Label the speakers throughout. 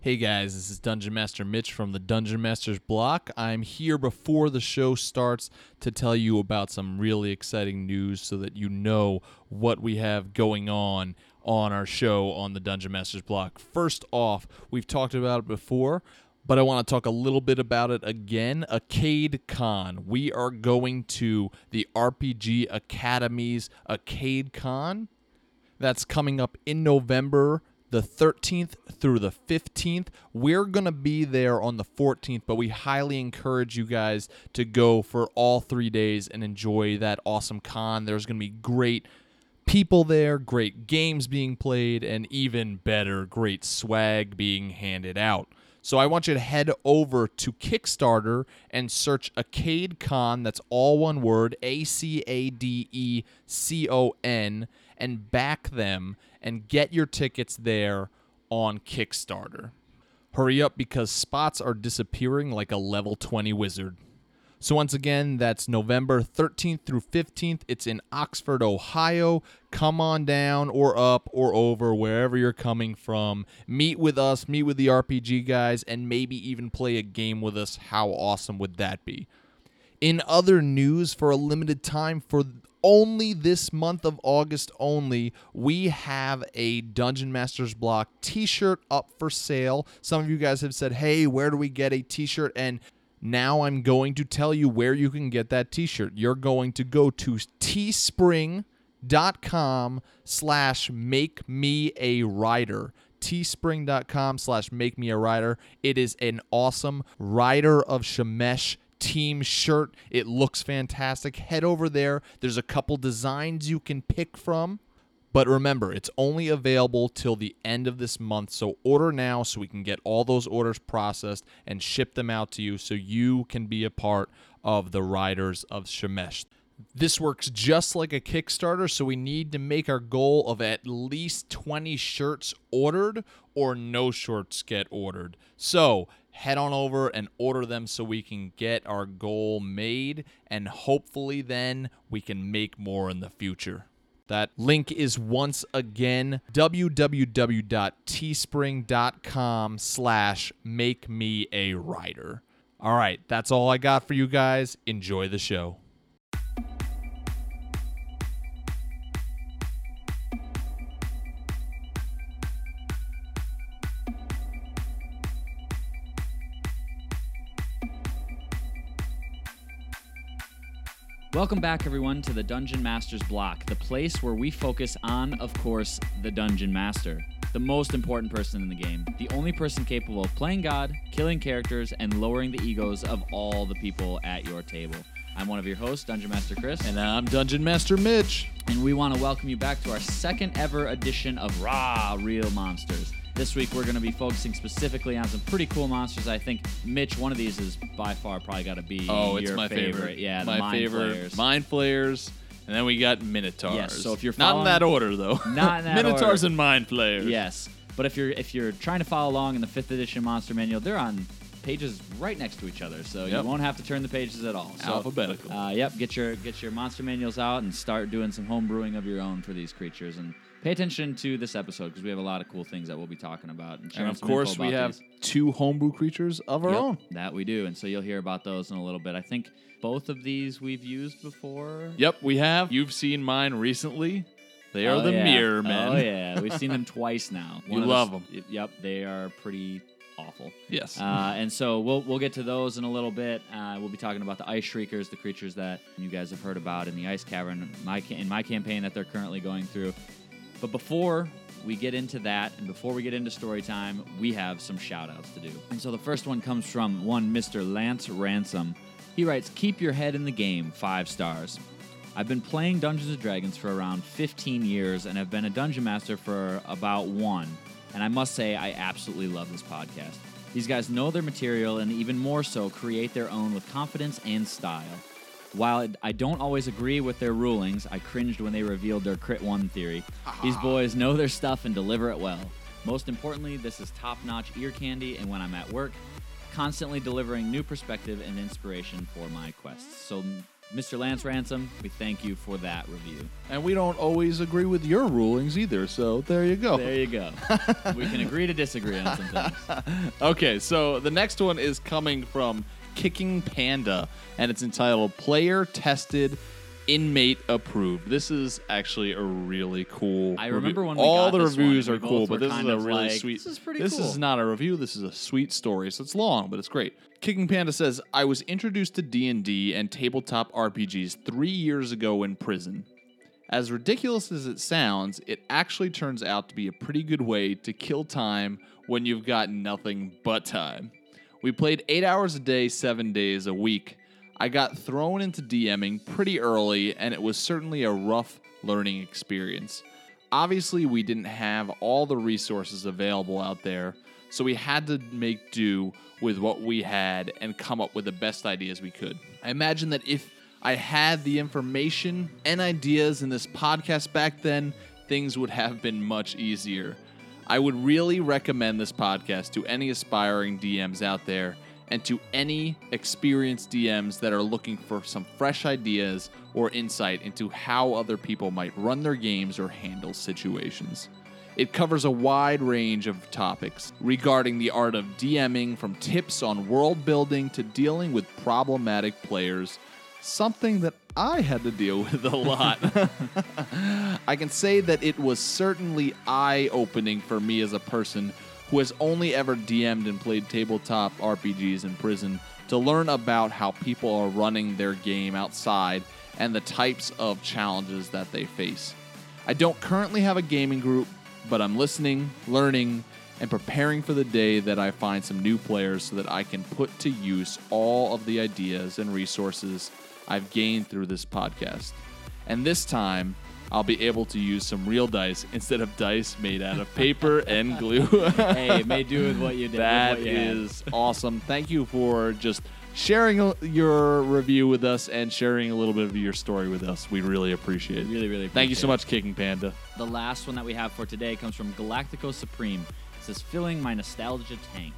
Speaker 1: Hey guys, this is Dungeon Master Mitch from the Dungeon Masters block. I'm here before the show starts to tell you about some really exciting news so that you know what we have going on on our show on the Dungeon Masters block. First off, we've talked about it before, but I want to talk a little bit about it again. AcadeCon. We are going to the RPG Academy's AcadeCon. That's coming up in November the 13th through the 15th. We're going to be there on the 14th, but we highly encourage you guys to go for all three days and enjoy that awesome con. There's going to be great people there, great games being played, and even better, great swag being handed out. So I want you to head over to Kickstarter and search AcadeCon, that's all one word, A C A D E C O N, and back them and get your tickets there on Kickstarter. Hurry up because spots are disappearing like a level 20 wizard. So, once again, that's November 13th through 15th. It's in Oxford, Ohio. Come on down or up or over, wherever you're coming from. Meet with us, meet with the RPG guys, and maybe even play a game with us. How awesome would that be? In other news, for a limited time, for only this month of August only, we have a Dungeon Masters Block t shirt up for sale. Some of you guys have said, hey, where do we get a t shirt? And now I'm going to tell you where you can get that t-shirt. You're going to go to teespring.com slash make me a rider teespring.com slash make me a rider it is an awesome rider of shemesh team shirt it looks fantastic head over there there's a couple designs you can pick from but remember, it's only available till the end of this month. So order now so we can get all those orders processed and ship them out to you so you can be a part of the Riders of Shemesh. This works just like a Kickstarter, so we need to make our goal of at least 20 shirts ordered or no shirts get ordered. So head on over and order them so we can get our goal made, and hopefully, then we can make more in the future. That link is once again www.teespring.com slash make me a rider. All right, that's all I got for you guys. Enjoy the show.
Speaker 2: Welcome back, everyone, to the Dungeon Master's Block, the place where we focus on, of course, the Dungeon Master, the most important person in the game, the only person capable of playing God, killing characters, and lowering the egos of all the people at your table. I'm one of your hosts, Dungeon Master Chris.
Speaker 1: And I'm Dungeon Master Mitch.
Speaker 2: And we want to welcome you back to our second ever edition of Raw Real Monsters. This week we're going to be focusing specifically on some pretty cool monsters. I think Mitch, one of these is by far probably got to be
Speaker 1: Oh, it's my favorite.
Speaker 2: Yeah, the
Speaker 1: my
Speaker 2: Mind
Speaker 1: favorite.
Speaker 2: Flayers.
Speaker 1: Mind flayers. And then we got Minotaurs.
Speaker 2: Yes, so if you're
Speaker 1: not in that order though.
Speaker 2: Not in that
Speaker 1: Minotaurs
Speaker 2: order.
Speaker 1: and Mind flayers.
Speaker 2: Yes, but if you're if you're trying to follow along in the fifth edition monster manual, they're on pages right next to each other, so
Speaker 1: Yep.
Speaker 2: you won't have to turn the pages at all. So,
Speaker 1: Alphabetical.
Speaker 2: Uh, yep, get your get your monster manuals out and start doing some home brewing of your own for these creatures, and pay attention to this episode because we have a lot of cool things that we'll be talking about. And,
Speaker 1: And of course, we have
Speaker 2: these.
Speaker 1: two homebrew creatures of our
Speaker 2: Yep,
Speaker 1: own.
Speaker 2: that we do, and so you'll hear about those in a little bit. I think both of these we've used before.
Speaker 1: Yep, we have. You've seen mine recently. They are
Speaker 2: Oh,
Speaker 1: the
Speaker 2: yeah.
Speaker 1: Mirror Men.
Speaker 2: Oh yeah, we've seen them twice now.
Speaker 1: You
Speaker 2: of the
Speaker 1: love
Speaker 2: y- Yep, they are pretty awful.
Speaker 1: Yes.
Speaker 2: Uh, and so we'll we'll get to those in a little bit. Uh, we'll be talking about the ice shriekers, the creatures that you guys have heard about in the ice cavern, my ca- in my campaign that they're currently going through. But before we get into that, and before we get into story time, we have some shout outs to do. And so the first one comes from one Mr. Lance Ransom. He writes, Keep your head in the game, five stars. I've been playing Dungeons and Dragons for around 15 years and have been a dungeon master for about one. And I must say, I absolutely love this podcast. These guys know their material and even more so create their own with confidence and style. While I don't always agree with their rulings, I cringed when they revealed their crit one theory. These boys know their stuff and deliver it well. Most importantly, this is top notch ear candy, and when I'm at work, constantly delivering new perspective and inspiration for my quests. So Mr. Lance Ransom, we thank you for that review.
Speaker 1: And we don't always agree with your rulings either, so there you go.
Speaker 2: There you go. we can agree to disagree on some things.
Speaker 1: Okay, so the next one is coming from Kicking Panda, and it's entitled Player Tested Inmate Approved. This is actually a really cool.
Speaker 2: I
Speaker 1: review.
Speaker 2: remember when we
Speaker 1: all the
Speaker 2: one,
Speaker 1: reviews
Speaker 2: we
Speaker 1: are cool, but this is a really
Speaker 2: like,
Speaker 1: sweet.
Speaker 2: "This is pretty
Speaker 1: This
Speaker 2: cool."
Speaker 1: is not a review. This is a sweet story. So it's long, but it's great. Kicking Panda says, "I was introduced to D and D and tabletop RPGs three years ago in prison." As ridiculous as it sounds, it actually turns out to be a pretty good way to kill time when you've got nothing but time. We played eight hours a day, seven days a week. I got thrown into DMing pretty early, and it was certainly a rough learning experience. Obviously, we didn't have all the resources available out there, so we had to make do with what we had and come up with the best ideas we could. I imagine that if I had the information and ideas in this podcast back then, things would have been much easier. I would really recommend this podcast to any aspiring DMs out there and to any experienced DMs that are looking for some fresh ideas or insight into how other people might run their games or handle situations. It covers a wide range of topics regarding the art of DMing, from tips on world building to dealing with problematic players, something that I had to deal with a lot. I can say that it was certainly eye opening for me as a person who has only ever DM'd and played tabletop RPGs in prison to learn about how people are running their game outside and the types of challenges that they face. I don't currently have a gaming group, but I'm listening, learning, and preparing for the day that I find some new players so that I can put to use all of the ideas and resources I've gained through this podcast. And this time, I'll be able to use some real dice instead of dice made out of paper and glue.
Speaker 2: hey, it may do with what you did.
Speaker 1: That
Speaker 2: you
Speaker 1: is awesome. Thank you for just sharing your review with us and sharing a little bit of your story with us. We really appreciate it.
Speaker 2: Really, really
Speaker 1: Thank you so much, Kicking Panda.
Speaker 2: The last one that we have for today comes from Galactico Supreme. It says, filling my nostalgia tank.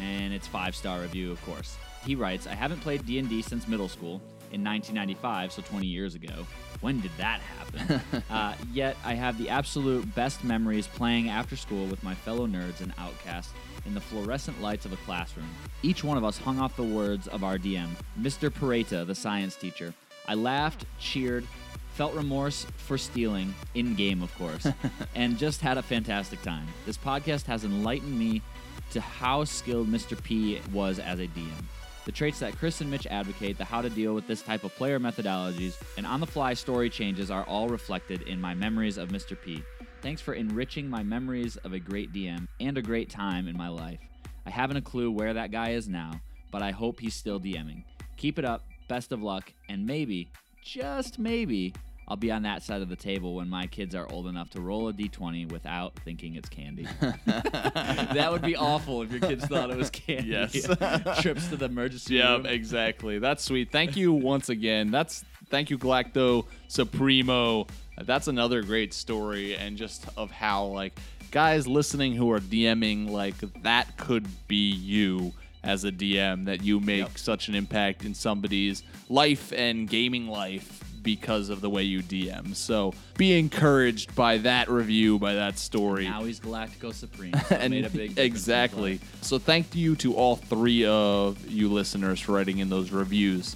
Speaker 2: And it's five-star review, of course. He writes, I haven't played D&D since middle school in 1995, so 20 years ago. When did that happen? uh, yet I have the absolute best memories playing after school with my fellow nerds and outcasts in the fluorescent lights of a classroom. Each one of us hung off the words of our DM, Mr. Pareta, the science teacher. I laughed, cheered, felt remorse for stealing, in game, of course, and just had a fantastic time. This podcast has enlightened me to how skilled Mr. P was as a DM. The traits that Chris and Mitch advocate, the how to deal with this type of player methodologies, and on the fly story changes are all reflected in my memories of Mr. P. Thanks for enriching my memories of a great DM and a great time in my life. I haven't a clue where that guy is now, but I hope he's still DMing. Keep it up, best of luck, and maybe, just maybe, I'll be on that side of the table when my kids are old enough to roll a d20 without thinking it's candy. that would be awful if your kids thought it was candy.
Speaker 1: Yes.
Speaker 2: Trips to the emergency
Speaker 1: Yeah,
Speaker 2: room.
Speaker 1: Yeah, exactly. That's sweet. Thank you once again. That's thank you, Galacto Supremo. That's another great story, and just of how like guys listening who are DMing, like that could be you as a DM. That you make
Speaker 2: Yep.
Speaker 1: such an impact in somebody's life and gaming life because of the way you DM. So be encouraged by that review, by that story.
Speaker 2: Now he's Galactico Supreme. So
Speaker 1: and
Speaker 2: made a big difference in his
Speaker 1: exactly. So thank you to all three of you listeners for writing in those reviews.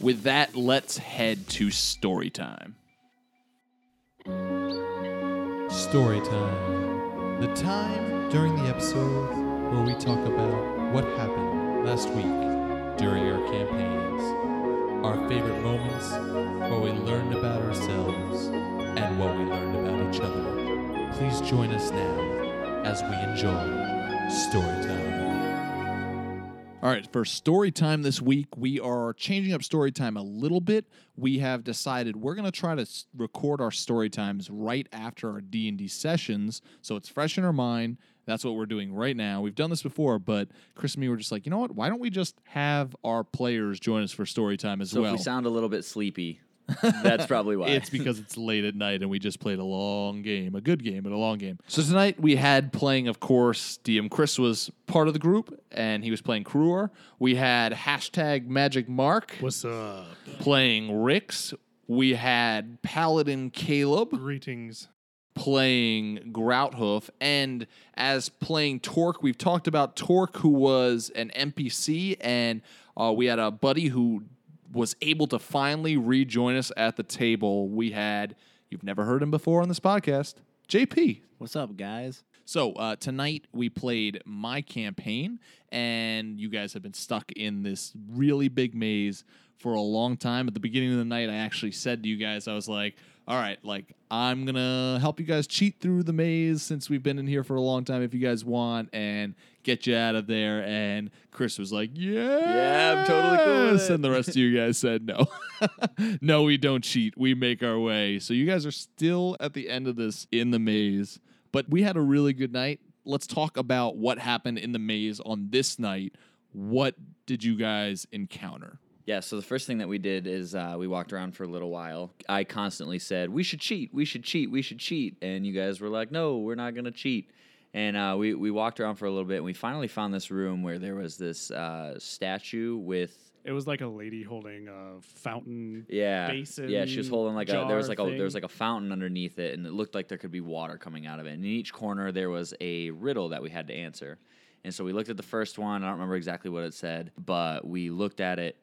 Speaker 1: With that, let's head to story time.
Speaker 3: Story time. The time during the episode where we talk about what happened last week during our campaigns, our favorite moments, where we learned about ourselves, and what we learned about each other. Please join us now as we enjoy story time.
Speaker 1: All right, for story time this week, we are changing up story time a little bit. We have decided we're going to try to record our story times right after our D&D sessions, so it's fresh in our mind. That's what we're doing right now. We've done this before, but Chris and me were just like, you know what? Why don't we just have our players join us for story time as
Speaker 2: So
Speaker 1: well?
Speaker 2: if we sound a little bit sleepy, That's probably why.
Speaker 1: It's because it's late at night and we just played a long game, a good game, but a long game. So tonight we had playing, of course, DM Chris was part of the group and he was playing Kruor. We had hashtag Magic Mark
Speaker 4: What's up?
Speaker 1: playing Rix. We had Paladin Caleb
Speaker 4: Greetings.
Speaker 1: Playing Grouthoof. And as playing Torque, we've talked about Torque, who was an NPC, and uh, we had a buddy who was able to finally rejoin us at the table. We had, you've never heard him before on this podcast, JP.
Speaker 5: What's up, guys?
Speaker 1: So uh, tonight we played my campaign, and you guys have been stuck in this really big maze for a long time. At the beginning of the night, I actually said to you guys, I was like, "All right, like I'm gonna help you guys cheat through the maze since we've been in here for a long time, if you guys want, and get you out of there." And Chris was like, "Yeah, yeah,
Speaker 2: I'm totally cool with it."
Speaker 1: And the rest of you guys said, "No, no, we don't cheat. We make our way." So you guys are still at the end of this in the maze. But we had a really good night. Let's talk about what happened in the maze on this night. What did you guys encounter?
Speaker 2: Yeah, so the first thing that we did is uh, we walked around for a little while. I constantly said, We should cheat, we should cheat, we should cheat. And you guys were like, No, we're not going to cheat. And uh, we, we walked around for a little bit and we finally found this room where there was this uh, statue with.
Speaker 4: It was like a lady holding a fountain.
Speaker 2: Yeah,
Speaker 4: basin
Speaker 2: yeah. She was holding like a there was like a there was like a fountain underneath it, and it looked like there could be water coming out of it. And in each corner there was a riddle that we had to answer. And so we looked at the first one. I don't remember exactly what it said, but we looked at it,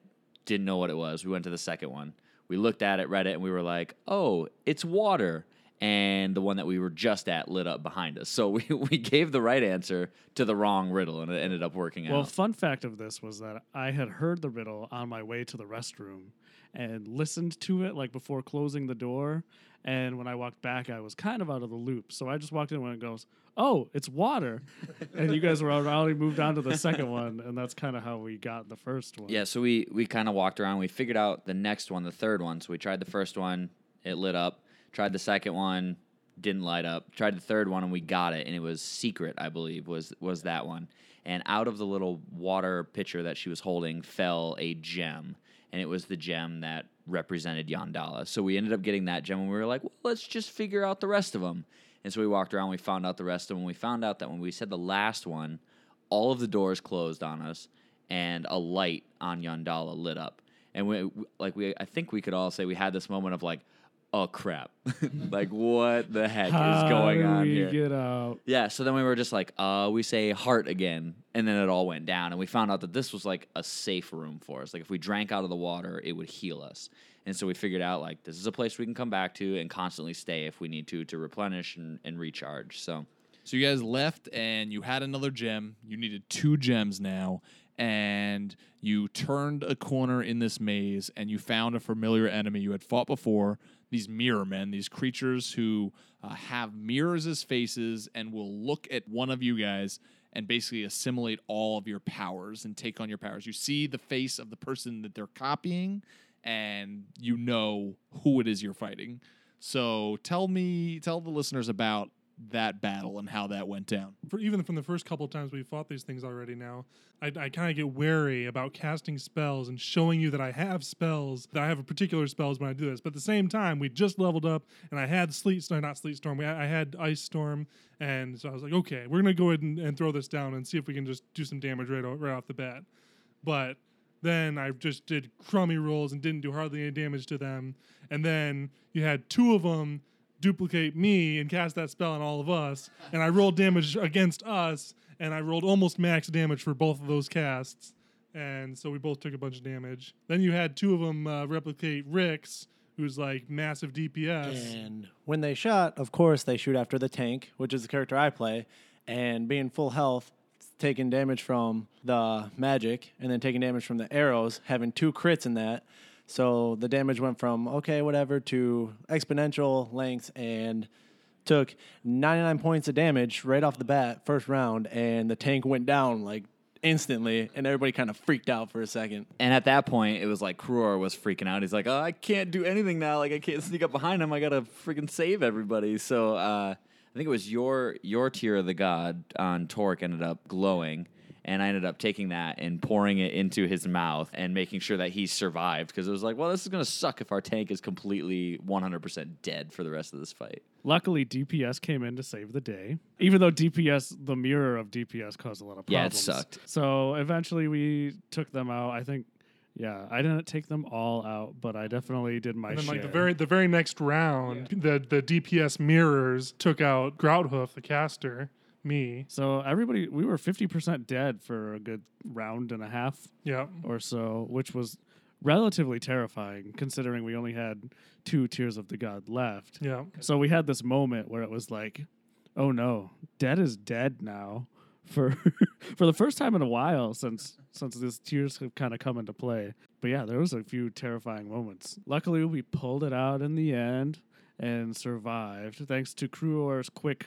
Speaker 2: didn't know what it was. We went to the second one. We looked at it, read it, and we were like, "Oh, it's water." And the one that we were just at lit up behind us. So we, we gave the right answer to the wrong riddle, and it ended up working
Speaker 4: Well,
Speaker 2: out.
Speaker 4: Well, fun fact of this was that I had heard the riddle on my way to the restroom and listened to it like before closing the door. And when I walked back, I was kind of out of the loop. So I just walked in when it goes, "Oh, it's water," and you guys were already moved on to the second one, and that's kind of how we got the first one.
Speaker 2: Yeah, so we we kind of walked around. We figured out the next one, the third one. So we tried the first one, it lit up. Tried the second one, didn't light up. Tried the third one, and we got it, and it was secret, I believe, was was that one. And out of the little water pitcher that she was holding fell a gem, and it was the gem that represented Yandala. So we ended up getting that gem, and we were like, well, let's just figure out the rest of them. And so we walked around, we found out the rest of them. We found out that when we said the last one, all of the doors closed on us, and a light on Yandala lit up. And we, like, we, I think we could all say we had this moment of like, oh crap, like what the heck
Speaker 4: How
Speaker 2: is going
Speaker 4: do
Speaker 2: on
Speaker 4: we
Speaker 2: here?
Speaker 4: Get out.
Speaker 2: Yeah, so then we were just like, uh, we say heart again, and then it all went down, and we found out that this was like a safe room for us. Like if we drank out of the water, it would heal us. And so we figured out like this is a place we can come back to and constantly stay if we need to to replenish and, and recharge. So
Speaker 1: So you guys left and you had another gem. You needed two gems now. And you turned a corner in this maze and you found a familiar enemy you had fought before. These mirror men, these creatures who uh, have mirrors as faces and will look at one of you guys and basically assimilate all of your powers and take on your powers. You see the face of the person that they're copying and you know who it is you're fighting. So tell me, tell the listeners about that battle and how that went down.
Speaker 6: for even from the first couple times we fought these things already now i, I kind of get wary about casting spells and showing you that i have spells that i have particular spells when i do this but at the same time we just leveled up and i had sleet storm not sleet storm we, i had ice storm and so i was like okay we're gonna go ahead and, and throw this down and see if we can just do some damage right, o- right off the bat but then I just did crummy rolls and didn't do hardly any damage to them. And then you had two of them duplicate me and cast that spell on all of us. And I rolled damage against us, and I rolled almost max damage for both of those casts. And so we both took a bunch of damage. Then you had two of them uh, replicate Rix, who's like massive DPS.
Speaker 5: And when they shot, of course, they shoot after the tank, which is the character I play. And being full health, taking damage from the magic, and then taking damage from the arrows, having two crits in that. So the damage went from okay, whatever, to exponential lengths and took 99 points of damage right off the bat, first round. And the tank went down like instantly, and everybody kind of freaked out for a second.
Speaker 2: And at that point, it was like Kruor was freaking out. He's like, "Oh, I can't do anything now. Like, I can't sneak up behind him. I gotta freaking save everybody." So uh, I think it was your your tier of the god on Torque ended up glowing, and I ended up taking that and pouring it into his mouth and making sure that he survived because it was like, well, this is gonna suck if our tank is completely 100% dead for the rest of this fight.
Speaker 4: Luckily, DPS came in to save the day. Even though DPS, the mirror of DPS, caused a lot of problems.
Speaker 2: Yeah, it
Speaker 4: problems.
Speaker 2: sucked.
Speaker 4: So eventually, we took them out. I think, yeah, I didn't take them all out, but I definitely did my
Speaker 6: And then
Speaker 4: share.
Speaker 6: like the very the very next round, the the DPS mirrors took out Grouthoof, the caster, me.
Speaker 4: so everybody, we were fifty percent dead for a good round and a half
Speaker 6: Yeah.
Speaker 4: or so, which was relatively terrifying considering we only had two tears of the god left.
Speaker 6: Yeah.
Speaker 4: So we had this moment where it was like, oh no, dead is dead now. For for the first time in a while since since these tears have kind of come into play. But yeah, there was a few terrifying moments. Luckily we pulled it out in the end and survived thanks to Kruor's quick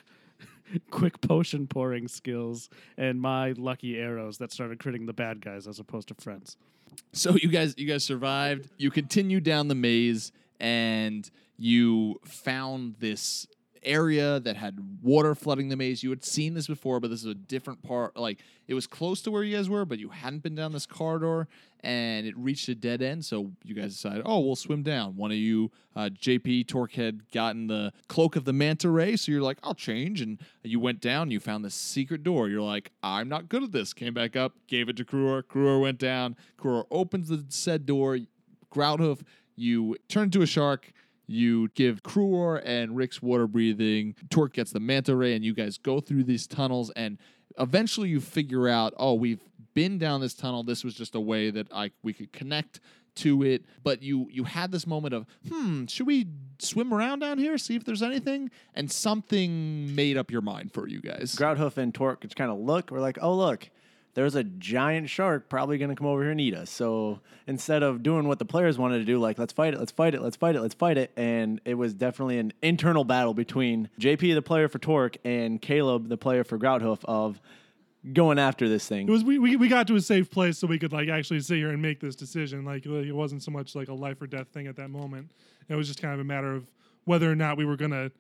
Speaker 4: quick potion pouring skills and my lucky arrows that started critting the bad guys as opposed to friends.
Speaker 1: So you guys you guys survived. You continued down the maze and you found this area that had water flooding the maze. You had seen this before, but this is a different part. Like it was close to where you guys were, but you hadn't been down this corridor, and it reached a dead end. So you guys decided, oh, we'll swim down. One of you, uh, JP Torque, had gotten the cloak of the manta ray, so you're like, I'll change, and you went down. You found this secret door. You're like, I'm not good at this. Came back up, gave it to Kruor. Kruor went down. Kruor opens the said door. Grouthoof, you turn into a shark. You give Kruor and Rix water breathing. Torque gets the manta ray, and you guys go through these tunnels. And eventually, you figure out, oh, we've been down this tunnel. This was just a way that I we could connect to it. But you you had this moment of, hmm, should we swim around down here, see if there's anything? And something made up your mind for you guys.
Speaker 5: Grouthoof and Torque just kind of look. We're like, oh look, there's a giant shark probably going to come over here and eat us. So instead of doing what the players wanted to do, like let's fight it, let's fight it, let's fight it, let's fight it, and it was definitely an internal battle between JP, the player for Torque, and Caleb, the player for Grouthoof, of going after this thing.
Speaker 6: It was we, we we got to a safe place so we could like actually sit here and make this decision. Like it wasn't so much like a life or death thing at that moment. It was just kind of a matter of whether or not we were gonna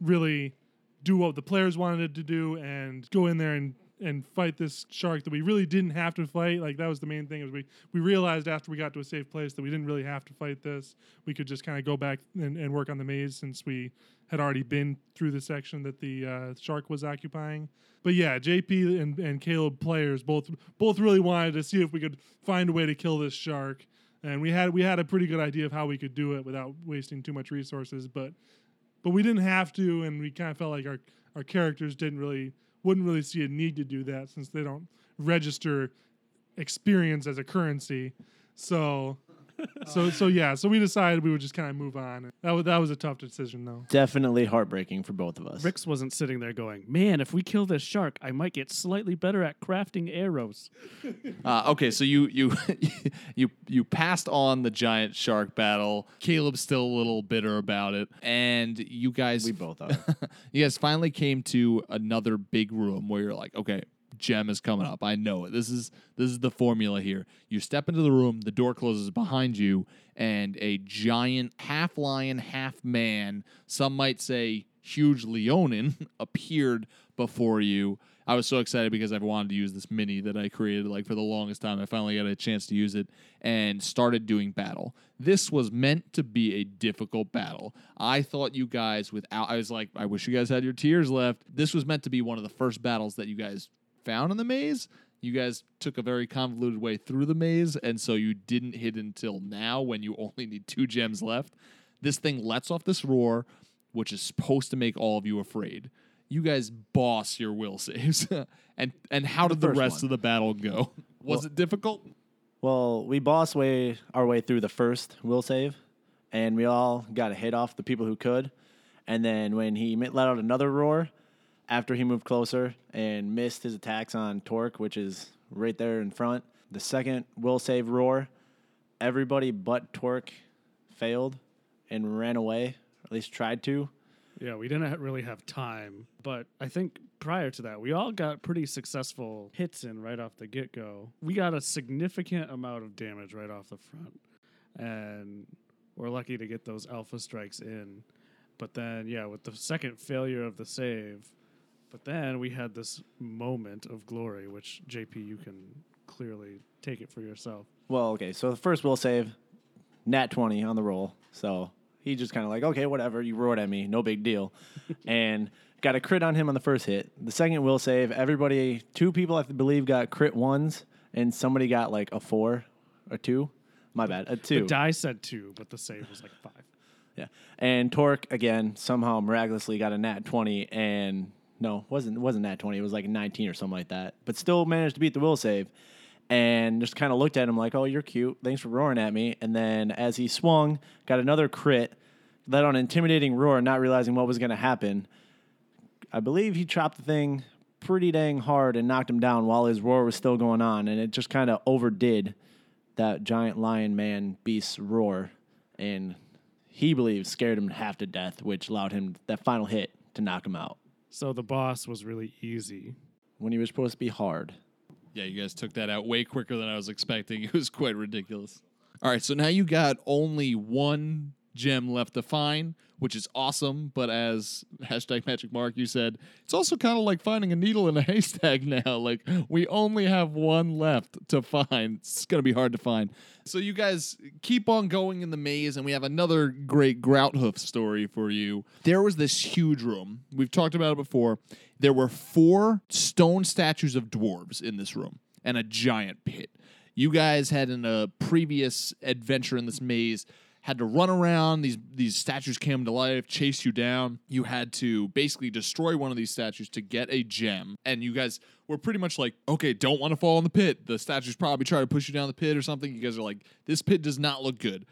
Speaker 6: really do what the players wanted to do and go in there and and fight this shark that we really didn't have to fight. Like that was the main thing. Is we we realized after we got to a safe place that we didn't really have to fight this. We could just kind of go back and, and work on the maze since we had already been through the section that the uh, shark was occupying. But yeah, JP and, and Caleb players both both really wanted to see if we could find a way to kill this shark, and we had we had a pretty good idea of how we could do it without wasting too much resources. But but we didn't have to, and we kind of felt like our our characters didn't really wouldn't really see a need to do that since they don't register experience as a currency. So so so yeah, so we decided we would just kind of move on. That was that was a tough decision though.
Speaker 5: Definitely heartbreaking for both of us.
Speaker 4: Rix wasn't sitting there going, "Man, if we kill this shark, I might get slightly better at crafting arrows."
Speaker 1: Uh, okay, so you you you you passed on the giant shark battle. Caleb's still a little bitter about it, and you guys
Speaker 5: we both are.
Speaker 1: you guys finally came to another big room where you're like, okay, gem is coming up. I know it. This is this is the formula here. You step into the room, the door closes behind you, and a giant half lion, half man, some might say huge leonin, appeared before you. I was so excited because I've wanted to use this mini that I created like for the longest time. I finally got a chance to use it and started doing battle. This was meant to be a difficult battle. I thought you guys without I was like I wish you guys had your tears left. This was meant to be one of the first battles that you guys found in the maze. You guys took a very convoluted way through the maze, and so you didn't hit until now when you only need two gems left. This thing lets off this roar, which is supposed to make all of you afraid. You guys boss your will saves. and and how did the,
Speaker 5: first
Speaker 1: rest
Speaker 5: one.
Speaker 1: of the battle go? Was it difficult?
Speaker 5: Well, we boss way our way through the first will save, and we all got a hit off the people who could. And then when he let out another roar, after he moved closer and missed his attacks on Torque, which is right there in front, the second will save roar, everybody but Torque failed and ran away, or at least tried to.
Speaker 4: Yeah, we didn't really have time, but I think prior to that, we all got pretty successful hits in right off the get go. We got a significant amount of damage right off the front, and we're lucky to get those alpha strikes in. But then, yeah, with the second failure of the save, But then we had this moment of glory, which JP, you can clearly take it for yourself.
Speaker 5: Well, okay. So the first will save, nat 20 on the roll. So he just kind of like, okay, whatever. You roared at me. No big deal. and got a crit on him on the first hit. The second will save. Everybody, two people I believe got crit ones, and somebody got like a four or two. My bad. A two.
Speaker 4: The die said two, but the save was like five.
Speaker 5: Yeah. And Torque again somehow miraculously got a nat 20 and no, wasn't wasn't nat 20, it was like 19 or something like that. But still managed to beat the will save. And just kind of looked at him like, "Oh, you're cute. Thanks for roaring at me." And then as he swung, got another crit, let on intimidating roar, not realizing what was going to happen. I believe he chopped the thing pretty dang hard and knocked him down while his roar was still going on, and it just kind of overdid that giant lion man beast's roar, and he believes scared him half to death, which allowed him that final hit to knock him out
Speaker 4: So the boss was really easy.
Speaker 5: when he was supposed to be hard.
Speaker 1: Yeah, you guys took that out way quicker than I was expecting. It was quite ridiculous. All right, so now you got only one gem left to find, which is awesome. But as hashtag Magic Mark, you said it's also kind of like finding a needle in a haystack now. Like we only have one left to find. It's gonna be hard to find. So you guys keep on going in the maze, and we have another great Grouthoof story for you. There was this huge room. We've talked about it before. There were four stone statues of dwarves in this room and a giant pit. You guys had in a previous adventure in this maze had to run around. These these statues came to life, chase you down. You had to basically destroy one of these statues to get a gem. And you guys were pretty much like, okay, don't want to fall in the pit. The statues probably try to push you down the pit or something. You guys are like, this pit does not look good.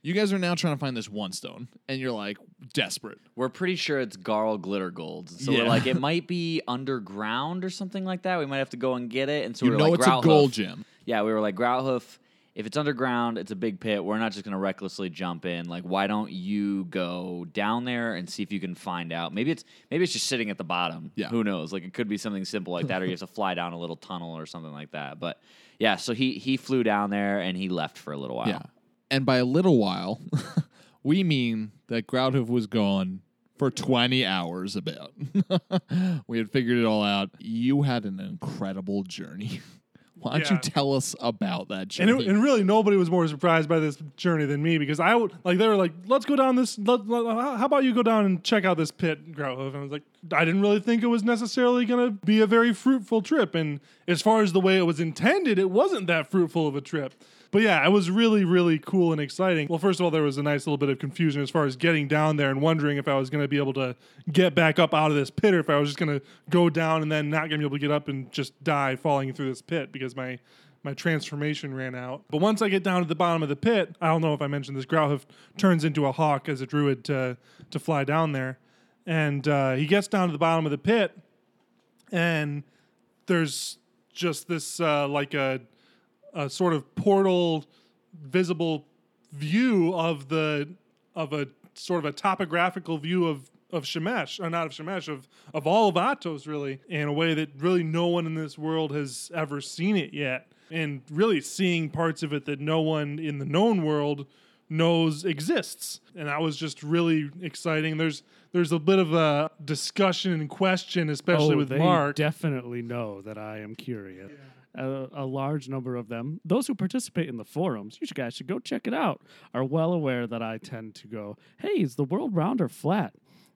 Speaker 1: You guys are now trying to find this one stone, and you're like desperate.
Speaker 2: We're pretty sure it's Garl Glittergold. So
Speaker 1: Yeah.
Speaker 2: we're like, it might be underground or something like that. We might have to go and get it. And so
Speaker 1: You
Speaker 2: we were
Speaker 1: know
Speaker 2: like,
Speaker 1: it's a
Speaker 2: Growlhoof.
Speaker 1: gold gem.
Speaker 2: Yeah, we were like, Grouthoof, if it's underground, it's a big pit. We're not just going to recklessly jump in. Like, why don't you go down there and see if you can find out? Maybe it's maybe it's just sitting at the bottom.
Speaker 1: Yeah.
Speaker 2: Who knows? Like, it could be something simple like that, or you have to fly down a little tunnel or something like that. But yeah, so he he flew down there and he left for a little while.
Speaker 1: Yeah. And by a little while, we mean that Grouthoof was gone for 20 hours about. we had figured it all out. You had an incredible journey. Why don't you tell us about that
Speaker 6: And,
Speaker 1: journey?
Speaker 6: it, and really, nobody was more surprised by this journey than me because I would like they were like, "Let's go down this. Let, let- how about you go down and check out this pit, Grouthoof?" And I was like, I didn't really think it was necessarily going to be a very fruitful trip. And as far as the way it was intended, it wasn't that fruitful of a trip. But yeah, it was really, really cool and exciting. Well, first of all, there was a nice little bit of confusion as far as getting down there and wondering if I was going to be able to get back up out of this pit or if I was just going to go down and then not going to be able to get up and just die falling through this pit because my my transformation ran out. But once I get down to the bottom of the pit, I don't know if I mentioned this. Growlhoof turns into a hawk as a druid to to fly down there, and uh, he gets down to the bottom of the pit, and there's just this uh, like a a sort of portal visible view of the of a sort of a topographical view of of Shemesh, or not of Shemesh, of of all of Atos, really, in a way that really no one in this world has ever seen it yet, and really seeing parts of it that no one in the known world knows exists, and that was just really exciting. There's there's a bit of a discussion and question, especially
Speaker 4: oh,
Speaker 6: with
Speaker 4: they
Speaker 6: Mark.
Speaker 4: definitely know that I am curious. A, a large number of them, those who participate in the forums, you guys should go check it out, are well aware that I tend to go, "Hey, is the world round or flat?"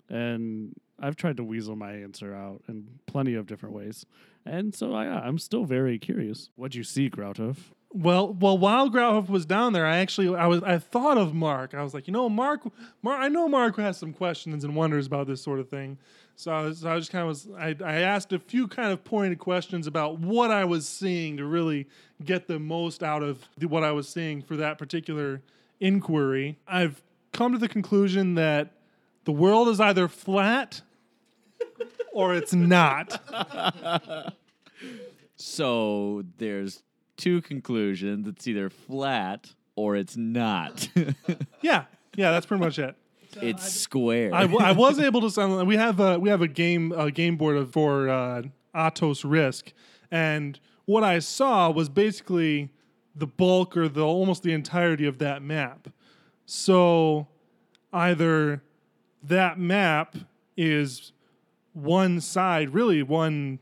Speaker 4: And I've tried to weasel my answer out in plenty of different ways, and so I, I'm still very curious. What'd you see, Groutov?
Speaker 6: Well, well, while Grauhoff was down there, I actually I was I thought of Mark. I was like, you know, Mark, Mark, I know Mark has some questions and wonders about this sort of thing. So I was, I just kind of was I, I asked a few kind of pointed questions about what I was seeing to really get the most out of the, what I was seeing for that particular inquiry. I've come to the conclusion that the world is either flat or it's not.
Speaker 2: So there's two conclusions. It's either flat or it's not.
Speaker 6: Yeah, yeah, that's pretty much it.
Speaker 2: it's square.
Speaker 6: I, w- I was able to sound. We have a we have a game a game board of, for uh, Atos Risk, and what I saw was basically the bulk or the almost the entirety of that map. So either that map is one side, really one,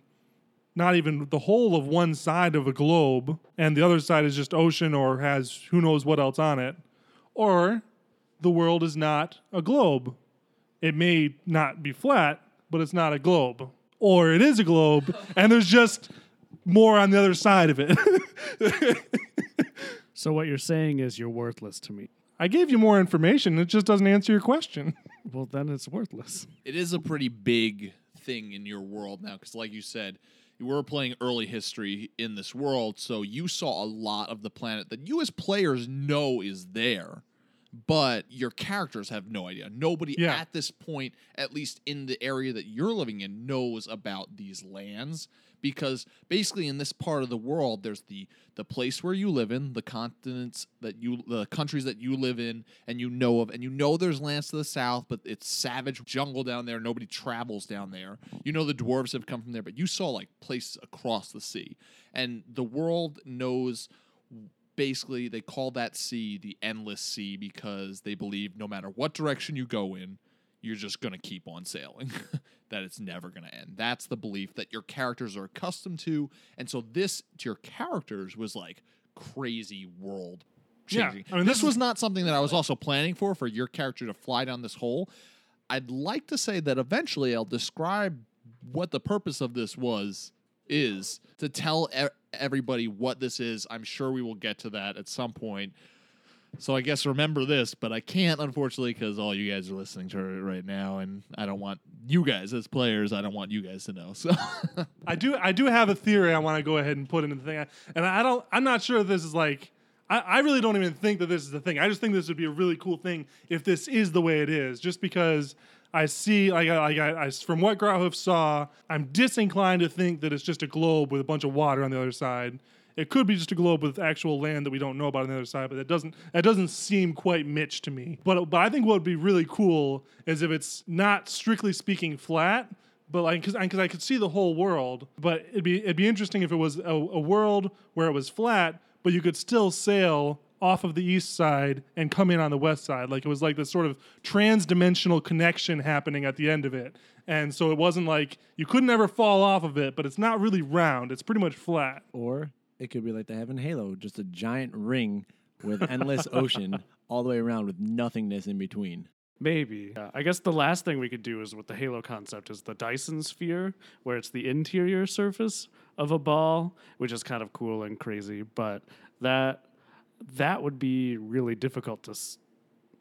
Speaker 6: not even the whole of one side of a globe, and the other side is just ocean or has who knows what else on it, or the world is not a globe. It may not be flat, but it's not a globe. Or it is a globe, and there's just more on the other side of it.
Speaker 4: So what you're saying is you're worthless to me.
Speaker 6: I gave you more information. It just doesn't answer your question.
Speaker 4: Well, then it's worthless.
Speaker 1: it is a pretty big thing in your world now because like you said you were playing early history in this world so you saw a lot of the planet that you as players know is there but your characters have no idea nobody
Speaker 6: Yeah.
Speaker 1: at this point at least in the area that you're living in knows about these lands because basically in this part of the world there's the the place where you live in the continents that you the countries that you live in and you know of and you know there's lands to the south but it's savage jungle down there. Nobody travels down there. You know the dwarves have come from there but you saw like places across the sea. And the world knows basically they call that sea the endless sea because they believe no matter what direction you go in you're just going to keep on sailing that it's never going to end. That's the belief that your characters are accustomed to and so this to your characters was like crazy world
Speaker 6: Yeah, I mean,
Speaker 1: this
Speaker 6: this
Speaker 1: was not something that i was also planning for for your character to fly down this hole. I'd like to say that eventually i'll describe what the purpose of this was is to tell everybody what this is. I'm sure we will get to that at some point so I guess remember this, but I can't unfortunately because all you guys are listening to it right now, and I don't want you guys as players. I don't want you guys to know. So
Speaker 6: I do I do have a theory I want to go ahead and put into the thing, and I don't I'm not sure if this is like I, I really don't even think that this is the thing. I just think this would be a really cool thing if this is the way it is, just because I see like I, I, I from what Grauhoof saw, I'm disinclined to think that it's just a globe with a bunch of water on the other side. It could be just a globe with actual land that we don't know about on the other side, but that doesn't that doesn't seem quite Mitch to me. But but I think what would be really cool is if it's not strictly speaking flat, but like because because I could see the whole world, but it'd be it'd be interesting if it was a, a world where it was flat, but you could still sail off of the east side and come in on the west side. Like it was like this sort of trans-dimensional connection happening at the end of it. And so it wasn't like you couldn't ever fall off of it, but it's not really round. It's pretty much flat.
Speaker 5: Or it could be like they have in Halo, just a giant ring with endless ocean all the way around with nothingness in between.
Speaker 4: Maybe. Yeah, I guess the last thing we could do is with the Halo concept is the Dyson sphere, where it's the interior surface of a ball, which is kind of cool and crazy. But that that would be really difficult to s-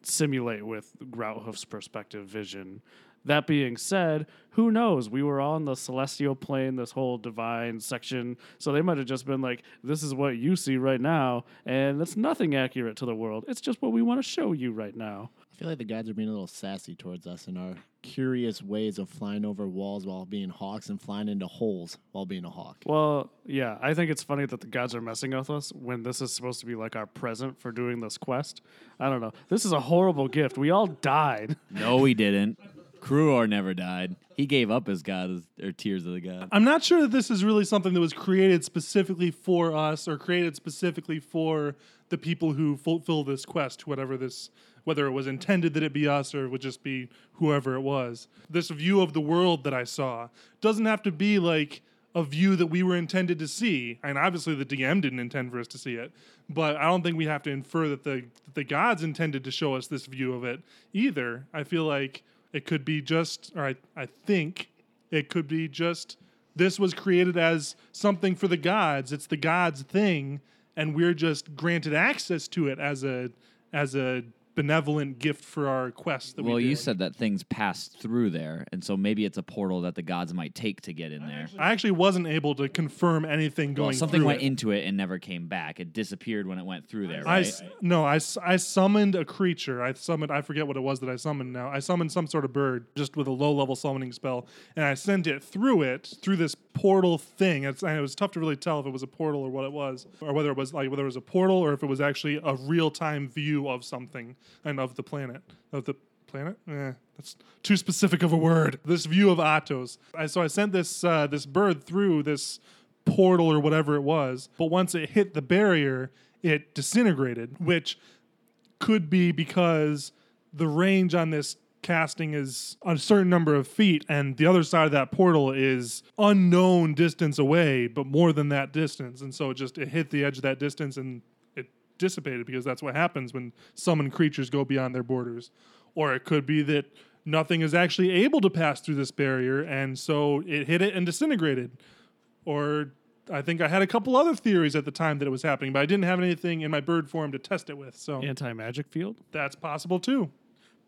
Speaker 4: simulate with Grouthoof's perspective vision. That being said, who knows? We were on the celestial plane, this whole divine section, so they might have just been like, "This is what you see right now," and that's nothing accurate to the world. It's just what we want to show you right now.
Speaker 5: I feel like the guys are being a little sassy towards us in our curious ways of flying over walls while being hawks and flying into holes while being a hawk.
Speaker 4: Well, yeah, I think it's funny that the gods are messing with us when this is supposed to be like our present for doing this quest. I don't know. This is a horrible gift. We all died.
Speaker 2: No, we didn't. Kruor never died. He gave up his god or tears of the god.
Speaker 6: I'm not sure that this is really something that was created specifically for us or created specifically for the people who fulfill this quest, whatever this, whether it was intended that it be us or it would just be whoever it was. This view of the world that I saw doesn't have to be like a view that we were intended to see. And obviously the DM didn't intend for us to see it, but I don't think we have to infer that the that the gods intended to show us this view of it either. I feel like it could be just, or I, I think it could be just this was created as something for the gods. It's the gods' thing, and we're just granted access to it as a as a benevolent gift for our quest that
Speaker 2: Well,
Speaker 6: we
Speaker 2: you said that things passed through there, and so maybe it's a portal that the gods might take to get in there.
Speaker 6: I actually wasn't able to confirm anything going
Speaker 2: Well, something
Speaker 6: through
Speaker 2: went
Speaker 6: it.
Speaker 2: into it and never came back. It disappeared when it went through there,
Speaker 6: I
Speaker 2: right?
Speaker 6: s- no, I, s- I summoned a creature. I summoned I forget what it was that I summoned now. I summoned some sort of bird just with a low level summoning spell, and I sent it through it through this portal thing. It's, and it was tough to really tell if it was a portal or what it was, or whether it was like whether it was a portal or if it was actually a real time view of something and of the planet of the planet. Eh, that's too specific of a word. This view of Atos. So I sent this uh, this bird through this portal or whatever it was, but once it hit the barrier, it disintegrated, which could be because the range on this casting is a certain number of feet, and the other side of that portal is unknown distance away, but more than that distance. And so it just it hit the edge of that distance and it dissipated because that's what happens when summoned creatures go beyond their borders. Or it could be that nothing is actually able to pass through this barrier, and so it hit it and disintegrated. Or I think I had a couple other theories at the time that it was happening, but I didn't have anything in my bird form to test it with. So
Speaker 4: Anti magic field.
Speaker 6: that's possible too.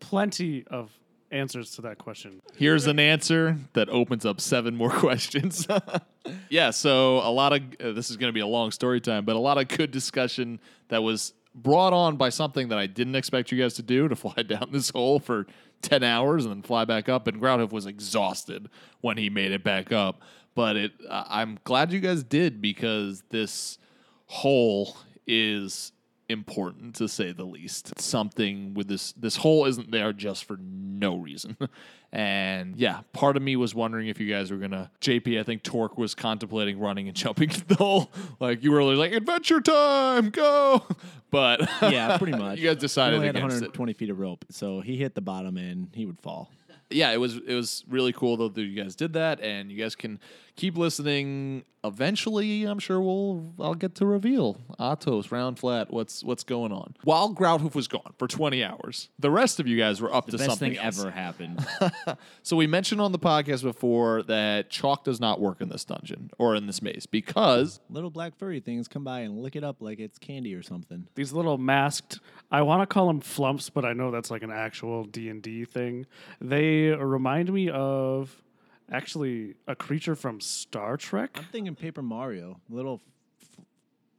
Speaker 4: Plenty of answers to that question.
Speaker 1: Here's an answer that opens up seven more questions. yeah, so a lot of uh, this is going to be a long story time, but a lot of good discussion that was brought on by something that I didn't expect you guys to do to fly down this hole for 10 hours and then fly back up. And Groundhoof was exhausted when he made it back up. But it, uh, I'm glad you guys did because this hole is important to say the least. Something with this this hole isn't there just for no reason. And yeah, part of me was wondering if you guys were gonna JP, I think Torque was contemplating running and jumping the hole. Like you were like, adventure time, go. But
Speaker 7: Yeah, pretty much.
Speaker 1: you guys
Speaker 7: He
Speaker 1: decided
Speaker 7: only had
Speaker 1: against it.
Speaker 7: 120 feet of rope, so he hit the bottom and he would fall.
Speaker 1: yeah, it was it was really cool though that you guys did that, and you guys can keep listening. Eventually, I'm sure we'll I'll get to reveal Atos round flat what's what's going on. While Grouthoof was gone for 20 hours, the rest of you guys were up
Speaker 2: The
Speaker 1: to
Speaker 2: best
Speaker 1: something
Speaker 2: thing
Speaker 1: else.
Speaker 2: ever happened.
Speaker 1: So we mentioned on the podcast before that chalk does not work in this dungeon or in this maze because
Speaker 7: Little black furry things come by and lick it up like it's candy or something.
Speaker 4: These little masked, I want to call them flumps, but I know that's like an actual D and D thing. They remind me of actually a creature from Star Trek.
Speaker 7: I'm thinking Paper Mario, little f-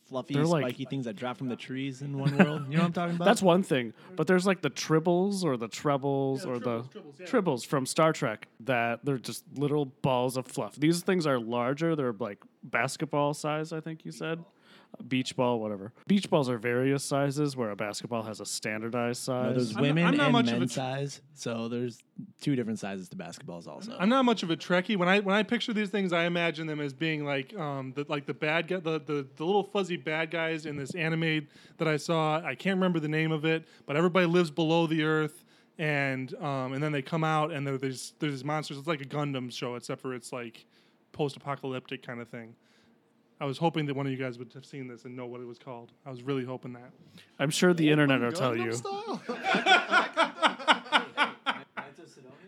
Speaker 7: fluffy,
Speaker 4: They're like-
Speaker 7: spiky things that drop from the trees in one world. You know what I'm talking about?
Speaker 4: That's one thing, but there's like the tribbles or the trebles or the tribbles from Star Trek that they're just little balls of fluff. These things are larger. They're like basketball size, I think you said. Beach ball, whatever. Beach balls are various sizes, where a basketball has a standardized
Speaker 7: No,
Speaker 4: size.
Speaker 7: there's
Speaker 6: I'm not-
Speaker 7: women
Speaker 6: I'm not
Speaker 7: and
Speaker 6: much of a
Speaker 7: men
Speaker 6: tr-
Speaker 7: size, so there's two different sizes to basketballs also.
Speaker 6: I'm not much of a Trekkie. When I when I picture these things, I imagine them as being like um the like the bad guy, the, the the little fuzzy bad guys in this anime that I saw. I can't remember the name of it, but everybody lives below the earth, and um and then they come out and there- there's there's these monsters. It's like a Gundam show, except for it's like post-apocalyptic kind of thing. I was hoping that one of you guys would have seen this and know what it was called. I was really hoping that.
Speaker 4: I'm sure the internet will tell you.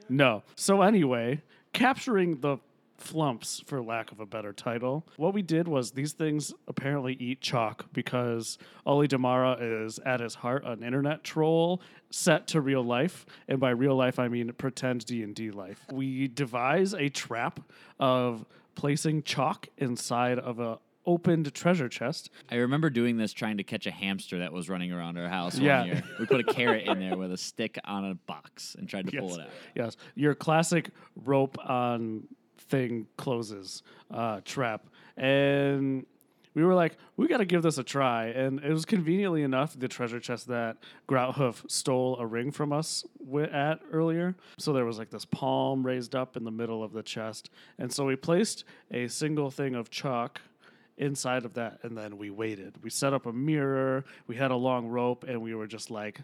Speaker 4: No. So anyway, capturing the flumps, for lack of a better title, what we did was these things apparently eat chalk because Oli Damara is at his heart an internet troll set to real life, and by real life I mean pretend D and D life. We devise a trap of placing chalk inside of a opened treasure chest
Speaker 2: I remember doing this trying to catch a hamster that was running around our house
Speaker 4: Yeah.
Speaker 2: one year. We put a carrot in there with a stick on a box and tried to pull it out.
Speaker 4: Yes, your classic rope on thing closes uh, trap, and we were like, we got to give this a try. And it was conveniently enough the treasure chest that Grouthoof stole a ring from us at earlier. So there was like this palm raised up in the middle of the chest, and so we placed a single thing of chalk inside of that and then we waited we set up a mirror we had a long rope and we were just like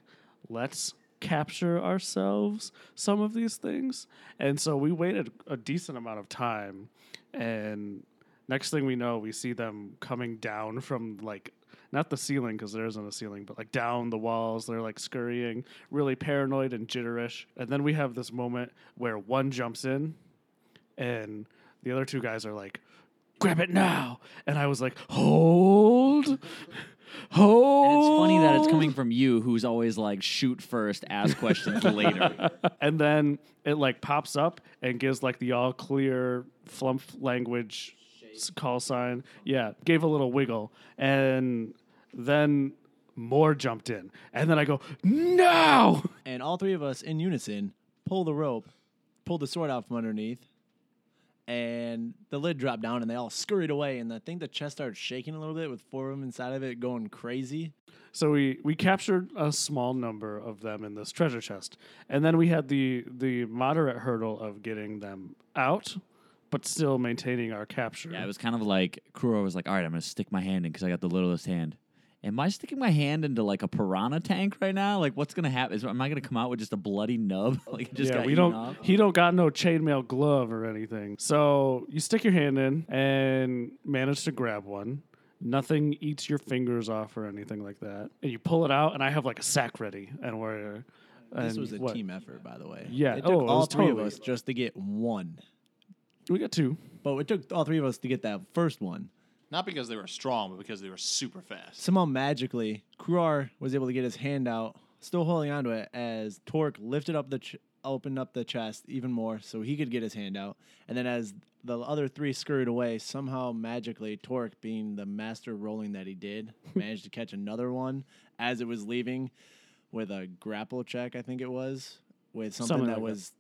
Speaker 4: let's capture ourselves some of these things and so we waited a decent amount of time and next thing we know we see them coming down from like not the ceiling because there isn't a ceiling but like down the walls they're like scurrying really paranoid and jitterish and then we have this moment where one jumps in and the other two guys are like grab it now. And I was like, hold, hold.
Speaker 2: And it's funny that it's coming from you, who's always like shoot first, ask questions later.
Speaker 4: And then it like pops up and gives like the all clear flump language call sign. Yeah, gave a little wiggle. And then more jumped in. And then I go, no.
Speaker 7: And all three of us in unison pull the rope, pull the sword out from underneath, and the lid dropped down and they all scurried away. And I think the chest started shaking a little bit with four of them inside of it going crazy.
Speaker 4: So we we captured a small number of them in this treasure chest, and then we had the the moderate hurdle of getting them out, but still maintaining our capture.
Speaker 2: yeah, it was kind of like Kuro was like, "All right, I'm gonna stick my hand in because I got the littlest hand," Am I sticking my hand into like a piranha tank right now? Like, what's gonna happen? Is, am I gonna come out with just a bloody nub? like, it just
Speaker 4: yeah,
Speaker 2: got
Speaker 4: we don't.
Speaker 2: off?
Speaker 4: He don't got no chainmail glove or anything. So you stick your hand in and manage to grab one. Nothing eats your fingers off or anything like that. And you pull it out, and I have like a sack ready, and we're.
Speaker 5: This
Speaker 4: and
Speaker 5: was a
Speaker 4: what?
Speaker 5: team effort, by the way.
Speaker 4: Yeah,
Speaker 5: It took
Speaker 4: oh,
Speaker 5: all
Speaker 4: was
Speaker 5: three
Speaker 4: totally-
Speaker 5: of us just to get one.
Speaker 4: We got two.
Speaker 5: But it took all three of us to get that first one.
Speaker 1: Not because they were strong, but because they were super fast.
Speaker 5: Somehow magically, Kruor was able to get his hand out, still holding onto it, as Torque lifted up the ch- opened up the chest even more so he could get his hand out. And then as the other three scurried away, somehow magically, Torque, being the master rolling that he did, managed to catch another one as it was leaving with a grapple check, I think it was, with something,
Speaker 4: Something
Speaker 5: that
Speaker 4: like that.
Speaker 5: was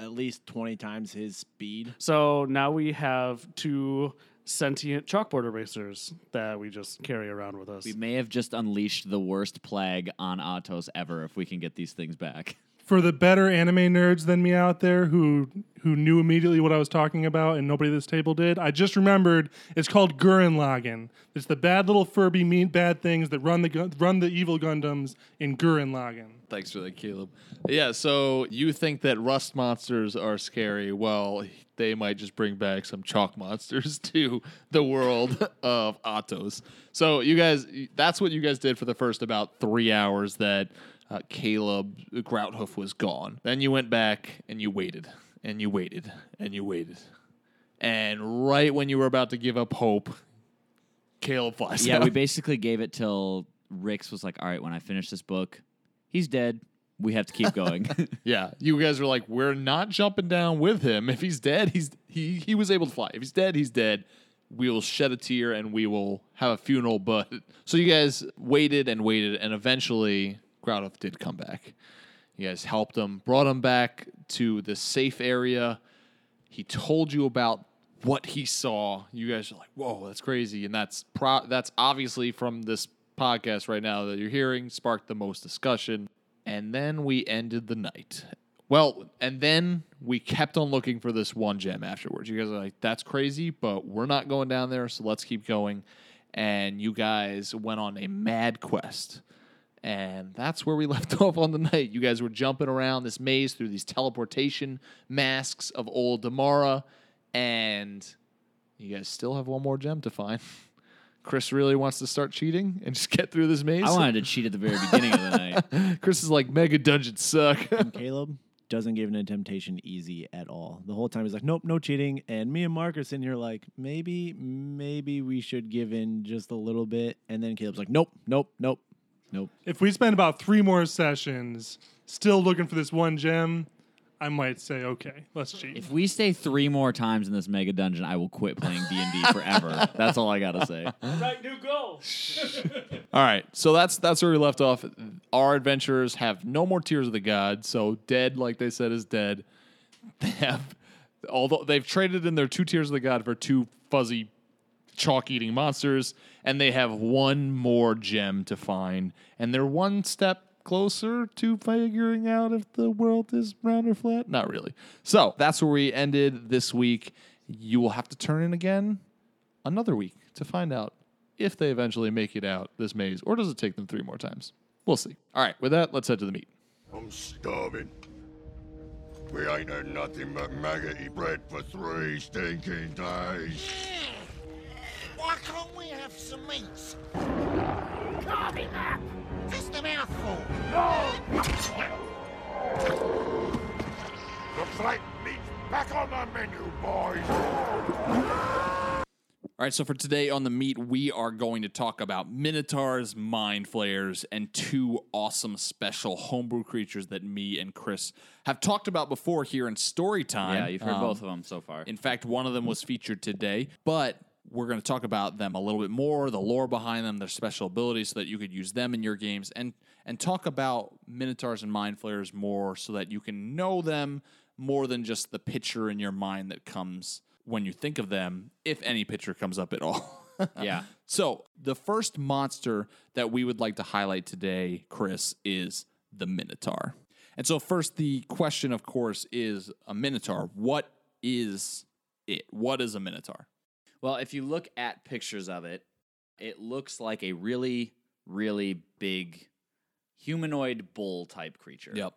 Speaker 5: at least 20 times his speed.
Speaker 4: So now we have two sentient chalkboard erasers that we just carry around with us.
Speaker 2: We may have just unleashed the worst plague on Atos ever if we can get these things back.
Speaker 6: For the better anime nerds than me out there who who knew immediately what I was talking about and nobody at this table did, I just remembered it's called Gurren Lagann. It's the bad little Furby mean bad things that run the run the evil Gundams in Gurren Lagann.
Speaker 1: Thanks for that, Caleb. Yeah, so you think that rust monsters are scary? Well, they might just bring back some chalk monsters to the world of Atos. So you guys, that's what you guys did for the first about three hours that uh, Caleb Grouthoof was gone. Then you went back and you waited and you waited and you waited. And right when you were about to give up hope, Caleb flies
Speaker 2: yeah,
Speaker 1: out.
Speaker 2: we basically gave it till Rix was like, "All right, when I finish this book, he's dead. We have to keep going."
Speaker 1: Yeah, you guys were like, we're not jumping down with him. If he's dead, he's he he was able to fly. If he's dead, he's dead. We will shed a tear and we will have a funeral. But so you guys waited and waited, and eventually Grouthoof did come back. You guys helped him, brought him back to the safe area. He told you about what he saw. You guys are like, "Whoa, that's crazy!" And that's pro- that's obviously from this podcast right now that you're hearing sparked the most discussion. And then we ended the night. Well, and then we kept on looking for this one gem afterwards. You guys are like, "That's crazy," but we're not going down there, so let's keep going. And you guys went on a mad quest. And that's where we left off on the night. You guys were jumping around this maze through these teleportation masks of old Damara, and you guys still have one more gem to find. Chris really wants to start cheating and just get through this maze.
Speaker 2: I wanted to cheat at the very beginning of the night.
Speaker 1: Chris is like, mega dungeons suck.
Speaker 5: And Caleb doesn't give in to temptation easy at all. The whole time he's like, nope, no cheating. And me and Mark are sitting here like, maybe, maybe we should give in just a little bit. And then Caleb's like, nope, nope, nope, nope.
Speaker 6: If we spend about three more sessions still looking for this one gem, I might say, okay, let's cheat.
Speaker 2: If we stay three more times in this mega dungeon, I will quit playing D and D forever. That's all I gotta say.
Speaker 4: right, new goal.
Speaker 1: All right, so that's that's where we left off. Our adventurers have no more tears of the god, so dead, like they said, is dead. They have, although they've traded in their two tears of the god for two fuzzy, chalk-eating monsters, and they have one more gem to find, and they're one step closer to figuring out if the world is round or flat. Not really. So that's where we ended this week. You will have to turn in again another week to find out if they eventually make it out this maze, or does it take them three more times? We'll see. All right, with that, let's head to the meat.
Speaker 8: I'm starving. We ain't had nothing but maggoty bread for three stinking days.
Speaker 9: Why can't we have some meats? Carve him up! Just a mouthful! No!
Speaker 8: Looks like meat's back on the menu, boys.
Speaker 1: All right, so for today on the meat, we are going to talk about Minotaurs, Mind Flayers, and two awesome special homebrew creatures that me and Chris have talked about before here in Storytime.
Speaker 2: Yeah, you've heard
Speaker 1: Um,
Speaker 2: both of them so far.
Speaker 1: In fact, one of them was featured today, but we're going to talk about them a little bit more, the lore behind them, their special abilities, so that you could use them in your games, and and talk about Minotaurs and Mind Flayers more, so that you can know them more than just the picture in your mind that comes when you think of them, if any picture comes up at all.
Speaker 2: Yeah.
Speaker 1: So the first monster that we would like to highlight today, Chris, is the Minotaur. And so first, the question, of course, is a Minotaur. What is it? What is a Minotaur?
Speaker 2: Well, if you look at pictures of it, It looks like a really, really big humanoid bull type creature.
Speaker 1: Yep.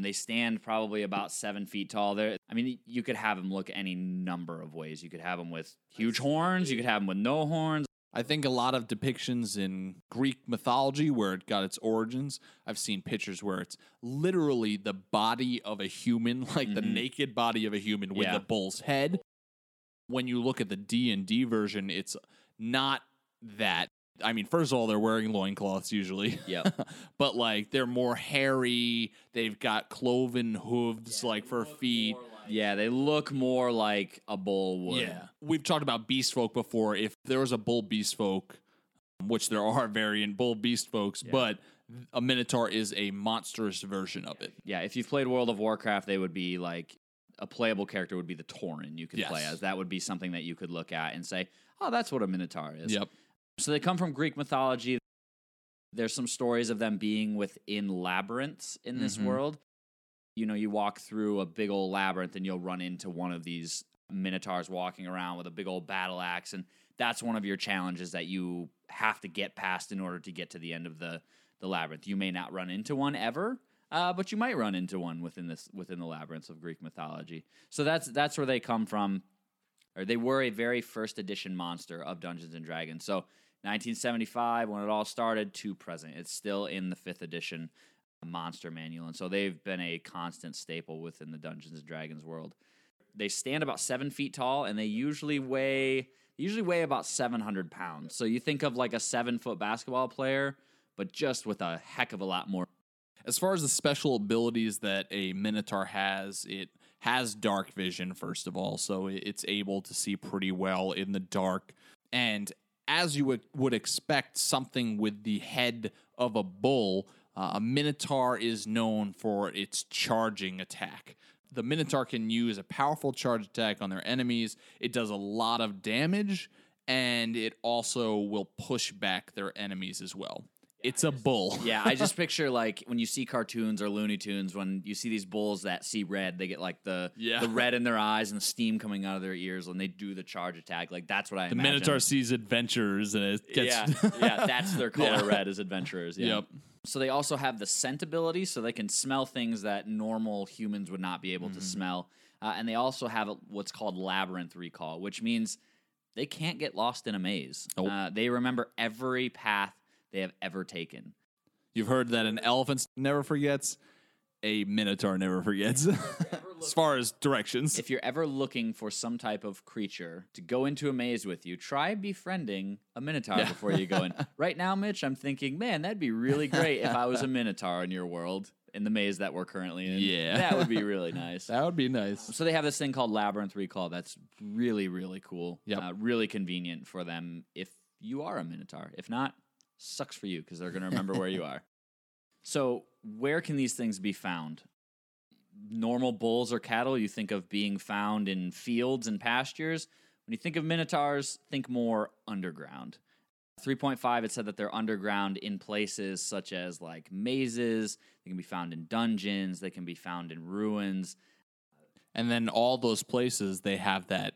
Speaker 2: They stand probably about seven feet tall. There, I mean, you could have them look any number of ways. You could have them with huge horns. You could have them with no horns.
Speaker 1: I think a lot of depictions in Greek mythology where it got its origins, I've seen pictures where it's literally the body of a human, like the naked body of a human with
Speaker 2: Mm-hmm. Yeah.
Speaker 1: the bull's head. When you look at the D&D version, it's not that. I mean, first of all, they're wearing loincloths usually.
Speaker 2: Yeah.
Speaker 1: but like they're more hairy, they've got cloven hooves like for feet.
Speaker 2: Yeah, they look more like a bull would.
Speaker 1: Yeah. We've talked about beast folk before. If there was a bull beast folk, um, which there are variant bull beast folks, but a minotaur is a monstrous version of it.
Speaker 2: Yeah, if you've played World of Warcraft, they would be like a playable character would be the Tauren you could play as. That would be something that you could look at and say, "Oh, that's what a Minotaur is."
Speaker 1: Yep.
Speaker 2: So they come from Greek mythology. There's some stories of them being within labyrinths in this
Speaker 1: Mhm.
Speaker 2: world. You know, you walk through a big old labyrinth and you'll run into one of these minotaurs walking around with a big old battle axe and that's one of your challenges that you have to get past in order to get to the end of the the labyrinth. You may not run into one ever, uh, but you might run into one within this within the labyrinths of Greek mythology. So that's that's where they come from or they were a very first edition monster of Dungeons and Dragons. So 1975, when it all started, to present, it's still in the fifth edition monster manual, and so they've been a constant staple within the Dungeons and Dragons world. They stand about seven feet tall, and they usually weigh usually weigh about 700 pounds. So you think of like a seven foot basketball player, but just with a heck of a lot more.
Speaker 1: As far as the special abilities that a minotaur has, it has dark vision, first of all, so it's able to see pretty well in the dark. And as you would, expect, something with the head of a bull, uh, a minotaur is known for its charging attack. The minotaur can use a powerful charge attack on their enemies. It does a lot of damage, and it also will push back their enemies as well. It's a bull.
Speaker 2: Yeah, I just picture like when you see cartoons or Looney Tunes, when you see these bulls that see red, they get like the
Speaker 1: Yeah.
Speaker 2: the red in their eyes and the steam coming out of their ears when they do the charge attack. Like that's what I
Speaker 1: The
Speaker 2: imagine.
Speaker 1: Minotaur sees adventurers and it gets
Speaker 2: yeah, yeah, that's their color
Speaker 1: Yeah.
Speaker 2: red as adventurers. Yeah.
Speaker 1: Yep.
Speaker 2: So they also have the scent ability, so they can smell things that normal humans would not be able
Speaker 1: Mm-hmm.
Speaker 2: to smell. Uh, and they also have what's called labyrinth recall, which means they can't get lost in a maze.
Speaker 1: Nope.
Speaker 2: Uh, they remember every path they have ever taken.
Speaker 1: You've heard that an elephant never forgets, a minotaur never forgets. as far as directions.
Speaker 2: If you're ever looking for some type of creature to go into a maze with you, try befriending a minotaur
Speaker 1: Yeah.
Speaker 2: before you go in. right now, Mitch, I'm thinking, man, that'd be really great if I was a minotaur in your world in the maze that we're currently in.
Speaker 1: Yeah.
Speaker 2: that would be really nice.
Speaker 1: that would be nice.
Speaker 2: So they have this thing called Labyrinth Recall that's really, really cool.
Speaker 1: Yep.
Speaker 2: Uh, really convenient for them if you are a Minotaur. If not, sucks for you because they're going to remember where you are. So where can these things be found? Normal bulls or cattle, you think of being found in fields and pastures. When you think of Minotaurs, think more underground. 3.5, it said that they're underground in places such as like mazes. They can be found in dungeons. They can be found in ruins.
Speaker 1: And then all those places they have that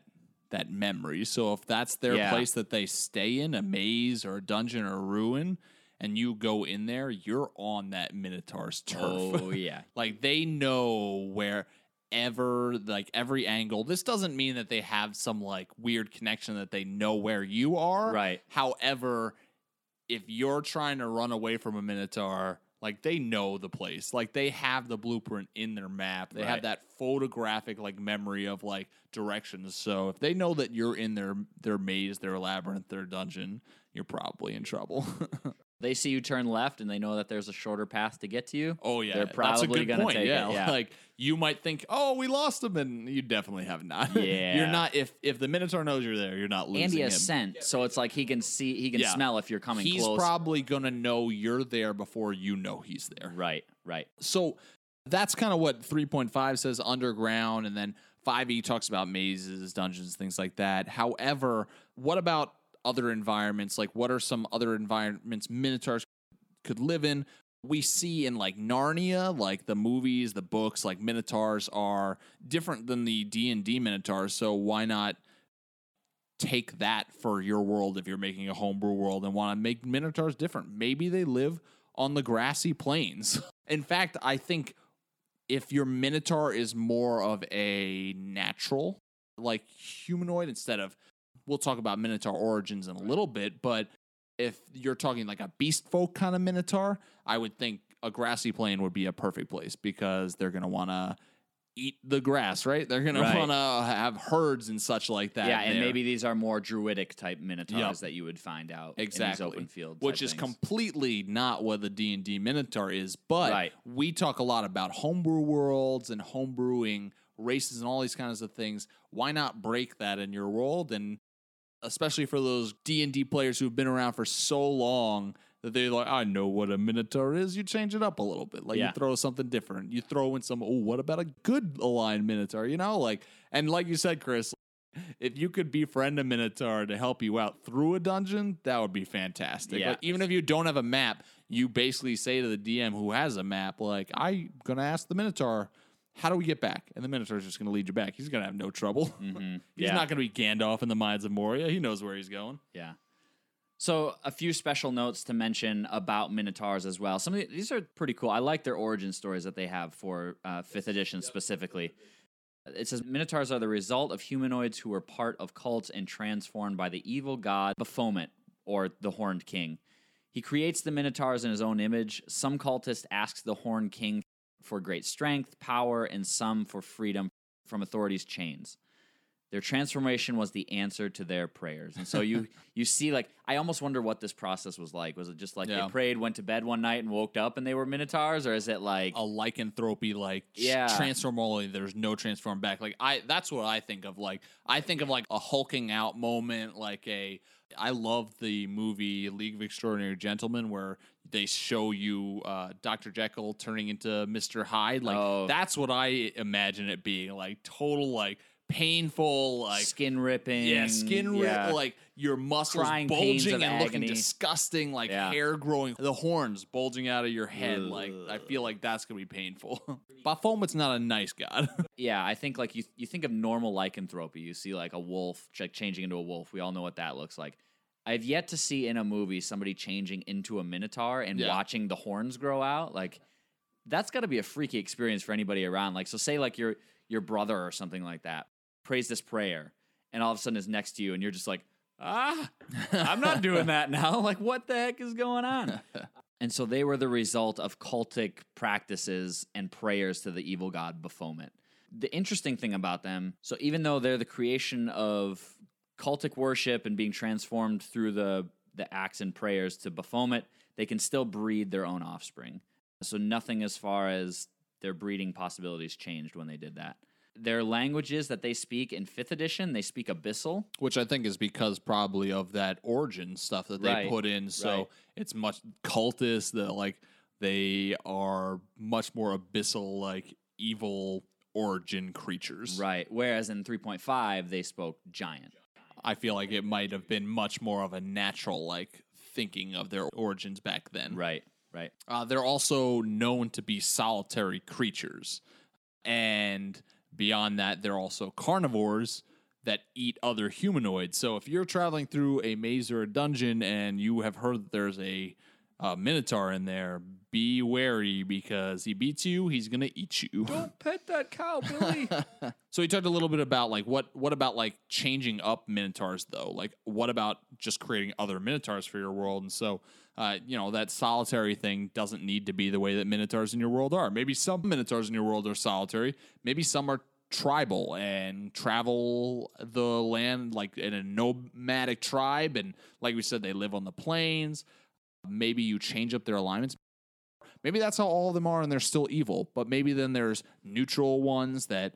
Speaker 1: that memory. So if that's their
Speaker 2: Yeah.
Speaker 1: place that they stay in, a maze or a dungeon or a ruin, and you go in there, you're on that Minotaur's turf.
Speaker 2: Oh, yeah.
Speaker 1: like they know where ever like every angle this doesn't mean that they have some like weird connection that they know where you are
Speaker 2: Right.
Speaker 1: however if you're trying to run away from a minotaur like they know the place. Like they have the blueprint in their map. They have that photographic like memory of like directions. So if they know that you're in their their maze their labyrinth their dungeon you're probably in trouble
Speaker 2: They see you turn left and they know that there's a shorter path to get to you.
Speaker 1: Oh yeah,
Speaker 2: They're probably gonna
Speaker 1: point.
Speaker 2: take it,
Speaker 1: yeah.
Speaker 2: yeah.
Speaker 1: like you might think, oh, we lost him, and you definitely have not.
Speaker 2: Yeah.
Speaker 1: you're not. If if the Minotaur knows you're there, you're not losing
Speaker 2: and he has
Speaker 1: him.
Speaker 2: scent, so it's like he can see, he can
Speaker 1: Yeah.
Speaker 2: smell if you're coming
Speaker 1: He's
Speaker 2: close.
Speaker 1: probably gonna know you're there before you know he's there.
Speaker 2: right, right.
Speaker 1: So that's kind of what 3.5 says underground, and then 5e talks about mazes, dungeons, things like that. However, what about other environments? Like, what are some other environments Minotaurs could live in? We see in like Narnia, like the movies, the books, like Minotaurs are different than the D and D Minotaurs. So why not take that for your world if you're making a homebrew world and want to make minotaurs different. Maybe they live on the grassy plains. In fact, I think if your minotaur is more of a natural like humanoid instead of we'll talk about minotaur origins in a little bit, but if you're talking like a beast folk kind of minotaur, I would think a grassy plain would be a perfect place because they're going to want to eat the grass, right? They're going
Speaker 2: Right.
Speaker 1: to want to have herds and such like that.
Speaker 2: yeah, and
Speaker 1: there.
Speaker 2: maybe these are more druidic type minotaurs
Speaker 1: Yep.
Speaker 2: that you would find out
Speaker 1: exactly
Speaker 2: open fields,
Speaker 1: which is
Speaker 2: things.
Speaker 1: completely not what the d&d minotaur is but
Speaker 2: Right.
Speaker 1: we talk a lot about homebrew worlds and homebrewing races and all these kinds of things why not break that in your world and especially for those d&d players who've been around for so long that they're like i know what a minotaur is you change it up a little bit like
Speaker 2: Yeah.
Speaker 1: you throw something different you throw in some oh what about a good aligned minotaur you know like and like you said chris if you could befriend a minotaur to help you out through a dungeon, that would be fantastic.
Speaker 2: Yeah.
Speaker 1: Like even if you don't have a map, you basically say to the DM who has a map, like, I'm gonna ask the minotaur, how do we get back? And the minotaur's just gonna lead you back. He's gonna have no trouble. He's
Speaker 2: Mm-hmm. Yeah.
Speaker 1: not gonna be Gandalf in the mines of Moria. He knows where he's going.
Speaker 2: Yeah. So a few special notes to mention about Minotaurs as well. Some of the, these are pretty cool. I like their origin stories that they have for uh, fifth edition specifically. It says Minotaurs are the result of humanoids who were part of cults and transformed by the evil god Baphomet, or the Horned King. He creates the Minotaurs in his own image. Some cultist asks the Horned King for great strength, power, and some for freedom from authority's chains. Their transformation was the answer to their prayers. And so you you see like I almost wonder what this process was like. Was it just like
Speaker 1: Yeah.
Speaker 2: they prayed, went to bed one night and woke up and they were minotaurs or is it like
Speaker 1: A lycanthropy, like
Speaker 2: Yeah.
Speaker 1: transform only. There's no transform back. Like I, that's what I think of. Like I think of like a hulking out moment, like a. I love the movie League of Extraordinary Gentlemen where they show you uh, Dr. Jekyll turning into Mr. Hyde. Like
Speaker 2: Oh.
Speaker 1: that's what I imagine it being. Like total like painful like
Speaker 2: skin ripping?
Speaker 1: yeah, skin rip,
Speaker 2: yeah.
Speaker 1: like your muscles
Speaker 2: Crying
Speaker 1: bulging and looking disgusting, like
Speaker 2: Yeah.
Speaker 1: hair growing, the horns bulging out of your head. Like I feel like that's gonna be painful. Baphomet's not a nice god.
Speaker 2: yeah, I think like you you think of normal lycanthropy. You see like a wolf like changing into a wolf. We all know what that looks like. I've yet to see in a movie somebody changing into a minotaur and
Speaker 1: Yeah.
Speaker 2: watching the horns grow out. Like that's got to be a freaky experience for anybody around. Like so say like your your brother or something like that prays this prayer and all of a sudden is next to you and you're just like, "Ah, I'm not doing that now. Like what the heck is going on?" And so they were the result of cultic practices and prayers to the evil god Baphomet. The interesting thing about them, so even though they're the creation of cultic worship and being transformed through the the acts and prayers to Baphomet, they can still breed their own offspring. So nothing as far as their breeding possibilities changed when they did that. Their languages that they speak in 5th edition, they speak Abyssal.
Speaker 1: Which I think is because probably of that origin stuff that they
Speaker 2: Right,
Speaker 1: put in. So
Speaker 2: right.
Speaker 1: it's much cultist that like they are much more abyssal, like evil origin creatures.
Speaker 2: Right. Whereas in 3.5, they spoke giant.
Speaker 1: I feel like it might have been much more of a natural like thinking of their origins back then.
Speaker 2: Right. Right.
Speaker 1: Uh, they're also known to be solitary creatures. And beyond that, they're also carnivores that eat other humanoids. So if you're traveling through a maze or a dungeon and you have heard that there's a uh, minotaur in there, be wary because he beats you, he's going to eat you.
Speaker 2: Don't pet that cow, Billy.
Speaker 1: So he talked a little bit about like what what about like changing up minotaurs though? Like what about just creating other minotaurs for your world? And so uh, you know that solitary thing doesn't need to be the way that minotaurs in your world are. Maybe some minotaurs in your world are solitary. Maybe some are tribal and travel the land like in a nomadic tribe and like we said they live on the plains. Maybe you change up their alignments maybe that's how all of them are and they're still evil but maybe then there's neutral ones that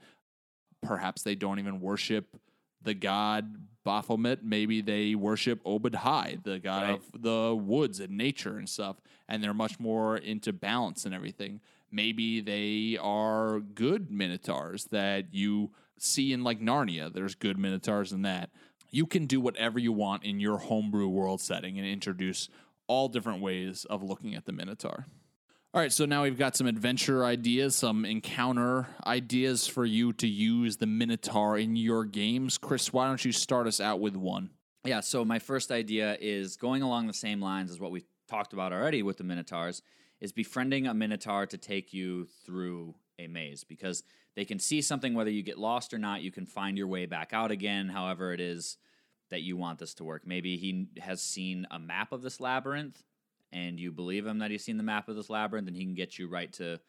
Speaker 1: perhaps they don't even worship the god Baphomet. Maybe they worship Obad-Hai, the god
Speaker 2: Right.
Speaker 1: of the woods and nature and stuff, and they're much more into balance and everything. Maybe they are good minotaurs that you see in like Narnia. There's good minotaurs in that. You can do whatever you want in your homebrew world setting and introduce all different ways of looking at the minotaur. All right, so now we've got some adventure ideas, some encounter ideas for you to use the Minotaur in your games. Chris, why don't you start us out with one?
Speaker 2: Yeah, so my first idea is going along the same lines as what we talked about already with the Minotaurs, is befriending a Minotaur to take you through a maze because they can see something whether you get lost or not, you can find your way back out again, however it is that you want this to work. Maybe he has seen a map of this labyrinth and you believe him that he's seen the map of this labyrinth and he can get you right to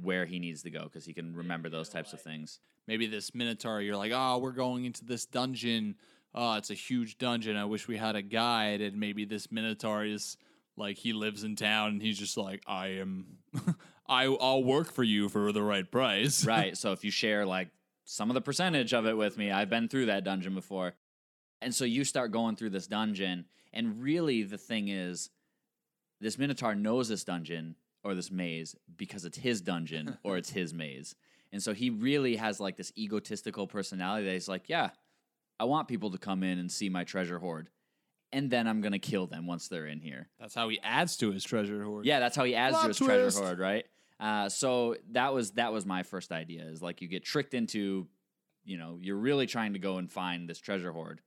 Speaker 2: where he needs to go because he can remember those types of things.
Speaker 1: Maybe this Minotaur, you're like, oh, we're going into this dungeon. Oh, it's a huge dungeon. I wish we had a guide. And maybe this Minotaur is like, he lives in town and he's just like, I am, I, I'll work for you for the right price.
Speaker 2: right. So if you share like some of the percentage of it with me, I've been through that dungeon before. And so you start going through this dungeon. And really, the thing is, this Minotaur knows this dungeon or this maze because it's his dungeon or it's his maze. And so he really has like this egotistical personality that he's like, yeah, I want people to come in and see my treasure hoard. And then I'm going to kill them once they're in here.
Speaker 1: That's how he adds to his treasure hoard.
Speaker 2: Yeah, that's how he adds
Speaker 1: Plot
Speaker 2: to his
Speaker 1: twist.
Speaker 2: treasure hoard, right? Uh, so that was that was my first idea. Is like you get tricked into, you know, you're really trying to go and find this treasure hoard,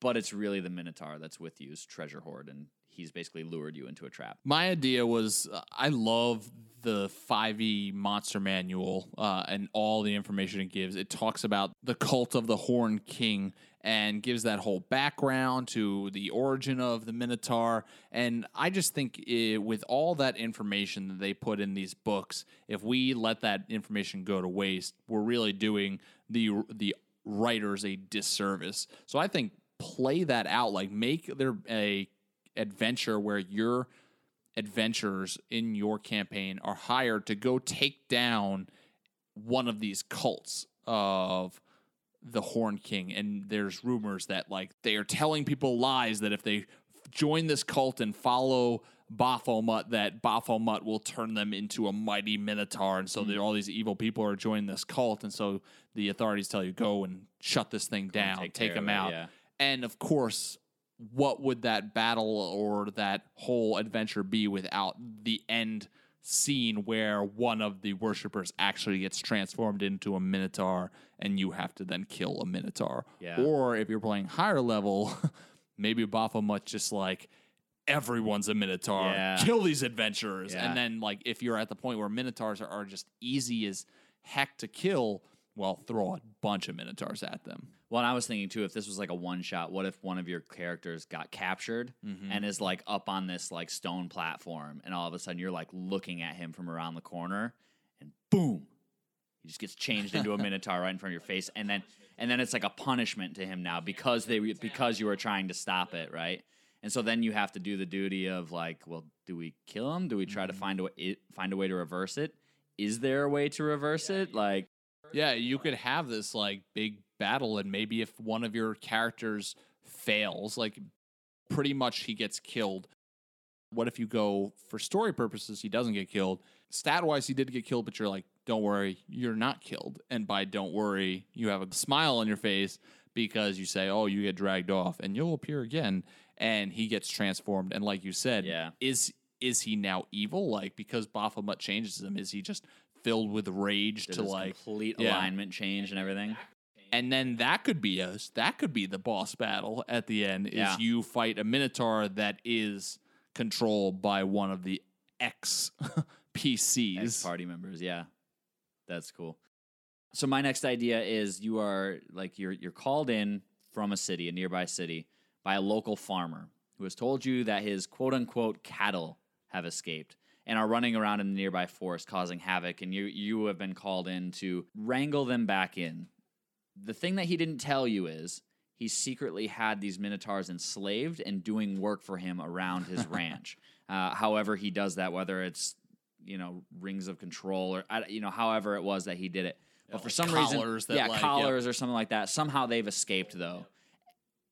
Speaker 2: but it's really the Minotaur that's with you's treasure hoard, and he's basically lured you into a trap.
Speaker 1: My idea was uh, I love the 5e monster manual uh, and all the information it gives. It talks about the cult of the Horn King and gives that whole background to the origin of the Minotaur. And I just think eh, with all that information that they put in these books, if we let that information go to waste, we're really doing the the writers a disservice. So I think play that out, like make there a adventure where your adventurers in your campaign are hired to go take down one of these cults of the Horn King. And there's rumors that like they are telling people lies that if they join this cult and follow Baphomet, that Baphomet will turn them into a mighty minotaur. And so hmm. there, all these evil people are joining this cult. And so the authorities tell you, go and shut this thing down,
Speaker 2: take
Speaker 1: take, them
Speaker 2: it,
Speaker 1: out.
Speaker 2: yeah.
Speaker 1: And of course, what would that battle or that whole adventure be without the end scene where one of the worshippers actually gets transformed into a minotaur and you have to then kill a minotaur?
Speaker 2: Yeah.
Speaker 1: Or if you're playing higher level, maybe Baphomet just like everyone's a minotaur.
Speaker 2: Yeah.
Speaker 1: Kill these adventurers.
Speaker 2: Yeah.
Speaker 1: And then like if you're at the point where minotaurs are, are just easy as heck to kill, well, throw a bunch of minotaurs at them.
Speaker 2: Well, and I was thinking too, if this was like a one shot, what if one of your characters got captured mm-hmm. and is like up on this like stone platform, and all of a sudden you're like looking at him from around the corner, and boom, he just gets changed into a minotaur right in front of your face, and then and then it's like a punishment to him now because they because you were trying to stop it, right? And so then you have to do the duty of like, well, do we kill him? Do we try to mm-hmm. find a way, find a way to reverse it? Is there a way to reverse it? Like,
Speaker 1: Yeah, you could have this like big battle, and maybe if one of your characters fails, like pretty much he gets killed. What if you go for story purposes, he doesn't get killed? Stat wise, he did get killed, but you're like, don't worry, you're not killed. And by don't worry, you have a smile on your face because you say, oh, you get dragged off and you'll appear again. And he gets transformed. And like you said,
Speaker 2: Yeah.
Speaker 1: is is he now evil? Like because Baphomet changes him, is he just filled with rage
Speaker 2: did
Speaker 1: to like
Speaker 2: complete
Speaker 1: yeah.
Speaker 2: alignment change and everything?
Speaker 1: And then that could be a that could be the boss battle at the end is
Speaker 2: Yeah.
Speaker 1: you fight a minotaur that is controlled by one of the X PCs.
Speaker 2: Ex party members, yeah. That's cool. So my next idea is you are like you're you're called in from a city, a nearby city, by a local farmer who has told you that his quote unquote cattle have escaped and are running around in the nearby forest causing havoc and you you have been called in to wrangle them back in. The thing that he didn't tell you is he secretly had these minotaurs enslaved and doing work for him around his ranch. Uh, however, he does that, whether it's you know rings of control or you know however it was that he did it. But for
Speaker 1: like
Speaker 2: some reason,
Speaker 1: that,
Speaker 2: yeah,
Speaker 1: like, yep.
Speaker 2: collars or something like that. Somehow they've escaped though,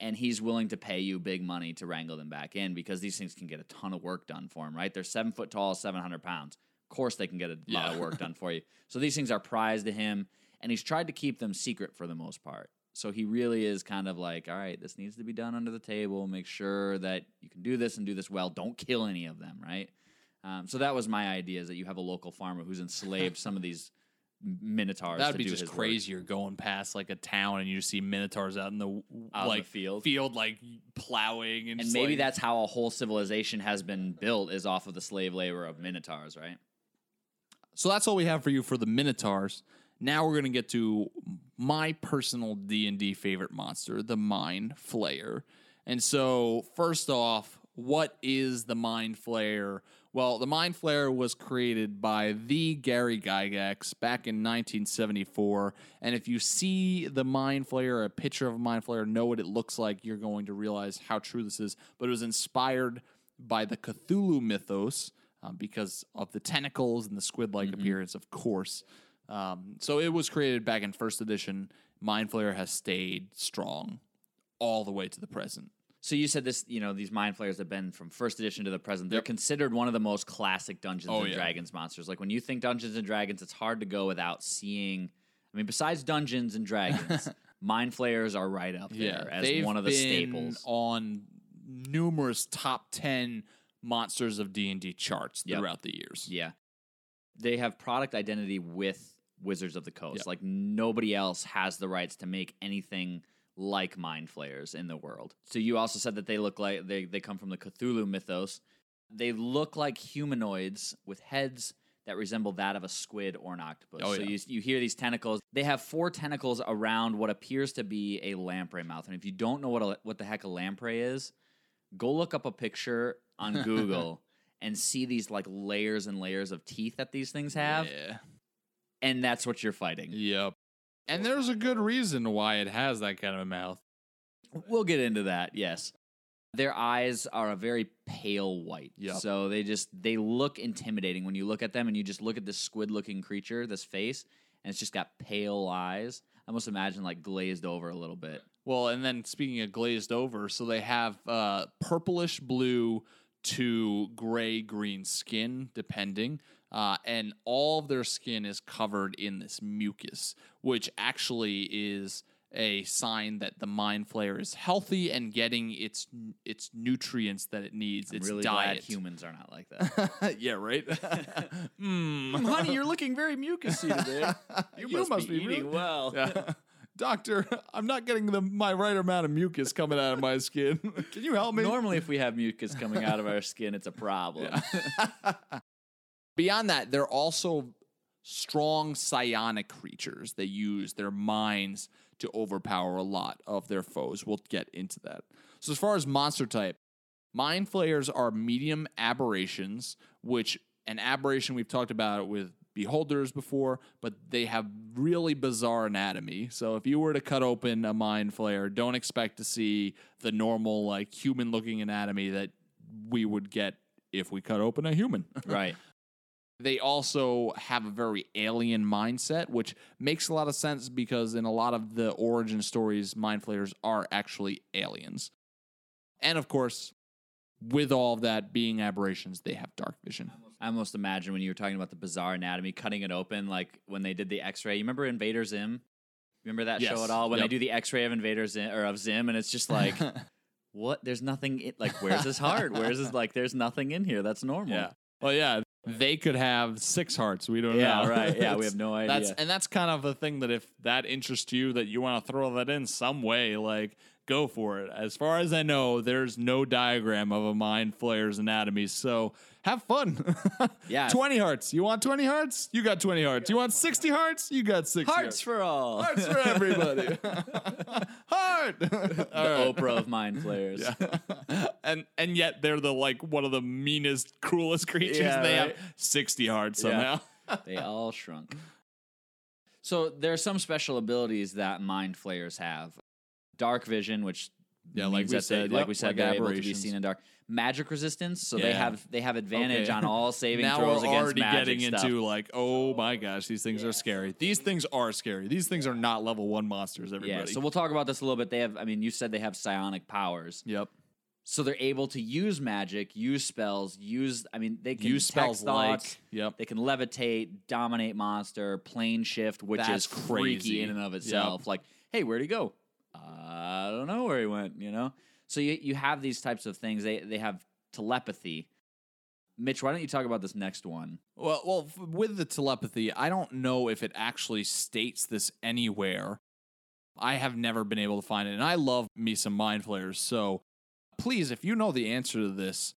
Speaker 2: and he's willing to pay you big money to wrangle them back in because these things can get a ton of work done for him. Right? They're seven foot tall, seven hundred pounds. Of course, they can get a lot of work done for you. So these things are prized to him, and he's tried to keep them secret for the most part. So he really is kind of like, all right, this needs to be done under the table. Make sure that you can do this and do this well. Don't kill any of them, right? Um, so that was my idea: is that you have a local farmer who's enslaved some of these minotaurs.
Speaker 1: That'd
Speaker 2: to
Speaker 1: be
Speaker 2: do
Speaker 1: just
Speaker 2: his work.
Speaker 1: crazier going past like a town and you just see minotaurs out in the
Speaker 2: Out in the
Speaker 1: like
Speaker 2: field.
Speaker 1: field like plowing and,
Speaker 2: And maybe
Speaker 1: like-
Speaker 2: that's how a whole civilization has been built is off of the slave labor of minotaurs, right?
Speaker 1: So that's all we have for you for the Minotaurs. Now we're gonna get to my personal D and D favorite monster, the Mind Flayer. And so first off, what is the Mind Flayer? Well, the Mind Flayer was created by the Gary Gygax back in 1974. And if you see the Mind Flayer, a picture of a Mind Flayer, know what it looks like, you're going to realize how true this is. But it was inspired by the Cthulhu mythos um, because of the tentacles and the squid like appearance, of course. Um, so it was created back in first edition. Mind Flayer has stayed strong all the way to the present.
Speaker 2: So you said this, you know, these mind flayers have been from first edition to the present. They're considered one of the most classic Dungeons
Speaker 1: Oh,
Speaker 2: and
Speaker 1: yeah.
Speaker 2: Dragons monsters. Like when you think Dungeons and Dragons, it's hard to go without seeing. I mean, besides Dungeons and Dragons, mind flayers are right up there as
Speaker 1: they've
Speaker 2: one of the
Speaker 1: been
Speaker 2: staples.
Speaker 1: on numerous top ten monsters of D and D charts
Speaker 2: Yep.
Speaker 1: throughout the years.
Speaker 2: Yeah, they have product identity with Wizards of the Coast.
Speaker 1: Yep.
Speaker 2: Like nobody else has the rights to make anything like mind flayers in the world. So you also said that they look like they they come from the Cthulhu mythos. They look like humanoids with heads that resemble that of a squid or an octopus.
Speaker 1: Oh,
Speaker 2: so
Speaker 1: yeah.
Speaker 2: you you hear these tentacles. They have four tentacles around what appears to be a lamprey mouth. And if you don't know what a, what the heck a lamprey is, go look up a picture on Google and see these like layers and layers of teeth that these things have,
Speaker 1: Yeah.
Speaker 2: And that's what you're fighting.
Speaker 1: Yep. And there's a good reason why it has that kind of a mouth.
Speaker 2: We'll get into that. Yes. Their eyes are a very pale white.
Speaker 1: Yep.
Speaker 2: So they just they look intimidating when you look at them and you just look at this squid looking creature, this face, and it's just got pale eyes. I must imagine like glazed over a little bit.
Speaker 1: Well, and then speaking of glazed over, so they have uh, purplish blue to gray green skin, depending. Uh, and all of their skin is covered in this mucus, which actually is a sign that the mind flayer is healthy and getting its its nutrients that it needs.
Speaker 2: I'm
Speaker 1: its
Speaker 2: really
Speaker 1: diet.
Speaker 2: glad humans are not like that.
Speaker 1: yeah, right. mm.
Speaker 2: Honey, you're looking very mucusy today. You, must, be, eating well.
Speaker 1: Yeah. Doctor, I'm not getting the my right amount of mucus coming out of my skin. Can you help me?
Speaker 2: Normally, if we have mucus coming out of our skin, it's a problem.
Speaker 1: Beyond that, they're also strong psionic creatures. They use their minds to overpower a lot of their foes. We'll get into that. So, as far as monster type, mind flayers are medium aberrations, which an aberration we've talked about with beholders before, but they have really bizarre anatomy. So, if you were to cut open a mind flayer, don't expect to see the normal, like human looking anatomy that we would get if we cut open a human.
Speaker 2: right.
Speaker 1: They also have a very alien mindset, which makes a lot of sense because in a lot of the origin stories, mind flayers are actually aliens. And of course, with all of that being aberrations, they have dark vision.
Speaker 2: I almost imagine when you were talking about the bizarre anatomy, cutting it open, like when they did the X-ray. You remember Invader Zim? Remember that show at all? When
Speaker 1: Yep.
Speaker 2: they do the X-ray of Invader Zim or of Zim, and it's just like, what? There's nothing. In, like, where's his heart? Where's his like? There's nothing in here. That's normal.
Speaker 1: Yeah. Well, yeah, they could have six hearts. We don't
Speaker 2: Yeah,
Speaker 1: know.
Speaker 2: right. Yeah, we have no idea.
Speaker 1: That's and that's kind of the thing that if that interests you, that you want to throw that in some way, like go for it. As far as I know, there's no diagram of a mind flayer's anatomy, so have fun.
Speaker 2: Yeah.
Speaker 1: twenty hearts. You want twenty hearts? You got twenty hearts. You want sixty hearts? You got sixty
Speaker 2: Hearts for all.
Speaker 1: hearts for everybody. Heart.
Speaker 2: the
Speaker 1: right.
Speaker 2: Oprah of mind flayers.
Speaker 1: And and yet they're the like one of the meanest, cruelest creatures.
Speaker 2: Yeah,
Speaker 1: they
Speaker 2: right.
Speaker 1: have sixty hearts
Speaker 2: Yeah.
Speaker 1: somehow.
Speaker 2: they all shrunk. So there are some special abilities that mind flayers have. Dark vision, which
Speaker 1: Yeah, like we
Speaker 2: that they-
Speaker 1: said,
Speaker 2: like
Speaker 1: yep,
Speaker 2: we said,
Speaker 1: like
Speaker 2: they're able to be seen in dark. Magic resistance, so they have they have advantage
Speaker 1: Okay.
Speaker 2: on all saving
Speaker 1: now
Speaker 2: throws
Speaker 1: we're
Speaker 2: against
Speaker 1: already
Speaker 2: magic
Speaker 1: getting
Speaker 2: stuff.
Speaker 1: into like, oh my gosh, these things are scary. These things are scary. These things are not level one monsters. Everybody.
Speaker 2: yeah, so we'll talk about this a little bit. They have, I mean, you said they have psionic powers,
Speaker 1: yep.
Speaker 2: So they're able to use magic, use spells, use. I mean, they can
Speaker 1: Use spells
Speaker 2: thoughts,
Speaker 1: like yep.
Speaker 2: They can levitate, dominate monster, plane shift, which
Speaker 1: That's
Speaker 2: is freaky
Speaker 1: crazy.
Speaker 2: in and of
Speaker 1: Yep.
Speaker 2: itself. Like, hey, where'd he go? I don't know where he went. You know. So you you have these types of things. They they have telepathy. Mitch, why don't you talk about this next one?
Speaker 1: Well, well, f- with the telepathy, I don't know if it actually states this anywhere. I have never been able to find it, and I love me some mind flayers. So, please, if you know the answer to this,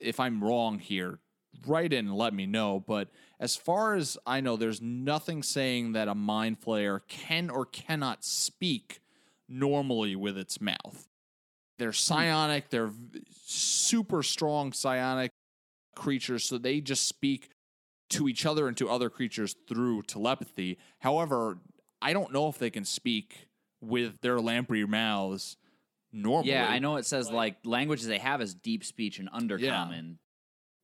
Speaker 1: if I'm wrong here, write in and let me know. But as far as I know, there's nothing saying that a mind flayer can or cannot speak normally with its mouth. They're hmm. psionic. They're super strong psionic creatures, so they just speak to each other and to other creatures through telepathy. However, I don't know if they can speak with their lamprey mouths normally.
Speaker 2: Yeah, I know it says like languages they have is deep speech and undercommon.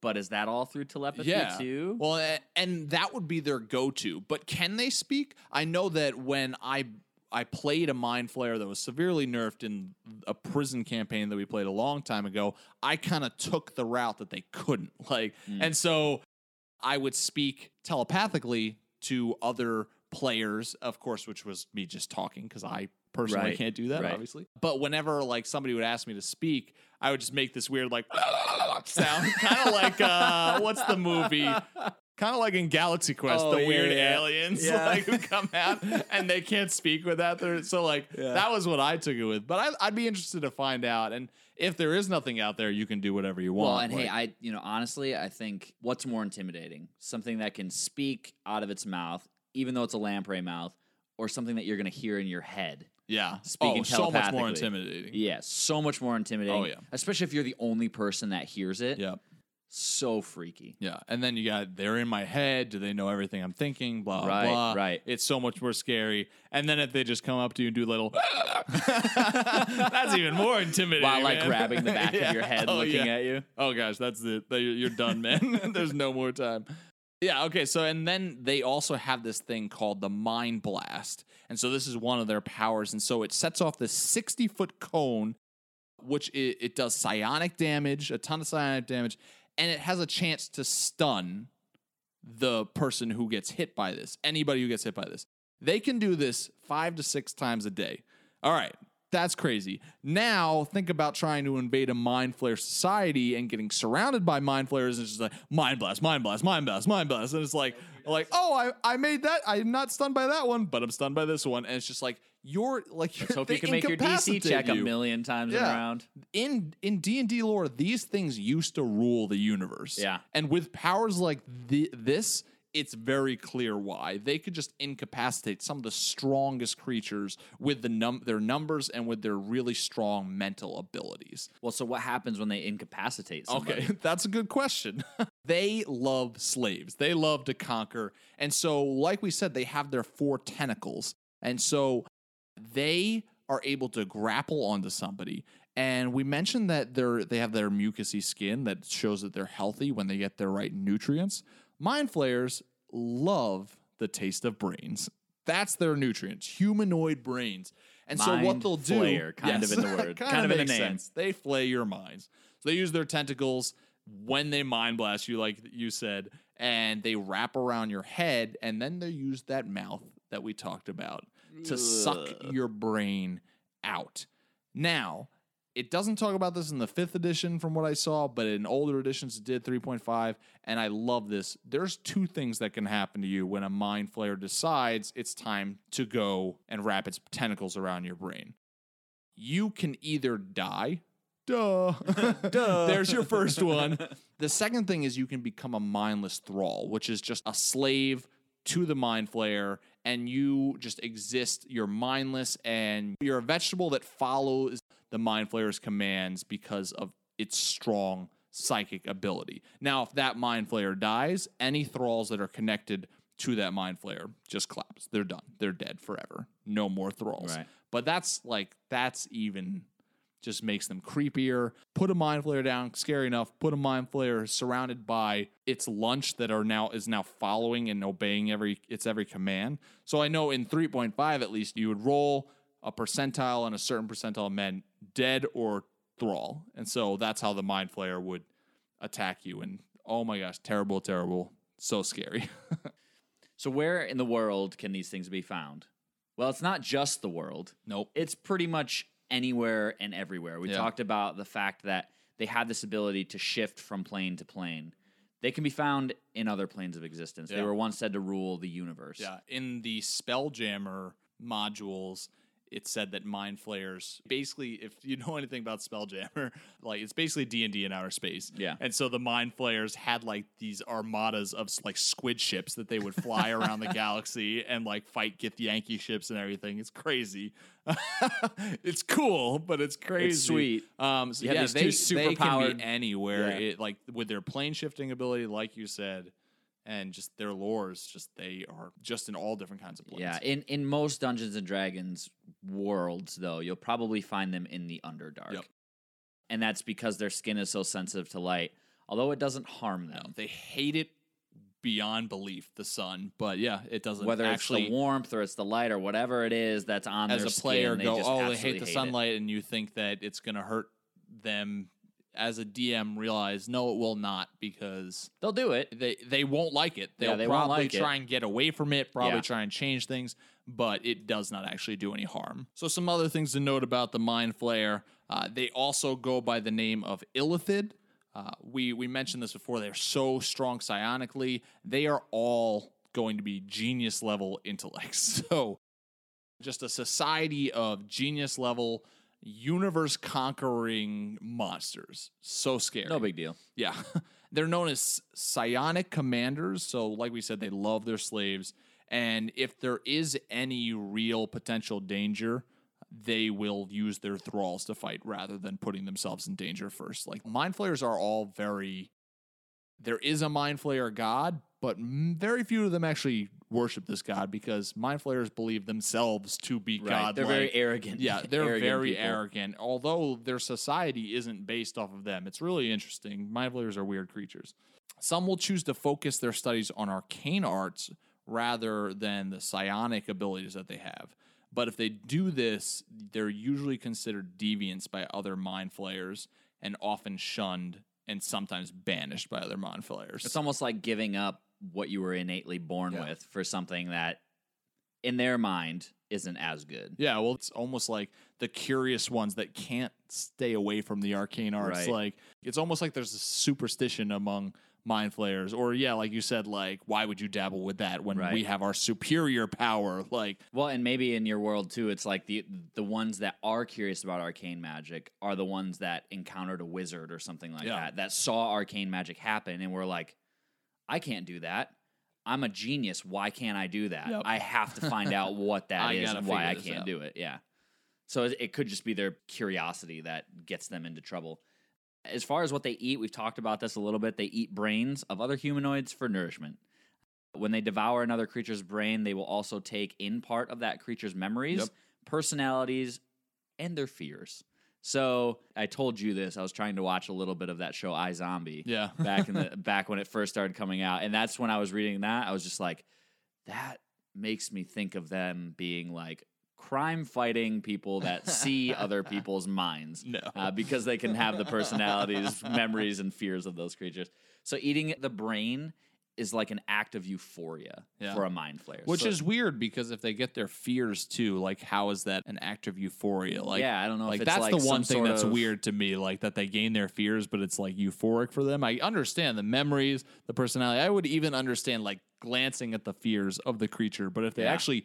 Speaker 2: But is that all through telepathy
Speaker 1: yeah.
Speaker 2: too?
Speaker 1: Well, a- and that would be their go-to. But can they speak? I know that when I I played a mind flayer that was severely nerfed in a prison campaign that we played a long time ago, I kind of took the route that they couldn't. Like,
Speaker 2: Mm.
Speaker 1: and so I would speak telepathically to other players, of course, which was me just talking because I personally
Speaker 2: Right,
Speaker 1: can't do that,
Speaker 2: right.
Speaker 1: obviously. But whenever like somebody would ask me to speak, I would just make this weird like sound, kind of like uh, what's the movie? Kind of like in Galaxy Quest,
Speaker 2: Oh,
Speaker 1: the
Speaker 2: yeah,
Speaker 1: weird
Speaker 2: yeah.
Speaker 1: aliens
Speaker 2: Yeah.
Speaker 1: like who come out and they can't speak without their. So like that was what I took it with. But I, I'd be interested to find out. And if there is nothing out there, you can do whatever you want.
Speaker 2: Well, and hey, I you know honestly, I think what's more intimidating, something that can speak out of its mouth, even though it's a lamprey mouth, or something that you're going to hear in your head.
Speaker 1: Yeah,
Speaker 2: speaking
Speaker 1: oh, so much more intimidating.
Speaker 2: Yeah, so much more intimidating.
Speaker 1: Oh, yeah.
Speaker 2: especially if you're the only person that hears it.
Speaker 1: Yep.
Speaker 2: so freaky.
Speaker 1: Yeah, and then you got they're in my head. Do they know everything I'm thinking? Blah
Speaker 2: Right,
Speaker 1: blah.
Speaker 2: right.
Speaker 1: It's so much more scary. And then if they just come up to you and do little, that's even more intimidating.
Speaker 2: While like
Speaker 1: man.
Speaker 2: grabbing the back
Speaker 1: Yeah.
Speaker 2: of your head,
Speaker 1: Oh,
Speaker 2: looking
Speaker 1: yeah.
Speaker 2: at you.
Speaker 1: Oh gosh, that's it. You're done, man. There's no more time. Yeah, okay. So, and then they also have this thing called the Mind Blast. And so, this is one of their powers. And so, it sets off this 60 foot cone, which it, it does psionic damage, a ton of psionic damage, and it has a chance to stun the person who gets hit by this, anybody who gets hit by this. They can do this five to six times a day. All right, that's crazy. Now think about trying to invade a mind flayer society and getting surrounded by mind flayers and it's just like mind blast, mind blast, mind blast, mind blast. And it's like like, oh, I, I made that. I'm not stunned by that one, but I'm stunned by this one. And it's just like you're like
Speaker 2: Let's hope you can make your DC check a million times
Speaker 1: Yeah.
Speaker 2: around.
Speaker 1: in in D&D lore these things used to rule the universe.
Speaker 2: Yeah.
Speaker 1: And with powers like the, this it's very clear why. They could just incapacitate some of the strongest creatures with the num- their numbers and with their really strong mental abilities.
Speaker 2: Well, so what happens when they incapacitate somebody?
Speaker 1: Okay, that's a good question. they love slaves. They love to conquer. And so, like we said, they have their four tentacles. And so they are able to grapple onto somebody. And we mentioned that they're they have their mucousy skin that shows that they're healthy when they get their right nutrients. Mind flayers love the taste of brains. That's their nutrients, humanoid brains. And so what
Speaker 2: Mind
Speaker 1: they'll do,
Speaker 2: flayer, kind of in the word,
Speaker 1: kind,
Speaker 2: kind
Speaker 1: of
Speaker 2: of in the name.
Speaker 1: sense. They flay your minds. So they use their tentacles when they mind blast you, like you said, and they wrap around your head, and then they use that mouth that we talked about to suck your brain out. Now, it doesn't talk about this in the fifth edition from what I saw, but in older editions it did 3.5, and I love this. There's two things that can happen to you when a mind flayer decides it's time to go and wrap its tentacles around your brain. You can either die. Duh. Duh. There's your first one. The second thing is you can become a mindless thrall, which is just a slave to the mind flayer, and you just exist. You're mindless, and you're a vegetable that follows the mind flayer's commands because of its strong psychic ability. Now, if that mind flayer dies, any thralls that are connected to that mind flayer just collapse. They're done. They're dead forever. No more thralls.
Speaker 2: Right.
Speaker 1: But that's like that's even just makes them creepier. Put a mind flayer down, scary enough. Put a mind flayer surrounded by its lunch that are now is now following and obeying every its every command. So I know in 3.5 at least you would roll a percentile and a certain percentile men dead or thrall. And so that's how the mind flayer would attack you. And oh my gosh, terrible, terrible. So scary.
Speaker 2: So where in the world can these things be found? Well, it's not just the world.
Speaker 1: nope.
Speaker 2: It's pretty much anywhere and everywhere. We
Speaker 1: Yeah.
Speaker 2: talked about the fact that they have this ability to shift from plane to plane. They can be found in other planes of existence. They were once said to rule the universe.
Speaker 1: Yeah, in the Spelljammer modules, it said that mind flayers basically, if you know anything about Spelljammer, like it's basically D and D in outer space.
Speaker 2: Yeah.
Speaker 1: and so the mind flayers had like these armadas of like squid ships that they would fly around the galaxy and like fight Githyanki ships and everything. It's crazy. it's cool, but it's crazy.
Speaker 2: sweet.
Speaker 1: Um, so yeah,
Speaker 2: these
Speaker 1: they,
Speaker 2: two
Speaker 1: they can be anywhere.
Speaker 2: Yeah.
Speaker 1: It, like with their plane shifting ability, like you said and just their lores just they are just in all different kinds of planes.
Speaker 2: Yeah, in in most Dungeons and Dragons worlds, though, you'll probably find them in the Underdark,
Speaker 1: Yep.
Speaker 2: and that's because their skin is so sensitive to light. Although it doesn't harm
Speaker 1: No,
Speaker 2: them,
Speaker 1: they hate it beyond belief, the sun. But yeah, it doesn't
Speaker 2: whether
Speaker 1: actually
Speaker 2: it's the warmth or it's the light or whatever it is that's on
Speaker 1: as
Speaker 2: their
Speaker 1: a player
Speaker 2: skin, they
Speaker 1: go,
Speaker 2: just
Speaker 1: oh, they hate the
Speaker 2: it."
Speaker 1: sunlight, and you think that it's gonna hurt them. As a DM, realize no, it will not because
Speaker 2: They'll do it.
Speaker 1: they they won't like it. They'll
Speaker 2: Yeah, they won't
Speaker 1: probably
Speaker 2: like it.
Speaker 1: try and get away from it, probably
Speaker 2: Yeah.
Speaker 1: try and change things, but it does not actually do any harm. So some other things to note about the Mind Flayer, uh, they also go by the name of Illithid. Uh, we we mentioned this before. They're so strong psionically. They are all going to be genius level intellects. So just a society of genius level universe conquering monsters. So scary.
Speaker 2: No big deal.
Speaker 1: Yeah. They're known as psionic commanders. So, like we said, they love their slaves. And if there is any real potential danger, they will use their thralls to fight rather than putting themselves in danger first. Like, mind flayers are all very. There is a mind flayer god, but very few of them actually worship this god because mind flayers believe themselves to be
Speaker 2: Right.
Speaker 1: god.
Speaker 2: They're very arrogant.
Speaker 1: Yeah, they're
Speaker 2: Arrogant
Speaker 1: very
Speaker 2: people.
Speaker 1: arrogant. Although their society isn't based off of them, it's really interesting. Mind flayers are weird creatures. Some will choose to focus their studies on arcane arts rather than the psionic abilities that they have. But if they do this, they're usually considered deviants by other mind flayers and often shunned and sometimes banished by other mind flayers.
Speaker 2: It's almost like giving up what you were innately born
Speaker 1: Yeah.
Speaker 2: with for something that, in their mind, isn't as good.
Speaker 1: Yeah, well, it's almost like the curious ones that can't stay away from the arcane arts.
Speaker 2: Right.
Speaker 1: Like it's almost like there's a superstition among mind flayers, or yeah, like you said, like why would you dabble with that when
Speaker 2: Right.
Speaker 1: we have our superior power? Like
Speaker 2: Well, and maybe in your world too, it's like the the ones that are curious about arcane magic are the ones that encountered a wizard or something like
Speaker 1: Yeah.
Speaker 2: that that saw arcane magic happen and were like, I can't do that. I'm a genius. Why can't I do that?
Speaker 1: Yep.
Speaker 2: I have to find out what that is and why I can't
Speaker 1: out.
Speaker 2: do it. Yeah. So it, it could just be their curiosity that gets them into trouble. As far as what they eat, we've talked about this a little bit. They eat brains of other humanoids for nourishment. When they devour another creature's brain, they will also take in part of that creature's memories,
Speaker 1: Yep.
Speaker 2: personalities, and their fears. So I told you this. I was trying to watch a little bit of that show iZombie
Speaker 1: yeah,
Speaker 2: back in the back when it first started coming out, and that's when I was reading that. I was just like, that makes me think of them being like crime fighting people that see other people's minds
Speaker 1: no,
Speaker 2: uh, because they can have the personalities, memories, and fears of those creatures. So eating the brain is like an act of euphoria
Speaker 1: Yeah.
Speaker 2: for a mind flayer.
Speaker 1: which
Speaker 2: So-
Speaker 1: is weird because if they get their fears too, like how is that an act of euphoria? Like
Speaker 2: yeah, I don't know
Speaker 1: like that's
Speaker 2: like
Speaker 1: the one thing that's
Speaker 2: of-
Speaker 1: weird to me like that they gain their fears but it's like euphoric for them i understand the memories the personality i would even understand like glancing at the fears of the creature but if they
Speaker 2: Yeah.
Speaker 1: actually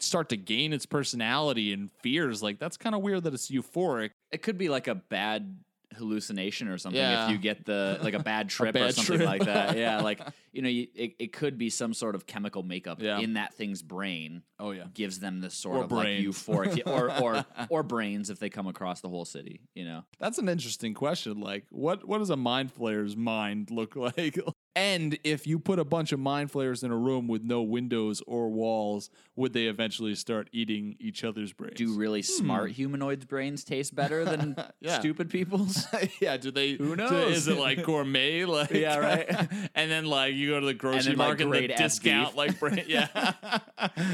Speaker 1: start to gain its personality and fears like that's kind of weird that it's euphoric
Speaker 2: It could be like a bad hallucination or something
Speaker 1: Yeah.
Speaker 2: if you get the like a bad trip or
Speaker 1: bad
Speaker 2: something
Speaker 1: trip.
Speaker 2: like that. Yeah, like you know, you, it, it could be some sort of chemical makeup
Speaker 1: Yeah.
Speaker 2: in that thing's brain
Speaker 1: oh yeah
Speaker 2: gives them this sort
Speaker 1: Or
Speaker 2: of like
Speaker 1: brains.
Speaker 2: euphoric or or or brains if they come across the whole city. You know,
Speaker 1: That's an interesting question. Like, what what does a mind flayer's mind look like? And if you put a bunch of mind flayers in a room with no windows or walls, would they eventually start eating each other's brains?
Speaker 2: do really hmm. smart humanoids' brains taste better than
Speaker 1: Yeah.
Speaker 2: stupid people's?
Speaker 1: yeah, do they?
Speaker 2: Who knows?
Speaker 1: is it like gourmet? Like
Speaker 2: Yeah, right.
Speaker 1: and then like you go to the grocery
Speaker 2: then,
Speaker 1: market, and
Speaker 2: grade
Speaker 1: the discount
Speaker 2: beef.
Speaker 1: like brain, yeah,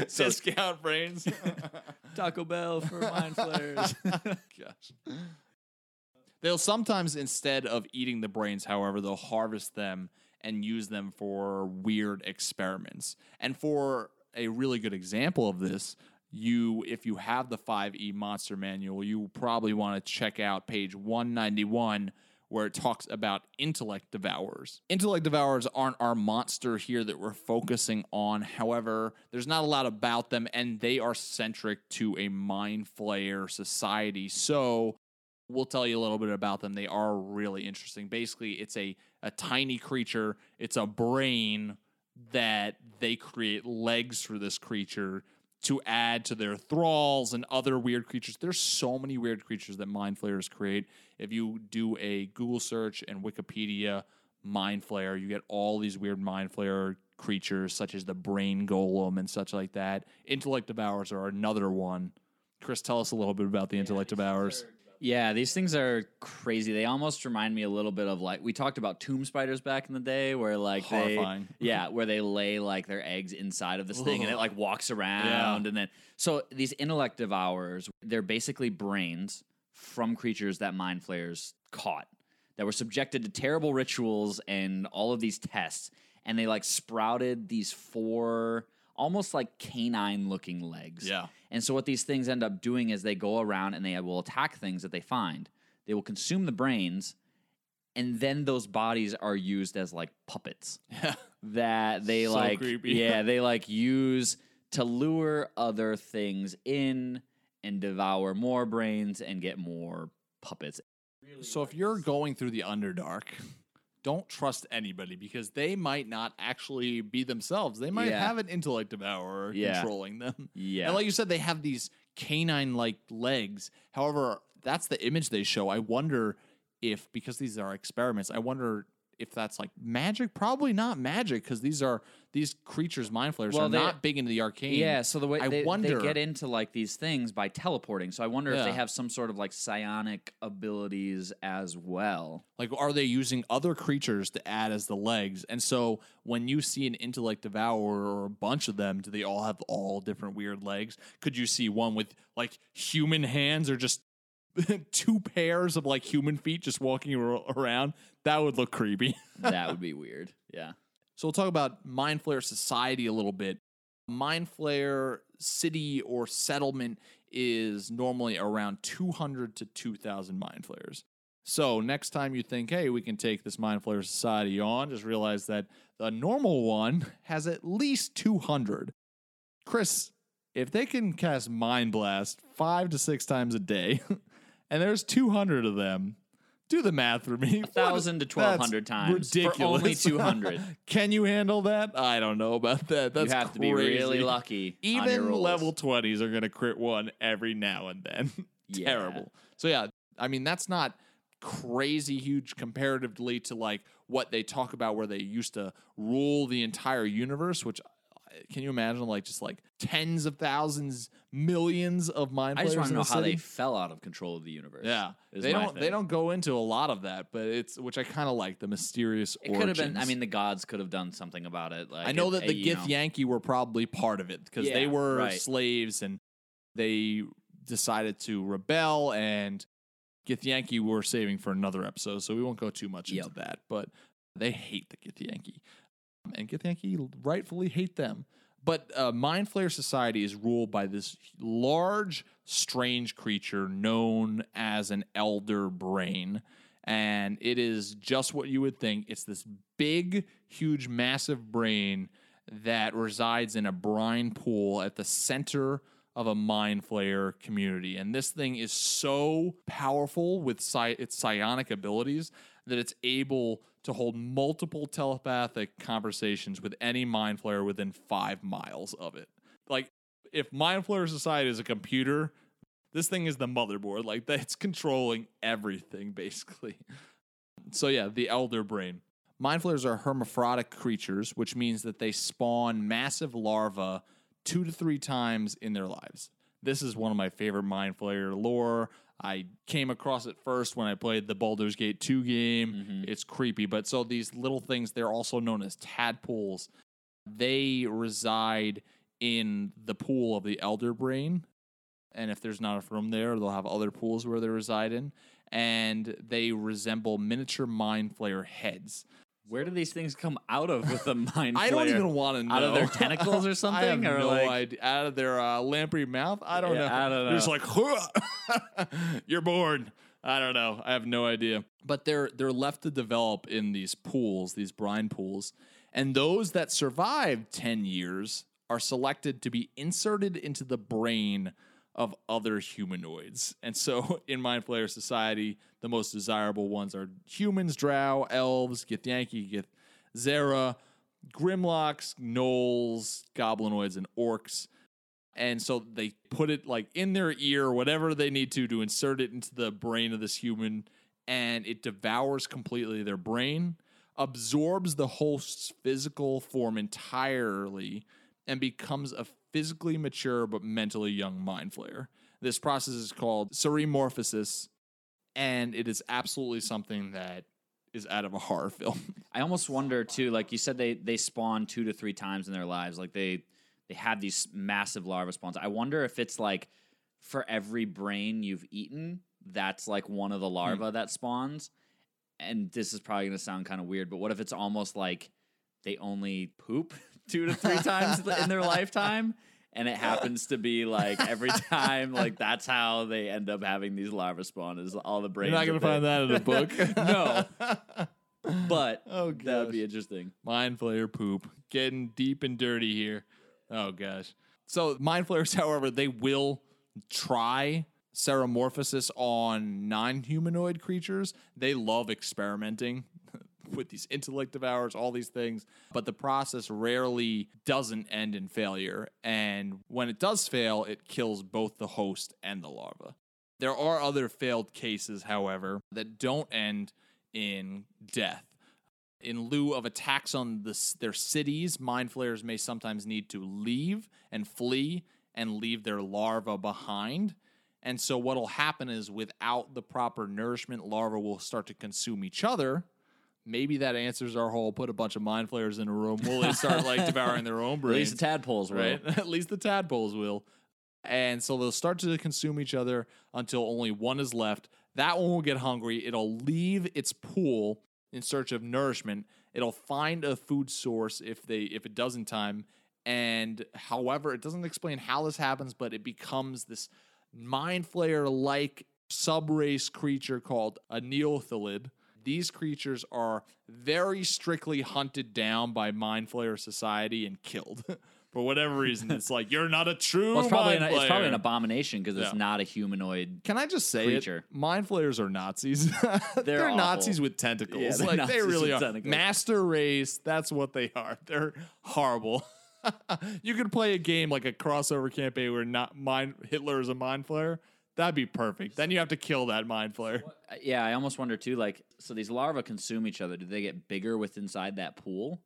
Speaker 2: So-
Speaker 1: discount brains.
Speaker 2: Taco Bell for mind flayers.
Speaker 1: Gosh. They'll sometimes, instead of eating the brains, however, they'll harvest them and use them for weird experiments. And for a really good example of this, you if you have the 5e monster manual, you probably want to check out page 191 where it talks about intellect devourers. Intellect devourers aren't our monster here that we're focusing on. However, there's not a lot about them, and they are centric to a mind flayer society. So we'll tell you a little bit about them. They are really interesting. Basically, it's a, a tiny creature, it's a brain that they create legs for this creature to add to their thralls and other weird creatures. There's so many weird creatures that mind flayers create. If you do a Google search and Wikipedia mind flayer, you get all these weird mind flayer creatures such as the brain golem and such like that. Intellect devourers are another one. Chris, tell us a little bit about the intellect devourers.
Speaker 2: Yeah, these things are crazy. They almost remind me a little bit of like we talked about tomb spiders back in the day, where like
Speaker 1: Horrifying.
Speaker 2: they, yeah, where they lay like their eggs inside of this thing and it like walks around, and then so these intellect devourers, they're basically brains from creatures that mind flayers caught that were subjected to terrible rituals and all of these tests, and they like sprouted these four almost like canine looking legs.
Speaker 1: Yeah.
Speaker 2: And so what these things end up doing is they go around and they will attack things that they find. They will consume the brains, and then those bodies are used as like puppets
Speaker 1: Yeah.
Speaker 2: that they
Speaker 1: So
Speaker 2: like
Speaker 1: creepy.
Speaker 2: yeah they like use to lure other things in and devour more brains and get more puppets.
Speaker 1: So if you're going through the Underdark, don't trust anybody because they might not actually be themselves. They might
Speaker 2: Yeah.
Speaker 1: have an intellect devourer
Speaker 2: Yeah.
Speaker 1: controlling them.
Speaker 2: Yeah.
Speaker 1: And like you said, they have these canine like legs. However, that's the image they show. I wonder if because these are experiments, I wonder if that's like magic. Probably not magic because these are these creatures, mind flayers,
Speaker 2: Well,
Speaker 1: are not big into the arcane.
Speaker 2: Yeah, so the way
Speaker 1: I
Speaker 2: they,
Speaker 1: wonder
Speaker 2: they get into like these things by teleporting. So I wonder if they have some sort of like psionic abilities as well.
Speaker 1: Like, are they using other creatures to add as the legs? And so, when you see an intellect devourer or a bunch of them, do they all have all different weird legs? Could you see one with like human hands or just two pairs of like human feet just walking ar- around? That would look creepy.
Speaker 2: That would be weird. Yeah.
Speaker 1: So we'll talk about Mind Flayer society a little bit. Mind Flayer city or settlement is normally around 200 to 2,000 Mind Flayers. So next time you think, hey, we can take this Mind Flayer society on, just realize that the normal one has at least 200. Chris, if they can cast Mind Blast five to six times a day, and there's 200 of them, do the math for me.
Speaker 2: A thousand to twelve hundred times
Speaker 1: ridiculous.
Speaker 2: for only two hundred.
Speaker 1: Can you handle that? I don't know about that. That's
Speaker 2: you have to be really lucky.
Speaker 1: Even level 20s are going to crit one every now and then.
Speaker 2: Yeah.
Speaker 1: Terrible. So, yeah, I mean, that's not crazy huge comparatively to like what they talk about where they used to rule the entire universe, which can you imagine like just like tens of thousands, millions of mind
Speaker 2: I just
Speaker 1: want to
Speaker 2: to know how they fell out of control of the universe.
Speaker 1: yeah,
Speaker 2: is
Speaker 1: they
Speaker 2: my
Speaker 1: don't. They
Speaker 2: thing.
Speaker 1: don't go into a lot of that, but it's which I kind of like the mysterious.
Speaker 2: It could have been. I
Speaker 1: origins.
Speaker 2: mean, the gods could have done something about it. Like
Speaker 1: I know
Speaker 2: it-
Speaker 1: that the eh,
Speaker 2: you
Speaker 1: Gith
Speaker 2: know.
Speaker 1: Yankee were probably part of it because they
Speaker 2: Yeah,
Speaker 1: were
Speaker 2: right.
Speaker 1: slaves and they decided to rebel and Githyanki were saving for another episode, so we won't go too much into
Speaker 2: Yep.
Speaker 1: that. But they hate the Githyanki, and Githyanki rightfully hate them. But uh, Mind Flayer Society is ruled by this large, strange creature known as an Elder Brain. And it is just what you would think. It's this big, huge, massive brain that resides in a brine pool at the center of a mind flayer community. And this thing is so powerful with its psionic abilities that it's able to hold multiple telepathic conversations with any mind flayer within five miles of it. Like, if Mind Flayer Society is a computer, this thing is the motherboard. Like, that's controlling everything, basically. So, yeah, the Elder Brain. Mind flayers are hermaphroditic creatures, which means that they spawn massive larvae two to three times in their lives. This is one of my favorite Mind Flayer lore. I came across it first when I played the Baldur's Gate 2 game. Mm-hmm. It's creepy, but so these little things, they're also known as tadpoles. They reside in the pool of the Elder Brain. And if there's not a room there, they'll have other pools where they reside in. And they resemble miniature Mind Flayer heads.
Speaker 2: Where do these things come out of with the mind?
Speaker 1: I don't even want to know.
Speaker 2: Out of their tentacles or something, I
Speaker 1: have
Speaker 2: or
Speaker 1: no
Speaker 2: like,
Speaker 1: idea. Out of their uh, lamprey mouth? I don't
Speaker 2: Yeah,
Speaker 1: know.
Speaker 2: I don't
Speaker 1: They're just like, you're born. I don't know. I have no idea. But they're they're left to develop in these pools, these brine pools, and those that survive 10 years are selected to be inserted into the brain of other humanoids. And so in Mind Flayer society, the most desirable ones are humans, drow, elves, Githyanki, Gith Zera, Grimlocks, gnolls, goblinoids, and orcs. And so they put it like in their ear, whatever they need to, to insert it into the brain of this human, and it devours completely their brain, absorbs the host's physical form entirely, and becomes a physically mature but mentally young mind flayer. This process is called ceremorphosis, and it is absolutely something that is out of a horror film.
Speaker 2: I almost wonder too. Like you said, they they spawn two to three times in their lives. Like they they have these massive larva spawns. I wonder if it's like for every brain you've eaten, that's like one of the hmm. larvae that spawns. And this is probably going to sound kind of weird, but what if it's almost like they only poop two to three times in their lifetime? And it happens to be like every time, like that's how they end up having these larvae spawn is all the brains.
Speaker 1: You're not going to find that in a book.
Speaker 2: no, but
Speaker 1: Oh,
Speaker 2: that would be interesting.
Speaker 1: Mind Flayer poop. Getting deep and dirty here. Oh gosh. So mind flayers, however, they will try ceremorphosis on non-humanoid creatures. They love experimenting with these intellect devours, all these things, but the process rarely doesn't end in failure. And when it does fail, it kills both the host and the larva. There are other failed cases, however, that don't end in death. In lieu of attacks on the, their cities, mind flayers may sometimes need to leave and flee and leave their larva behind. And so, what'll happen is, without the proper nourishment, larvae will start to consume each other. Maybe that answers our whole put a bunch of mind flayers in a room. Will they start like devouring their own
Speaker 2: At least the tadpoles will.
Speaker 1: right? At least the tadpoles will. And so they'll start to consume each other until only one is left. That one will get hungry. It'll leave its pool in search of nourishment. It'll find a food source if they if it does in time. And however, it doesn't explain how this happens, but it becomes this mind flayer like subrace creature called a neothelid. These creatures are very strictly hunted down by Mind Flayer Society and killed. For whatever reason, it's like you're not a true
Speaker 2: Well, it's probably an, it's probably an abomination because it's
Speaker 1: Yeah.
Speaker 2: not a humanoid.
Speaker 1: Can I just say
Speaker 2: creature.
Speaker 1: it? Mind flayers are Nazis. They're,
Speaker 2: awful.
Speaker 1: Nazis with tentacles.
Speaker 2: Yeah, they're
Speaker 1: like
Speaker 2: Nazis
Speaker 1: they really
Speaker 2: with
Speaker 1: are.
Speaker 2: tentacles.
Speaker 1: Master race. That's what they are. They're horrible. you could play a game like a crossover campaign where not mind Hitler is a mind flayer. That'd be perfect. Then you have to kill that mind flayer.
Speaker 2: Uh, Yeah, I almost wonder too. Like, so these larvae consume each other. Do they get bigger with inside that pool?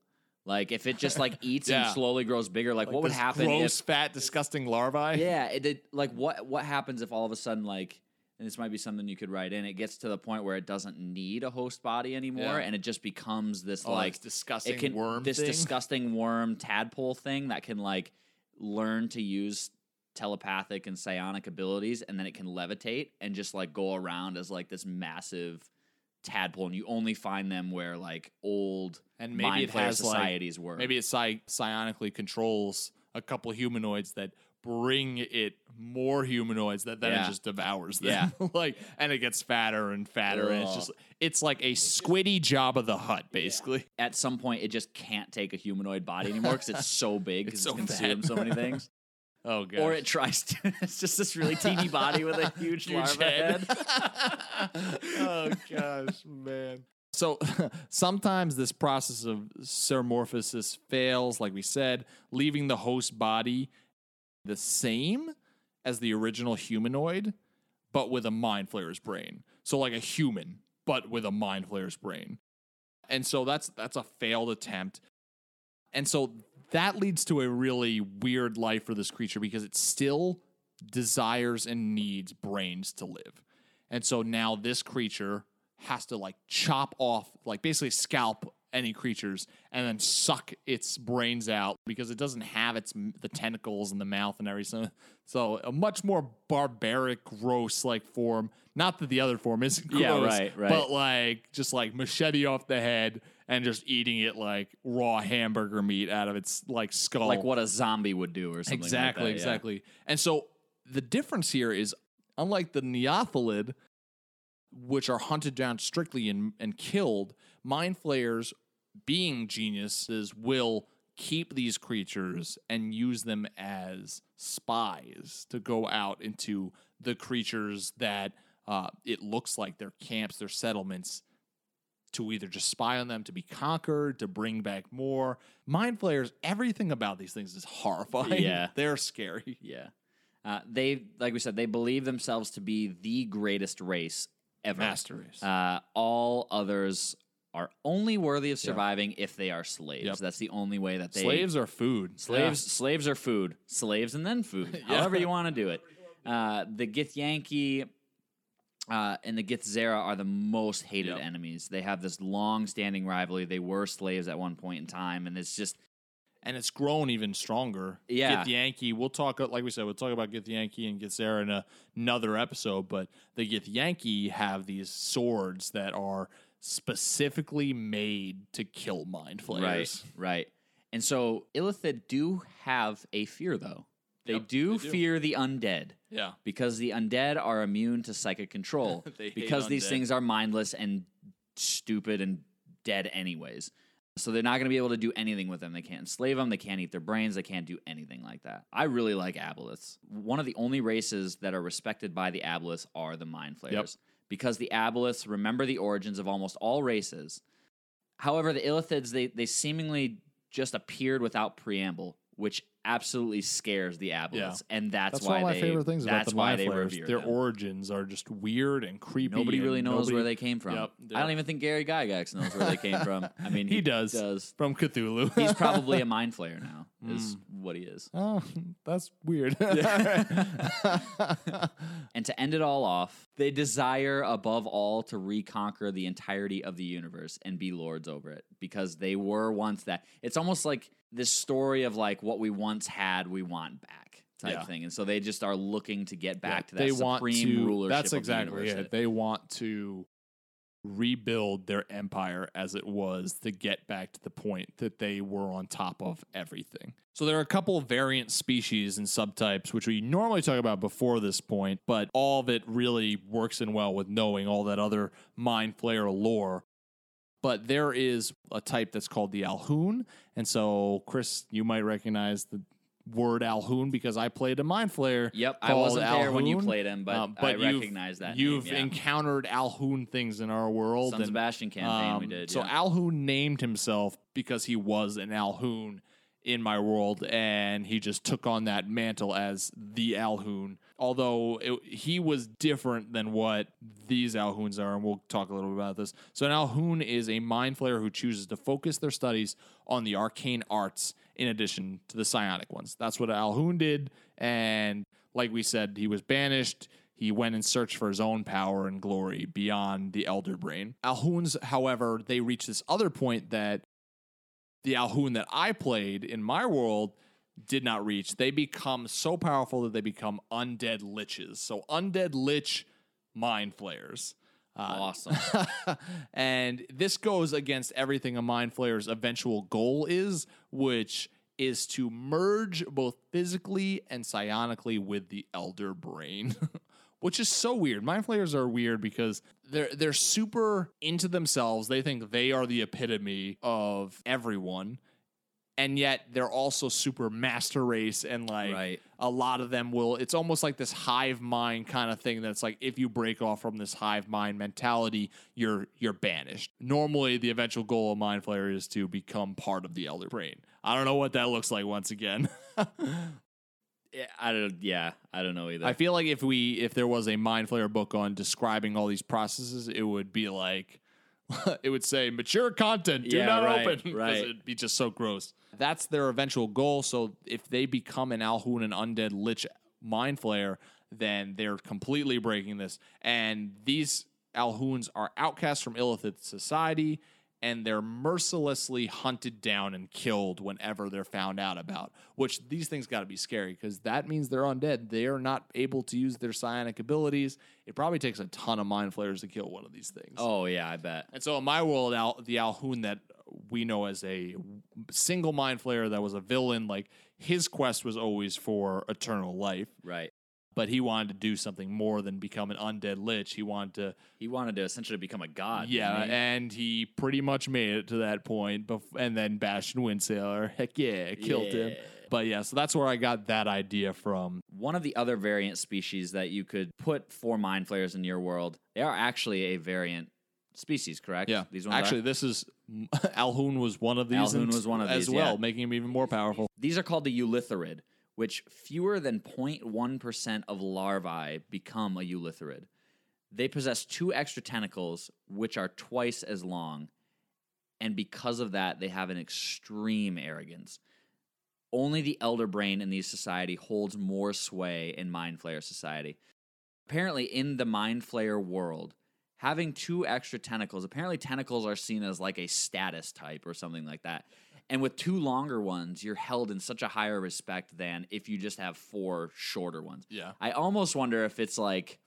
Speaker 2: Like, if it just like eats
Speaker 1: Yeah.
Speaker 2: and slowly grows bigger, like, what would happen
Speaker 1: Gross,
Speaker 2: if?
Speaker 1: fat, disgusting larvae.
Speaker 2: Yeah, it, it, like what what happens if all of a sudden like, and this might be something you could write in. It gets to the point where it doesn't need a host body anymore,
Speaker 1: Yeah.
Speaker 2: and it just becomes this
Speaker 1: Oh,
Speaker 2: like
Speaker 1: this disgusting
Speaker 2: it can,
Speaker 1: worm
Speaker 2: this
Speaker 1: thing.
Speaker 2: disgusting worm tadpole thing that can like learn to use telepathic and psionic abilities and then it can levitate and just like go around as like this massive tadpole and you only find them where like old
Speaker 1: and maybe it has like
Speaker 2: societies were
Speaker 1: maybe it psi- psionically controls a couple humanoids that bring it more humanoids that then
Speaker 2: Yeah.
Speaker 1: it just devours them. Yeah. like and it gets fatter and fatter and it's just it's like a squiddy Jabba the Hutt basically.
Speaker 2: at some point it just can't take a humanoid body anymore because it's so big because it's,
Speaker 1: so
Speaker 2: consumed so many things
Speaker 1: Oh god.
Speaker 2: or it tries to it's just this really teeny body with a huge,
Speaker 1: Huge
Speaker 2: larva
Speaker 1: head.
Speaker 2: head.
Speaker 1: oh gosh, man. So sometimes this process of ceremorphosis fails, like we said, leaving the host body the same as the original humanoid, but with a mind flayer's brain. So like a human, but with a mind flayer's brain. And so that's that's a failed attempt. And so that leads to a really weird life for this creature because it still desires and needs brains to live. And so now this creature has to like chop off, like basically scalp any creatures and then suck its brains out because it doesn't have its the tentacles and the mouth and everything. So a much more barbaric, gross like form. Not that the other form isn't gross,
Speaker 2: Yeah, right, right.
Speaker 1: but like just like machete off the head and just eating it like raw hamburger meat out of its like skull.
Speaker 2: like what a zombie would do or something like
Speaker 1: Exactly,
Speaker 2: yeah.
Speaker 1: exactly. And so the difference here is unlike the neothelid, which are hunted down strictly and, and killed, mind flayers, being geniuses, will keep these creatures and use them as spies to go out into the creatures that uh, it looks like their camps, their settlements, to either just spy on them, to be conquered, to bring back more. Mind flayers, everything about these things is horrifying.
Speaker 2: Yeah.
Speaker 1: They're scary.
Speaker 2: Yeah. Uh, they, like we said, they believe themselves to be the greatest race ever.
Speaker 1: Master race.
Speaker 2: Uh, all others are only worthy of surviving if they are slaves.
Speaker 1: Yep.
Speaker 2: That's the only way that they
Speaker 1: Slaves are food.
Speaker 2: Slaves, slaves are food. Slaves and then food. However you want to do it. Uh, the Githyanki uh, and the Githzerai are the most hated
Speaker 1: Yep.
Speaker 2: enemies. They have this long-standing rivalry. They were slaves at one point in time, and it's just
Speaker 1: and it's grown even stronger.
Speaker 2: Yeah.
Speaker 1: Githyanki. We'll talk, like we said, we'll talk about Githyanki and Sarah in a, another episode. But the Githyanki have these swords that are specifically made to kill mind flayers.
Speaker 2: right, right. And so Illithid do have a fear, though. They,
Speaker 1: Yep,
Speaker 2: do,
Speaker 1: they do.
Speaker 2: fear the undead.
Speaker 1: Yeah.
Speaker 2: because the undead are immune to psychic control. Because these
Speaker 1: undead.
Speaker 2: things are mindless and stupid and dead anyways. So they're not going to be able to do anything with them. They can't enslave them. They can't eat their brains. They can't do anything like that. I really like aboleths. One of the only races that are respected by the aboleths are the mind flayers. Because the aboleths remember the origins of almost all races. However the illithids they, they seemingly just appeared without preamble which absolutely scares the aboleths and that's,
Speaker 1: That's
Speaker 2: why
Speaker 1: one of my
Speaker 2: they,
Speaker 1: favorite things about
Speaker 2: that's
Speaker 1: the
Speaker 2: why they
Speaker 1: flayers.
Speaker 2: revere
Speaker 1: Their
Speaker 2: them.
Speaker 1: origins are just weird and creepy.
Speaker 2: Nobody
Speaker 1: and
Speaker 2: really knows
Speaker 1: nobody-
Speaker 2: where they came from.
Speaker 1: Yep,
Speaker 2: I don't even think Gary Gygax knows where they came from. I mean,
Speaker 1: He does.
Speaker 2: Does
Speaker 1: from Cthulhu.
Speaker 2: he's probably a mind flayer now? Is hmm. what he is.
Speaker 1: oh, that's weird.
Speaker 2: And to end it all off, they desire above all to reconquer the entirety of the universe and be lords over it because they were once that. It's almost like this story of like what we once had, we want back type
Speaker 1: Yeah.
Speaker 2: thing. And so they just are looking to get back to that
Speaker 1: they
Speaker 2: supreme
Speaker 1: want to,
Speaker 2: rulership.
Speaker 1: That's exactly
Speaker 2: the
Speaker 1: it. They want to rebuild their empire as it was to get back to the point that they were on top of everything. So there are a couple of variant species and subtypes which we normally talk about before this point, but all of it really works in well with knowing all that other mind flayer lore. But there is a type that's called the Alhoon. And so, Chris, you might recognize the word Alhoon because I played a mind flayer.
Speaker 2: Yep, I wasn't there when you played him, but,
Speaker 1: Um,
Speaker 2: I
Speaker 1: you've-
Speaker 2: recognize that.
Speaker 1: You've
Speaker 2: name, yeah.
Speaker 1: encountered Alhoon things in our world.
Speaker 2: Sun
Speaker 1: and,
Speaker 2: Sebastian campaign we
Speaker 1: um,
Speaker 2: did.
Speaker 1: So
Speaker 2: yeah.
Speaker 1: Alhoon named himself because he was an Alhoon in my world, and he just took on that mantle as the Alhoon. Although it, he was different than what these Alhoons are, and we'll talk a little bit about this. So an Alhoon is a mind flayer who chooses to focus their studies on the arcane arts in addition to the psionic ones. That's what Alhoon did, and like we said, he was banished. He went and searched for his own power and glory beyond the Elder Brain. Alhoons, however, they reach this other point that the Alhoon that I played in my world did not reach. They become so powerful that they become undead liches. So undead lich mind flayers. Uh,
Speaker 2: awesome.
Speaker 1: and this goes against everything a mind flayer's eventual goal is, which is to merge both physically and psionically with the elder brain. Which is so weird. Mind flayers are weird because they're they're super into themselves. They think they are the epitome of everyone. And yet they're also super master race and like
Speaker 2: Right.
Speaker 1: a lot of them will it's almost like this hive mind kind of thing that's like if you break off from this hive mind mentality you're you're banished normally the eventual goal of mind flayer is to become part of the elder brain i don't know what that looks like once again
Speaker 2: I don't. Yeah, I don't know either.
Speaker 1: i feel like if we if there was a mind flayer book on describing all these processes it would be like it would say mature content do
Speaker 2: Yeah,
Speaker 1: not
Speaker 2: right,
Speaker 1: open
Speaker 2: right.
Speaker 1: it'd be just so gross. That's their eventual goal. So if they become an alhoon an undead lich mind flayer then they're completely breaking this. And these alhoons are outcasts from illithid society and they're mercilessly hunted down and killed whenever they're found out about which these things got to be scary because that means they're undead they are not able to use their psionic abilities it probably takes a ton of mind flayers to kill one of these things
Speaker 2: oh yeah, I bet.
Speaker 1: and so in my world, Al, the Alhoon that we know as a single mind flayer that was a villain, like his quest was always for eternal life.
Speaker 2: Right.
Speaker 1: But he wanted to do something more than become an undead lich. He wanted to
Speaker 2: He wanted to essentially become a god.
Speaker 1: yeah,
Speaker 2: he?
Speaker 1: and he pretty much made it to that point. Bef- and then Bastion Windsailor, heck yeah, killed him. But yeah, so that's where I got that idea from.
Speaker 2: One of the other variant species that you could put four mind flayers in your world, they are actually a variant species, correct?
Speaker 1: Yeah,
Speaker 2: These ones
Speaker 1: actually,
Speaker 2: are?
Speaker 1: this is Alhoon was one of these.
Speaker 2: Alhoon
Speaker 1: and-
Speaker 2: was one of these as
Speaker 1: well,
Speaker 2: yeah.
Speaker 1: making him even more powerful.
Speaker 2: These are called the Ulitharid, which fewer than 0.1% of larvae become a Ulitharid. They possess two extra tentacles, which are twice as long. And because of that, they have an extreme arrogance. Only the elder brain in these society holds more sway in Mind Flayer society. Apparently, in the Mind Flayer world, having two extra tentacles, apparently tentacles are seen as like a status type or something like that. And with two longer ones, you're held in such a higher respect than if you just have four shorter ones.
Speaker 1: Yeah.
Speaker 2: I almost wonder if it's like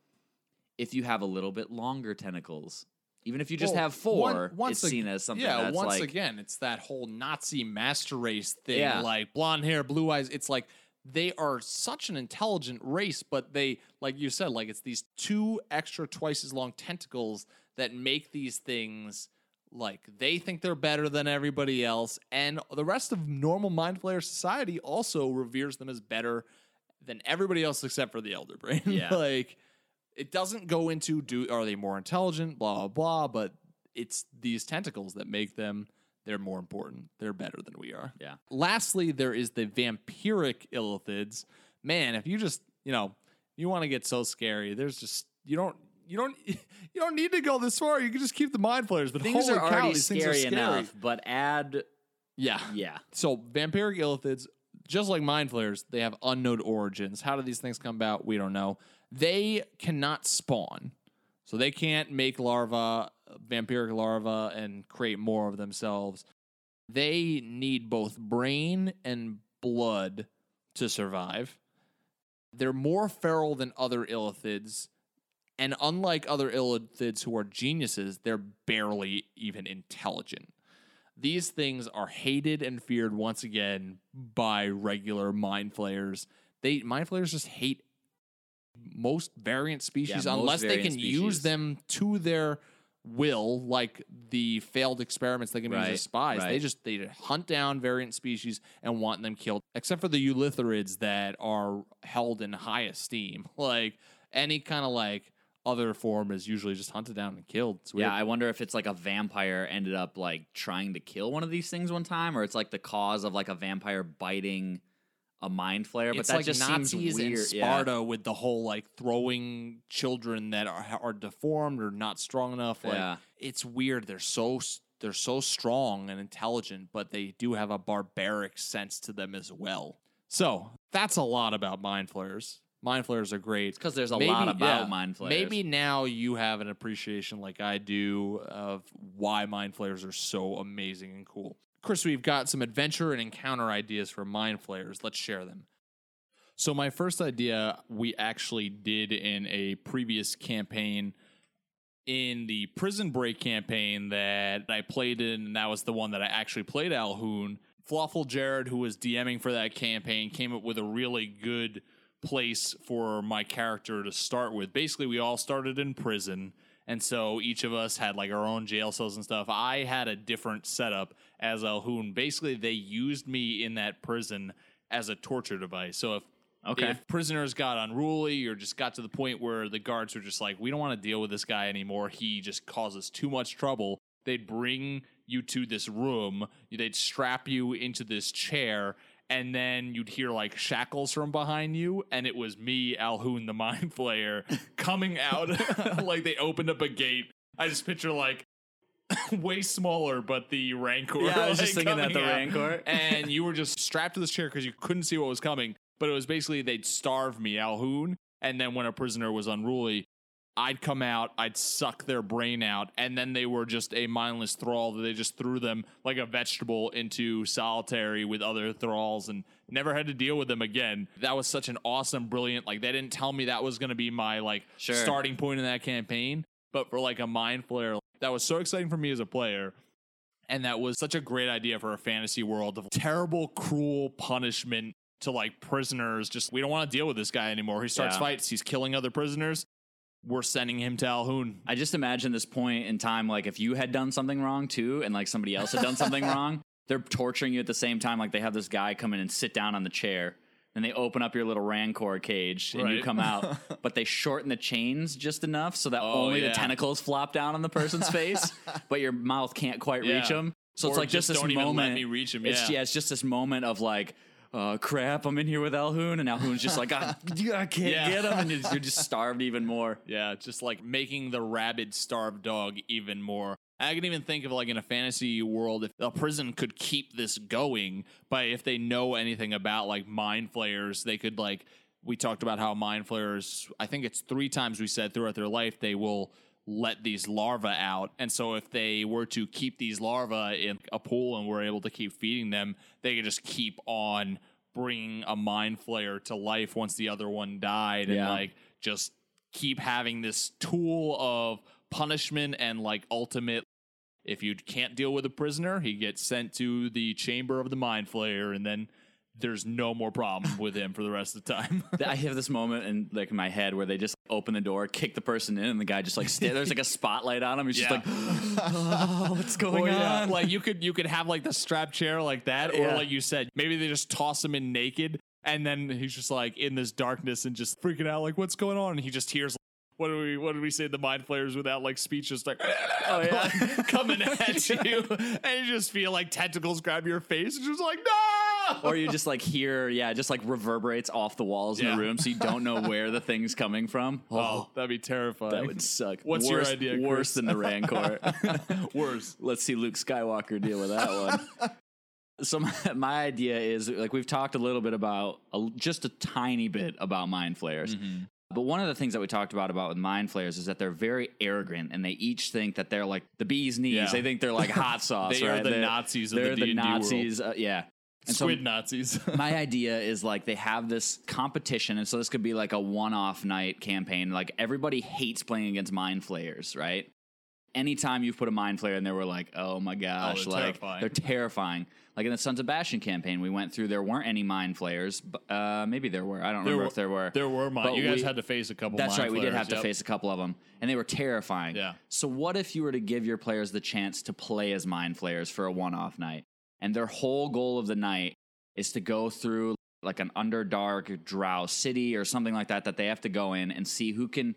Speaker 2: if you have a little bit longer tentacles, even if you just
Speaker 1: Well,
Speaker 2: have four,
Speaker 1: one- once
Speaker 2: it's
Speaker 1: ag-
Speaker 2: seen as something
Speaker 1: Yeah, once
Speaker 2: like
Speaker 1: again, it's that whole Nazi master race thing,
Speaker 2: Yeah.
Speaker 1: like blonde hair, blue eyes. It's like they are such an intelligent race, but they, like you said, like it's these two extra twice as long tentacles that make these things like they think they're better than everybody else, and the rest of normal mind flayer society also reveres them as better than everybody else except for the elder brain.
Speaker 2: Yeah.
Speaker 1: like it doesn't go into do are they more intelligent, blah blah blah, but it's these tentacles that make them they're more important. They're better than we are.
Speaker 2: Yeah.
Speaker 1: Lastly, there is the vampiric illithids. Man, if you just you know you want to get so scary, there's just you don't you don't you don't need to go this far. You can just keep the mind flayers. But
Speaker 2: things
Speaker 1: holy
Speaker 2: are
Speaker 1: cow,
Speaker 2: already
Speaker 1: these things are
Speaker 2: scary
Speaker 1: scary.
Speaker 2: enough, but add
Speaker 1: Yeah.
Speaker 2: yeah.
Speaker 1: So vampiric illithids, just like mind flayers, they have unknown origins. How do these things come about? We don't know. They cannot spawn. So they can't make larvae, vampiric larvae, and create more of themselves. They need both brain and blood to survive. They're more feral than other illithids. And unlike other illithids who are geniuses, they're barely even intelligent. These things are hated and feared once again by regular mind flayers. They mind flayers just hate most variant species
Speaker 2: most
Speaker 1: unless they
Speaker 2: variant
Speaker 1: can use them to their will, like the failed experiments they can use
Speaker 2: Right,
Speaker 1: as spies. They just they hunt down variant species and want them killed. Except for the ulitharids that are held in high esteem. Like any kind of like other form is usually just hunted down and killed.
Speaker 2: Yeah, I wonder if it's like a vampire ended up like trying to kill one of these things one time, or it's like the cause of like a vampire biting a mind flayer. But
Speaker 1: it's
Speaker 2: that
Speaker 1: like
Speaker 2: just
Speaker 1: Nazis
Speaker 2: seems weird.
Speaker 1: Sparta with the whole like throwing children that are are deformed or not strong enough. Like
Speaker 2: Yeah.
Speaker 1: it's weird. They're so they're so strong and intelligent, but they do have a barbaric sense to them as well. So that's a lot about mind flayers. Mind flayers are great.
Speaker 2: because there's a lot about mind flayers.
Speaker 1: Maybe now you have an appreciation like I do of why mind flayers are so amazing and cool. Chris, we've got some adventure and encounter ideas for mind flayers. Let's share them. So my first idea we actually did in a previous campaign in the prison break campaign that I played in, and that was the one that I actually played Alhoon. Fluffle Jared, who was DMing for that campaign, came up with a really good place for my character to start with. Basically, we all started in prison, and so each of us had like our own jail cells and stuff. I had a different setup as Alhoon. Basically, they used me in that prison as a torture device. So if
Speaker 2: Okay.
Speaker 1: if prisoners got unruly or just got to the point where the guards were just like, we don't want to deal with this guy anymore. He just causes too much trouble. They'd bring you to this room. They'd strap you into this chair. And then you'd hear like shackles from behind you. And it was me, Alhoon, the mind flayer, coming out. like they opened up a gate. I just picture like way smaller, but the Rancor.
Speaker 2: Yeah, I was
Speaker 1: like,
Speaker 2: just thinking that the
Speaker 1: out.
Speaker 2: Rancor.
Speaker 1: and you were just strapped to this chair because you couldn't see what was coming. But it was basically they'd starve me, Alhoon, and then when a prisoner was unruly, I'd come out, I'd suck their brain out, and then they were just a mindless thrall that they just threw them like a vegetable into solitary with other thralls and never had to deal with them again. That was such an awesome, brilliant, like they didn't tell me that was gonna be my like
Speaker 2: Sure.
Speaker 1: starting point in that campaign. But for like a mind flayer, that was so exciting for me as a player. And that was such a great idea for a fantasy world of terrible, cruel punishment to like prisoners. Just we don't want to deal with this guy anymore. He starts
Speaker 2: Yeah.
Speaker 1: fights. He's killing other prisoners. We're sending him to Alhoon.
Speaker 2: I just imagine this point in time, like if you had done something wrong too, and like somebody else had done something wrong, they're torturing you at the same time. Like they have this guy come in and sit down on the chair, and they open up your little rancor cage, and you come out. but they shorten the chains just enough so that
Speaker 1: Oh,
Speaker 2: only
Speaker 1: yeah.
Speaker 2: the tentacles flop down on the person's face, but your mouth can't quite.
Speaker 1: Yeah.
Speaker 2: reach them. So it's
Speaker 1: Or
Speaker 2: like just,
Speaker 1: just
Speaker 2: this
Speaker 1: don't even let
Speaker 2: moment.
Speaker 1: me reach 'em,
Speaker 2: It's,
Speaker 1: yeah.
Speaker 2: yeah, it's just this moment of like. Uh, crap! I'm in here with Alhoon, and Alhoon's just like, I, I can't
Speaker 1: Yeah.
Speaker 2: get him, and you're you're just starved even more.
Speaker 1: Yeah, just like making the rabid starved dog even more. I can even think of like in a fantasy world if a prison could keep this going, but if they know anything about like mind flayers, they could like we talked about how mind flayers I think it's three times we said throughout their life they will let these larvae out. And so if they were to keep these larvae in a pool and were able to keep feeding them, they could just keep on bringing a mind flayer to life once the other one died and like just keep having this tool of punishment and like ultimate if you can't deal with a prisoner he gets sent to the chamber of the mind flayer and then there's no more problem with him for the rest of the time
Speaker 2: I have this moment in like my head where they just open the door, kick the person in, and the guy just like stay, there's like a spotlight on him. He's
Speaker 1: Yeah.
Speaker 2: just like, oh, what's going
Speaker 1: Well, yeah,
Speaker 2: on?
Speaker 1: like you could you could have like the strap chair like that, or
Speaker 2: Yeah.
Speaker 1: like you said, maybe they just toss him in naked, and then he's just like in this darkness and just freaking out, like what's going on? And he just hears. What do we what do we say the mind flayers without like speech just like oh yeah coming at you and you just feel like tentacles grab your face and just like no
Speaker 2: or you just like hear, yeah, it just like reverberates off the walls in
Speaker 1: Yeah.
Speaker 2: the room, so you don't know where the thing's coming from.
Speaker 1: oh that'd be terrifying
Speaker 2: that would suck.
Speaker 1: What's
Speaker 2: worse,
Speaker 1: your idea
Speaker 2: Worse than the Rancor.
Speaker 1: worse
Speaker 2: Let's see Luke Skywalker deal with that one. So my, my idea is like we've talked a little bit about a, just a tiny bit about mind flayers.
Speaker 1: Mm-hmm.
Speaker 2: But one of the things that we talked about about with mind flayers is that they're very arrogant and they each think that they're like the bee's knees.
Speaker 1: Yeah.
Speaker 2: They think they're like hot sauce.
Speaker 1: They are
Speaker 2: right?
Speaker 1: the Nazis of the
Speaker 2: They're the,
Speaker 1: D&D world.
Speaker 2: Nazis. Uh, yeah. And so
Speaker 1: squid Nazis
Speaker 2: my idea is like they have this competition, and so this could be like a one-off night campaign. Like everybody hates playing against mind flayers, right? Anytime you've put a mind flayer in there, we're like, oh my gosh,
Speaker 1: they're
Speaker 2: like
Speaker 1: terrifying.
Speaker 2: they're terrifying. Like in the Sons of Bastion campaign, we went through. There weren't any mind flayers, but uh, maybe there were. I don't remember
Speaker 1: were-
Speaker 2: if there were.
Speaker 1: there were mine
Speaker 2: But
Speaker 1: you guys
Speaker 2: we-
Speaker 1: had to face a couple
Speaker 2: That's
Speaker 1: mind
Speaker 2: right. We did
Speaker 1: flayers,
Speaker 2: have to face a couple of them, and they were terrifying.
Speaker 1: Yeah.
Speaker 2: So what if you were to give your players the chance to play as mind flayers for a one-off night, and their whole goal of the night is to go through like an underdark drow city or something like that that they have to go in and see who can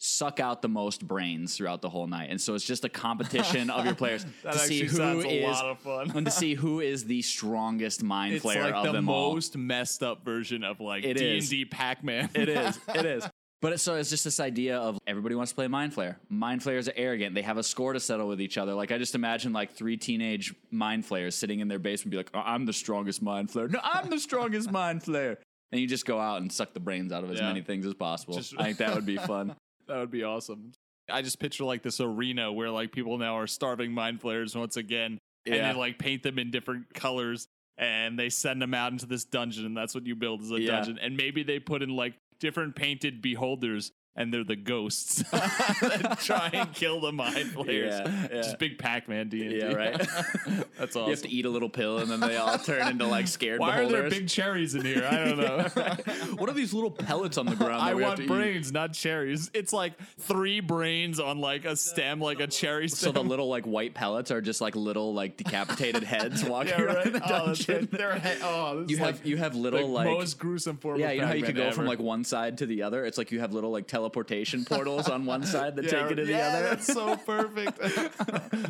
Speaker 2: suck out the most brains throughout the whole night. And so it's just a competition of your players to see who
Speaker 1: sounds a lot of fun.
Speaker 2: and to see who is the strongest mind
Speaker 1: it's
Speaker 2: flayer
Speaker 1: like
Speaker 2: of
Speaker 1: the
Speaker 2: them all.
Speaker 1: most messed up version of like D and D Pac Man.
Speaker 2: It is. It is. But it's, so it's just this idea of everybody wants to play Mind Flayer. Mind Flayers are arrogant. They have a score to settle with each other. Like I just imagine like three teenage Mind Flayers sitting in their basement, be like, oh, "I'm the strongest Mind Flayer. No, I'm the strongest Mind Flayer." And you just go out and suck the brains out of as
Speaker 1: Yeah.
Speaker 2: many things as possible.
Speaker 1: Just-
Speaker 2: I think that would be fun.
Speaker 1: That would be awesome. I just picture like this arena where like people now are starving mind flayers once again, and
Speaker 2: Yeah.
Speaker 1: they like paint them in different colors, and they send them out into this dungeon, and that's what you build as a
Speaker 2: Yeah.
Speaker 1: dungeon. And maybe they put in like different painted beholders, and they're the ghosts that try and kill the mind flayers.
Speaker 2: Yeah, yeah.
Speaker 1: Just big Pac Man D and D.
Speaker 2: Yeah, right.
Speaker 1: That's
Speaker 2: all.
Speaker 1: You
Speaker 2: have to eat a little pill, and then they all turn into like scared
Speaker 1: Why are there
Speaker 2: beholders.
Speaker 1: big cherries in here? I don't know.
Speaker 2: what are these little pellets on the ground? that
Speaker 1: I
Speaker 2: we have
Speaker 1: want
Speaker 2: to eat?
Speaker 1: brains, not cherries. It's like three brains on like a stem, like a cherry
Speaker 2: So the little like white pellets are just like little like decapitated heads walking
Speaker 1: yeah,
Speaker 2: around
Speaker 1: right.
Speaker 2: the
Speaker 1: Oh,
Speaker 2: dungeon.
Speaker 1: right. He- oh, this
Speaker 2: you
Speaker 1: is
Speaker 2: have
Speaker 1: like
Speaker 2: you have
Speaker 1: the
Speaker 2: little like,
Speaker 1: most gruesome form.
Speaker 2: yeah,
Speaker 1: of
Speaker 2: you know how you
Speaker 1: Pac-Man
Speaker 2: go from like one side to the other. It's like you have little like teleportation portals on one side that
Speaker 1: yeah,
Speaker 2: take you to the
Speaker 1: yeah,
Speaker 2: other.
Speaker 1: That's so perfect.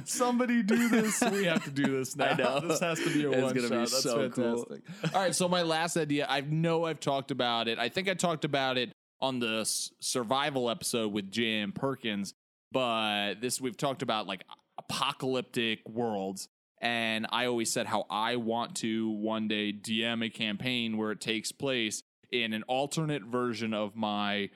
Speaker 1: Somebody do this. We have to do this now.
Speaker 2: I know.
Speaker 1: This has to be a
Speaker 2: It's
Speaker 1: one shot. That's
Speaker 2: so cool.
Speaker 1: fantastic. All right, so my last idea. I know I've talked about it. I think I talked about it on the survival episode with J.M. Perkins, but this we've talked about like apocalyptic worlds. And I always said how I want to one day DM a campaign where it takes place in an alternate version of my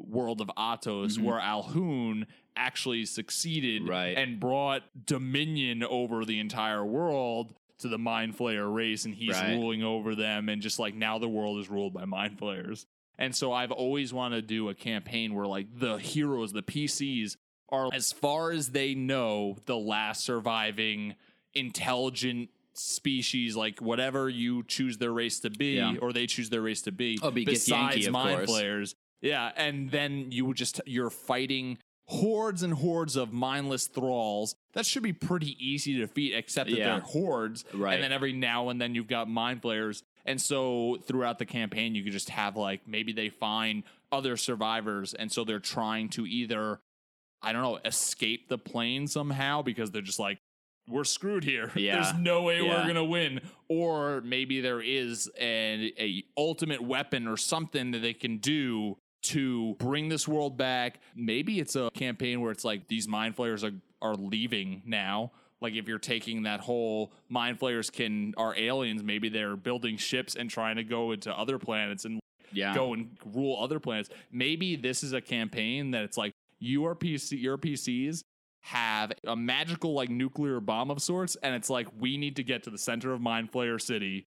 Speaker 1: world of Atos,
Speaker 2: Mhm.
Speaker 1: where Alhoon actually succeeded
Speaker 2: Right.
Speaker 1: and brought dominion over the entire world to the Mind Flayer race, and he's
Speaker 2: Right.
Speaker 1: ruling over them, and just like now the world is ruled by Mind Flayers. And so I've always wanted to do a campaign where like the heroes, the PCs, are as far as they know the last surviving intelligent species, like whatever you choose their race to be,
Speaker 2: Yeah.
Speaker 1: or they choose their race to be.
Speaker 2: Oh, be
Speaker 1: besides
Speaker 2: of
Speaker 1: mind
Speaker 2: course.
Speaker 1: flayers. Yeah, and then you would just you're fighting hordes and hordes of mindless thralls. That should be pretty easy to defeat, except that
Speaker 2: Yeah.
Speaker 1: they're hordes.
Speaker 2: Right.
Speaker 1: And then every now and then you've got mind flayers. And so throughout the campaign, you could just have like maybe they find other survivors, and so they're trying to either I don't know escape the plane somehow because they're just like we're screwed here.
Speaker 2: Yeah.
Speaker 1: There's no way
Speaker 2: Yeah.
Speaker 1: we're gonna win. Or maybe there is an a ultimate weapon or something that they can do to bring this world back. Maybe it's a campaign where it's like these mind flayers are are leaving now. Like if you're taking that whole mind flayers can are aliens, maybe they're building ships and trying to go into other planets and
Speaker 2: Yeah.
Speaker 1: go and rule other planets. Maybe this is a campaign that it's like your PC your PCs have a magical like nuclear bomb of sorts, and it's like we need to get to the center of Mind Flayer City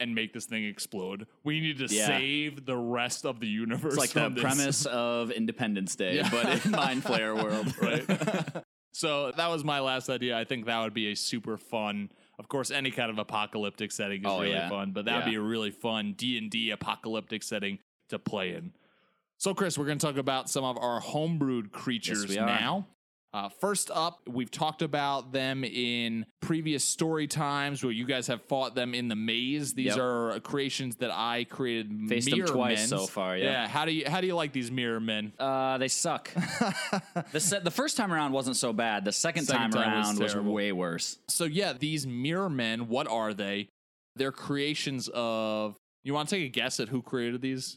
Speaker 1: and make this thing explode. We need to
Speaker 2: Yeah.
Speaker 1: save the rest of the universe.
Speaker 2: It's like the
Speaker 1: this.
Speaker 2: premise of Independence Day,
Speaker 1: Yeah.
Speaker 2: but in Mind Flayer world.
Speaker 1: right? so that was my last idea. I think that would be a super fun. Of course, any kind of apocalyptic setting is
Speaker 2: Oh,
Speaker 1: really
Speaker 2: yeah.
Speaker 1: fun, but that would
Speaker 2: Yeah.
Speaker 1: be a really fun D and D apocalyptic setting to play in. So, Chris, we're going to talk about some of our homebrewed creatures
Speaker 2: are.
Speaker 1: now. Uh, first up, we've talked about them in previous story times where you guys have fought them in the maze. These
Speaker 2: Yep.
Speaker 1: are creations that I created.
Speaker 2: Faced them twice so far, yeah.
Speaker 1: Yeah. How do you how do you like these mirror men?
Speaker 2: Uh, they suck. the se- the first time around wasn't so bad. The second,
Speaker 1: Second
Speaker 2: time,
Speaker 1: time
Speaker 2: around was,
Speaker 1: terrible.
Speaker 2: way worse.
Speaker 1: So yeah, these mirror men, what are they? They're creations of. You want to take a guess at who created these?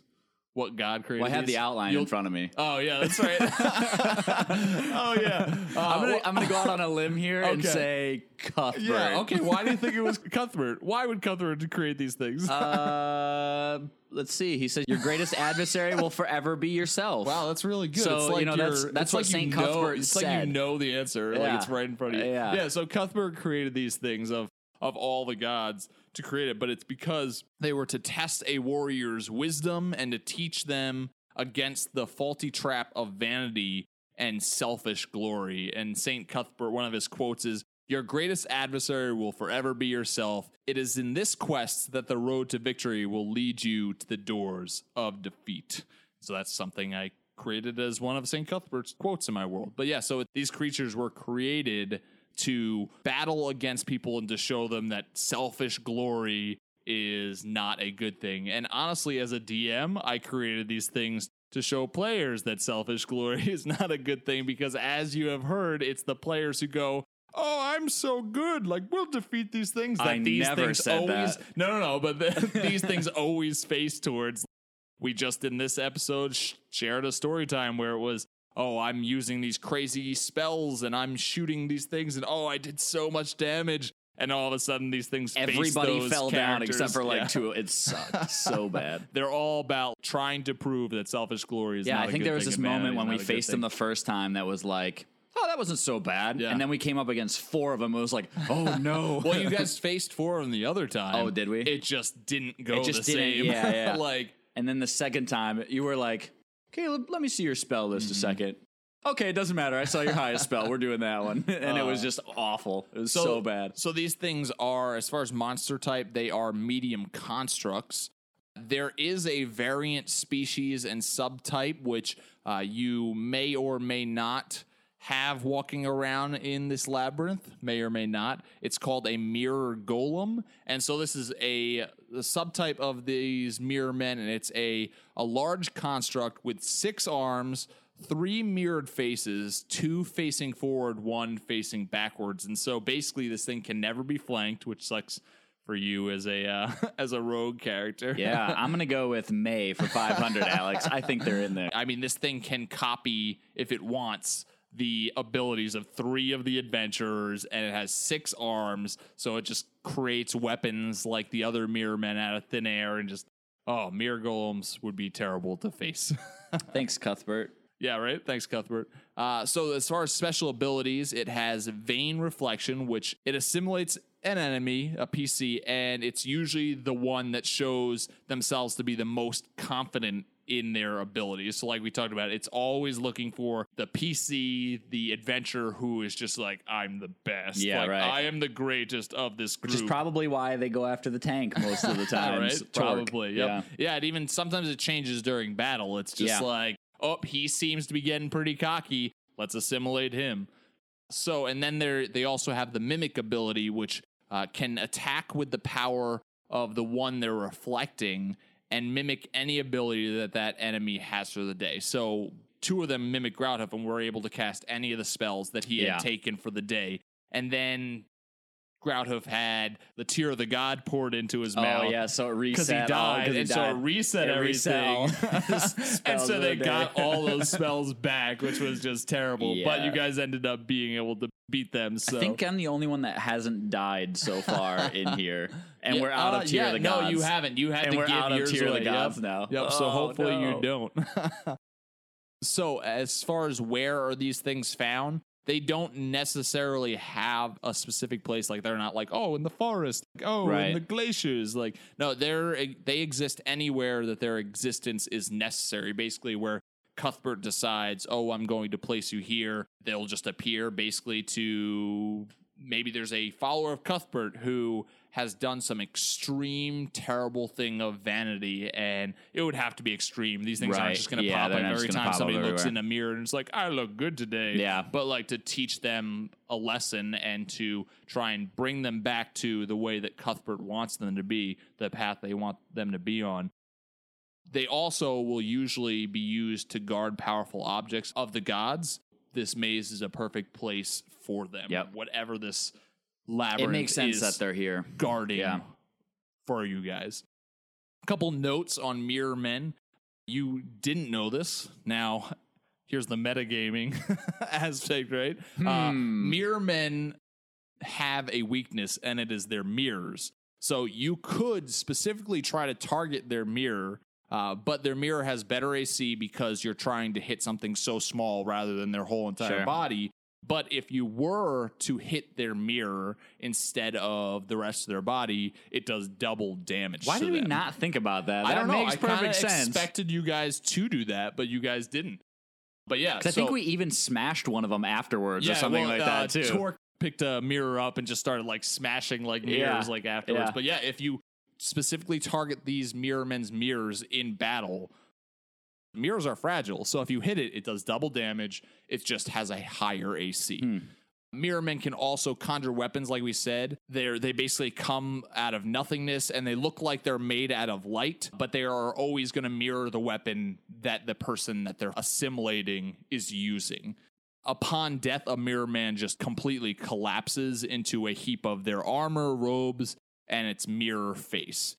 Speaker 1: What God created?
Speaker 2: Well, I have
Speaker 1: these?
Speaker 2: the outline
Speaker 1: You'll-
Speaker 2: in front of me.
Speaker 1: Oh yeah, that's right. oh yeah. Uh,
Speaker 2: I'm gonna
Speaker 1: well-
Speaker 2: I'm gonna go out on a limb here and say Cuthbert.
Speaker 1: yeah. Okay. Why do you think it was Cuthbert? Why would Cuthbert create these things?
Speaker 2: Uh, let's see. He says your greatest adversary will forever be yourself.
Speaker 1: Wow, that's really good.
Speaker 2: So,
Speaker 1: it's like
Speaker 2: you know, that's- that's what
Speaker 1: like
Speaker 2: Saint
Speaker 1: know-
Speaker 2: Cuthbert
Speaker 1: It's like you know the answer. Like it's right in front of you.
Speaker 2: Yeah.
Speaker 1: Yeah. So Cuthbert created these things of of all the gods to create it, but it's because they were to test a warrior's wisdom and to teach them against the faulty trap of vanity and selfish glory. And Saint Cuthbert, one of his quotes is. Your greatest adversary will forever be yourself. It is in this quest that the road to victory will lead you to the doors of defeat. So that's something I created as one of St. Cuthbert's quotes in my world. But yeah, so these creatures were created to battle against people and to show them that selfish glory is not a good thing. And honestly, as a DM, I created these things to show players that selfish glory is not a good thing because as you have heard, it's the players who go, Oh, I'm so good. Like we'll defeat these things. That
Speaker 2: I
Speaker 1: these
Speaker 2: never
Speaker 1: things
Speaker 2: said
Speaker 1: always
Speaker 2: that.
Speaker 1: no, no, no. But the, these things always face towards. We just in this episode sh- shared a story time where it was, oh, I'm using these crazy spells and I'm shooting these things and oh, I did so much damage. And all of a sudden, these things
Speaker 2: Everybody fell down except for like
Speaker 1: Yeah.
Speaker 2: two. It sucked so bad.
Speaker 1: They're all about trying to prove that selfish glory is
Speaker 2: Yeah, I think there was this moment when we faced them the first time that was like, oh, that wasn't so bad.
Speaker 1: Yeah.
Speaker 2: And then we came up against four of them. It was like, oh no.
Speaker 1: Well, you guys faced four of them the other time.
Speaker 2: Oh, did we?
Speaker 1: It just didn't go
Speaker 2: It just
Speaker 1: the
Speaker 2: didn't-
Speaker 1: same.
Speaker 2: yeah, yeah.
Speaker 1: like
Speaker 2: And then the second time, you were like, Caleb, let me see your spell list
Speaker 1: Mm-hmm.
Speaker 2: a second. Okay, it doesn't matter. I saw your highest spell. We're doing that one. And it was
Speaker 1: Uh,
Speaker 2: just awful. It was so, bad.
Speaker 1: So these things are, as far as monster type, they are medium constructs. There is a variant species and subtype which uh, you may or may not have walking around in this labyrinth, may or may not. It's called a mirror golem, and so this is a the subtype of these mirror men, and it's a a large construct with six arms, three mirrored faces, two facing forward, one facing backwards. And so basically this thing can never be flanked, which sucks for you as a uh, as a rogue character.
Speaker 2: Yeah, I'm to go with May for 500, Alex. I think they're in there.
Speaker 1: I mean this thing can copy if it wants the abilities of three of the adventurers and it has six arms so it just creates weapons like the other mirror men out of thin air and just oh mirror golems would be terrible to face
Speaker 2: Thanks, Cuthbert.
Speaker 1: Yeah, right. Thanks, Cuthbert. Uh, so, as far as special abilities, it has Vein Reflection, which it assimilates an enemy, a PC, and it's usually the one that shows themselves to be the most confident in their abilities. So, like we talked about, it's always looking for the PC, the adventurer who is just like, I'm the best.
Speaker 2: Yeah,
Speaker 1: like,
Speaker 2: right.
Speaker 1: I am the greatest of this group.
Speaker 2: Which is probably why they go after the tank most of the time.
Speaker 1: right? Probably. Yep.
Speaker 2: Yeah.
Speaker 1: Yeah. And even sometimes it changes during battle. It's just
Speaker 2: Yeah.
Speaker 1: like, oh, he seems to be getting pretty cocky. Let's assimilate him. So, and then they they also have the mimic ability, which uh, can attack with the power of the one they're reflecting and mimic any ability that that enemy has for the day. So, two of them mimic Grouthoof and were able to cast any of the spells that he
Speaker 2: Yeah.
Speaker 1: had taken for the day. And then Grouthoof had the tear of the god poured into his
Speaker 2: Oh
Speaker 1: mouth
Speaker 2: yeah, so it reset.
Speaker 1: because he
Speaker 2: oh,
Speaker 1: died,
Speaker 2: 'cause he
Speaker 1: and so it reset
Speaker 2: It
Speaker 1: everything. and so they
Speaker 2: the
Speaker 1: got all those spells back, which was just terrible. But you guys ended up being able to beat them. So
Speaker 2: I think I'm the only one that hasn't died so far in here, and
Speaker 1: Yeah,
Speaker 2: we're out
Speaker 1: uh,
Speaker 2: of tier
Speaker 1: yeah,
Speaker 2: of the gods.
Speaker 1: no, you haven't. You had
Speaker 2: And
Speaker 1: to
Speaker 2: we're
Speaker 1: give
Speaker 2: out of
Speaker 1: yours
Speaker 2: tier of the gods
Speaker 1: yep.
Speaker 2: now.
Speaker 1: Yep. So
Speaker 2: Oh,
Speaker 1: hopefully
Speaker 2: no.
Speaker 1: you don't. so as far as where are these things found? They don't necessarily have a specific place. Like they're not like, oh, in the forest, like, oh, in the glaciers. Like no, they're they exist anywhere that their existence is necessary. Basically, where Cuthbert decides, oh, I'm going to place you here. They'll just appear basically to maybe there's a follower of Cuthbert who has done some extreme, terrible thing of vanity, and it would have to be extreme. These things
Speaker 2: Right.
Speaker 1: aren't just going to
Speaker 2: Yeah,
Speaker 1: pop up every time somebody looks in a mirror and it's like, I look good today.
Speaker 2: Yeah.
Speaker 1: But like to teach them a lesson and to try and bring them back to the way that Cuthbert wants them to be, the path they want them to be on. They also will usually be used to guard powerful objects of the gods. This maze is a perfect place for them.
Speaker 2: Yep.
Speaker 1: Whatever this labyrinth
Speaker 2: it makes sense
Speaker 1: is
Speaker 2: that they're here.
Speaker 1: guarding
Speaker 2: Yeah.
Speaker 1: for you guys. A couple notes on Mirror Men. You didn't know this. Now, here's the metagaming aspect, right? Uh,
Speaker 2: Hmm.
Speaker 1: mirror Men have a weakness, and it is their mirrors. So you could specifically try to target their mirror, uh, but their mirror has better AC because you're trying to hit something so small rather than their whole entire
Speaker 2: Sure.
Speaker 1: body. But if you were to hit their mirror instead of the rest of their body, it does double damage.
Speaker 2: Why did we not think about that?
Speaker 1: I
Speaker 2: that
Speaker 1: don't know.
Speaker 2: makes
Speaker 1: I
Speaker 2: perfect sense.
Speaker 1: expected you guys to do that, but you guys didn't. But yeah,
Speaker 2: 'Cause I think we even smashed one of them afterwards or something
Speaker 1: well,
Speaker 2: like
Speaker 1: uh,
Speaker 2: that too.
Speaker 1: Torque picked a mirror up and just started like smashing like mirrors
Speaker 2: Yeah,
Speaker 1: like afterwards.
Speaker 2: yeah.
Speaker 1: But yeah, if you specifically target these mirror men's mirrors in battle, mirrors are fragile. So if you hit it, it does double damage. It just has a higher AC.
Speaker 2: Hmm.
Speaker 1: Mirror men can also conjure weapons, like we said. They're they basically come out of nothingness and they look like they're made out of light, but they are always going to mirror the weapon that the person that they're assimilating is using. Upon death, a mirror man just completely collapses into a heap of their armor, robes, and its mirror face,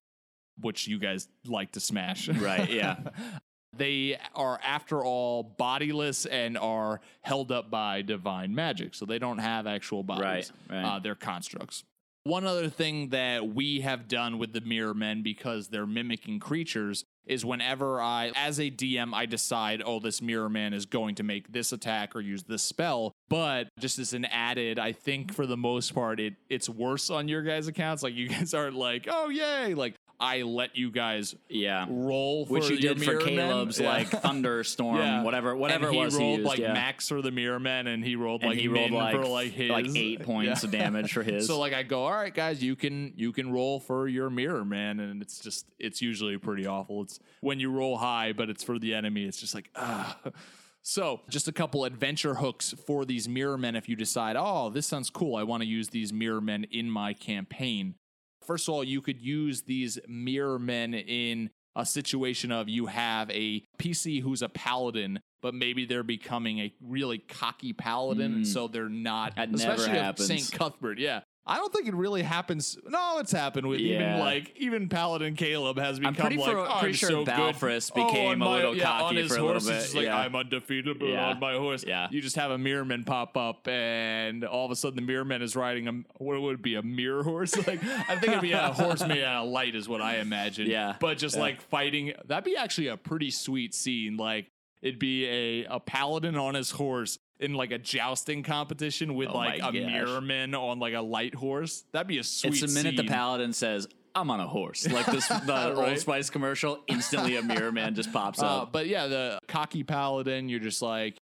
Speaker 1: which you guys like to smash.
Speaker 2: Right, yeah.
Speaker 1: they are, after all, bodiless and are held up by divine magic. So they don't have actual bodies.
Speaker 2: Right, right.
Speaker 1: Uh, they're constructs. One other thing that we have done with the Mirror Men because they're mimicking creatures is whenever I, as a DM, I decide, oh, this Mirror Man is going to make this attack or use this spell. But just as an added, I think for the most part, it it's worse on your guys' accounts. Like you guys aren't like, oh, yay. Like I let you guys
Speaker 2: yeah.
Speaker 1: roll for
Speaker 2: Which you did for
Speaker 1: Mirror Men.
Speaker 2: Caleb's
Speaker 1: Yeah.
Speaker 2: like thunderstorm, whatever, whatever
Speaker 1: and
Speaker 2: it
Speaker 1: he
Speaker 2: was.
Speaker 1: rolled
Speaker 2: he used,
Speaker 1: like
Speaker 2: yeah.
Speaker 1: max for the Mirror Men, and he rolled
Speaker 2: and
Speaker 1: like
Speaker 2: he rolled like
Speaker 1: for like his
Speaker 2: like eight points
Speaker 1: Yeah.
Speaker 2: of damage for his.
Speaker 1: So like I go, all right, guys, you can you can roll for your Mirror Man, and it's just it's usually pretty awful. It's when you roll high, but it's for the enemy. It's just like ah. So, just a couple adventure hooks for these mirror men if you decide, oh, this sounds cool. I want to use these mirror men in my campaign. First of all, you could use these mirror men in a situation of you have a PC who's a paladin, but maybe they're becoming a really cocky paladin, and
Speaker 2: Mm.
Speaker 1: so they're not.
Speaker 2: That never
Speaker 1: especially
Speaker 2: happens.
Speaker 1: Saint Cuthbert, yeah. I don't think it really happens. No, it's happened with even like even Paladin Caleb has become
Speaker 2: I'm pretty,
Speaker 1: like
Speaker 2: for,
Speaker 1: oh,
Speaker 2: pretty
Speaker 1: I'm
Speaker 2: sure
Speaker 1: so good.
Speaker 2: Balfrus
Speaker 1: Oh,
Speaker 2: became
Speaker 1: on
Speaker 2: a
Speaker 1: my-
Speaker 2: little
Speaker 1: yeah, on his
Speaker 2: for a little
Speaker 1: horse,
Speaker 2: bit.
Speaker 1: It's like
Speaker 2: yeah.
Speaker 1: I'm undefeatable
Speaker 2: Yeah.
Speaker 1: on my horse.
Speaker 2: Yeah.
Speaker 1: You just have a Mirrorman pop up, and all of a sudden the Mirrorman is riding a what would it be a mirror horse? Like I think it'd be a horse made out of light, is what I imagine.
Speaker 2: Yeah.
Speaker 1: but just
Speaker 2: Yeah.
Speaker 1: like fighting. That'd be actually a pretty sweet scene. Like it'd be a a paladin on his horse. In like a jousting competition with
Speaker 2: Oh
Speaker 1: like a
Speaker 2: gosh.
Speaker 1: mirrorman on like a light horse, that'd be a sweet.
Speaker 2: it's the minute the paladin says, I'm on a horse. Like this, the Old Spice commercial. Instantly, a mirror man just pops
Speaker 1: Uh,
Speaker 2: up.
Speaker 1: but yeah, the cocky paladin, you're just like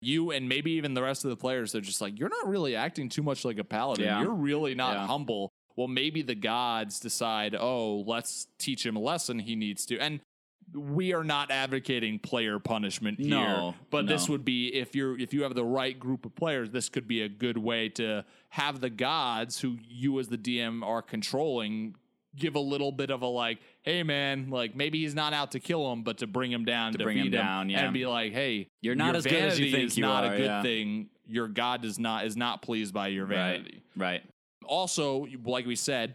Speaker 1: you and maybe even the rest of the players, they're just like, you're not really acting too much like a paladin.
Speaker 2: Yeah.
Speaker 1: You're really not
Speaker 2: Yeah.
Speaker 1: humble. Well, maybe the gods decide, oh, let's teach him a lesson he needs to. And we are not advocating player punishment here.
Speaker 2: No,
Speaker 1: but this would be if you're if you have the right group of players, this could be a good way to have the gods who you as the DM are controlling give a little bit of a like, hey man, like maybe he's not out to kill him, but to bring him down,
Speaker 2: To
Speaker 1: to
Speaker 2: bring him
Speaker 1: him,
Speaker 2: down, yeah.
Speaker 1: and be like, hey,
Speaker 2: You're not
Speaker 1: your
Speaker 2: as good as you think
Speaker 1: is
Speaker 2: you
Speaker 1: not
Speaker 2: are,
Speaker 1: a good
Speaker 2: yeah.
Speaker 1: thing. Your god does not is not pleased by your vanity
Speaker 2: right, right.
Speaker 1: also like we said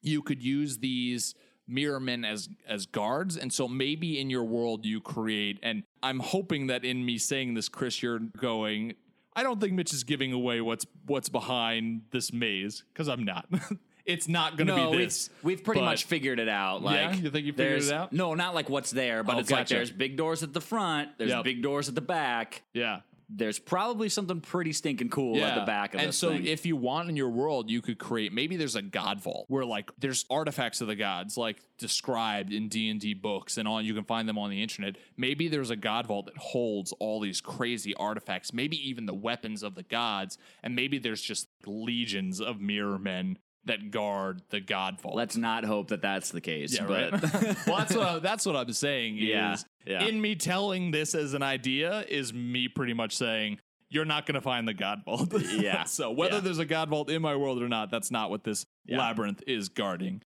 Speaker 1: you could use these mirror men as as guards and so maybe in your world you create and i'm hoping that in me saying this chris you're going i don't think mitch is giving away what's what's behind this maze because i'm not it's not going to
Speaker 2: no,
Speaker 1: be
Speaker 2: we've,
Speaker 1: this
Speaker 2: we've pretty
Speaker 1: but-
Speaker 2: much figured it out. Like,
Speaker 1: Yeah? You think you figured it out?
Speaker 2: No, not like what's there, but
Speaker 1: Oh,
Speaker 2: it's like there's big doors at the front, there's
Speaker 1: Yep.
Speaker 2: big doors at the back.
Speaker 1: yeah
Speaker 2: There's probably something pretty stinking cool at the back of
Speaker 1: it.
Speaker 2: and
Speaker 1: so
Speaker 2: thing.
Speaker 1: if you want in your world you could create maybe there's a god vault where like there's artifacts of the gods like described in d&d books and all you can find them on the internet maybe there's a god vault that holds all these crazy artifacts maybe even the weapons of the gods and maybe there's just legions of mirror men that guard the god vault
Speaker 2: Let's not hope that that's the case.
Speaker 1: yeah,
Speaker 2: but
Speaker 1: right. well, that's what I, that's what I'm saying.
Speaker 2: Yeah,
Speaker 1: is
Speaker 2: yeah.
Speaker 1: in me telling this as an idea is me pretty much saying you're not going to find the God Vault.
Speaker 2: Yeah,
Speaker 1: so whether
Speaker 2: yeah.
Speaker 1: there's a God Vault in my world or not, that's not what this
Speaker 2: Yeah.
Speaker 1: labyrinth is guarding.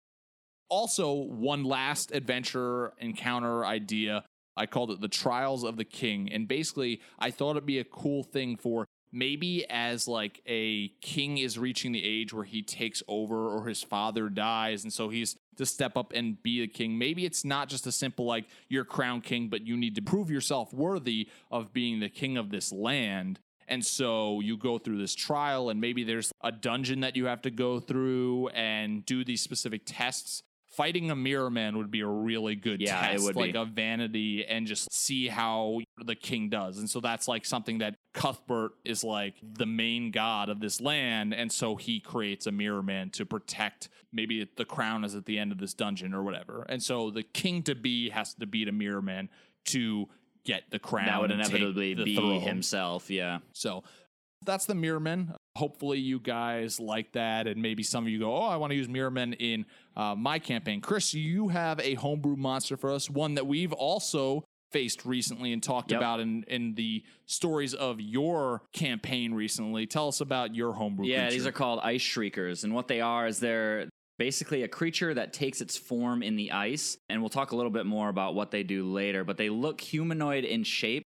Speaker 1: Also, one last adventure encounter idea. I called it the Trials of the King, and basically, I thought it'd be a cool thing for maybe as like a king is reaching the age where he takes over or his father dies and so he's to step up and be a king. Maybe it's not just a simple like you're crown king but you need to prove yourself worthy of being the king of this land. And so you go through this trial and maybe there's a dungeon that you have to go through and do these specific tests fighting a mirror man would be a really good
Speaker 2: Yeah, it
Speaker 1: test
Speaker 2: would
Speaker 1: like
Speaker 2: be.
Speaker 1: a vanity and just see how the king does and so that's like something that cuthbert is like the main god of this land and so he creates a mirror man to protect maybe the crown is at the end of this dungeon or whatever and so the king to be has to beat a mirror man to get the crown
Speaker 2: that would inevitably be
Speaker 1: throne.
Speaker 2: himself. Yeah.
Speaker 1: So that's the mirror Mirrormen. Hopefully, you guys like that, and maybe some of you go, "Oh, I want to use Mirrormen in uh, my campaign." Chris, you have a homebrew monster for us, one that we've also faced recently and talked
Speaker 2: Yep.
Speaker 1: about in in the stories of your campaign recently. Tell us about your homebrew.
Speaker 2: Yeah,
Speaker 1: creature.
Speaker 2: these are called ice shriekers, and what they are is they're basically a creature that takes its form in the ice. And we'll talk a little bit more about what they do later. But they look humanoid in shape,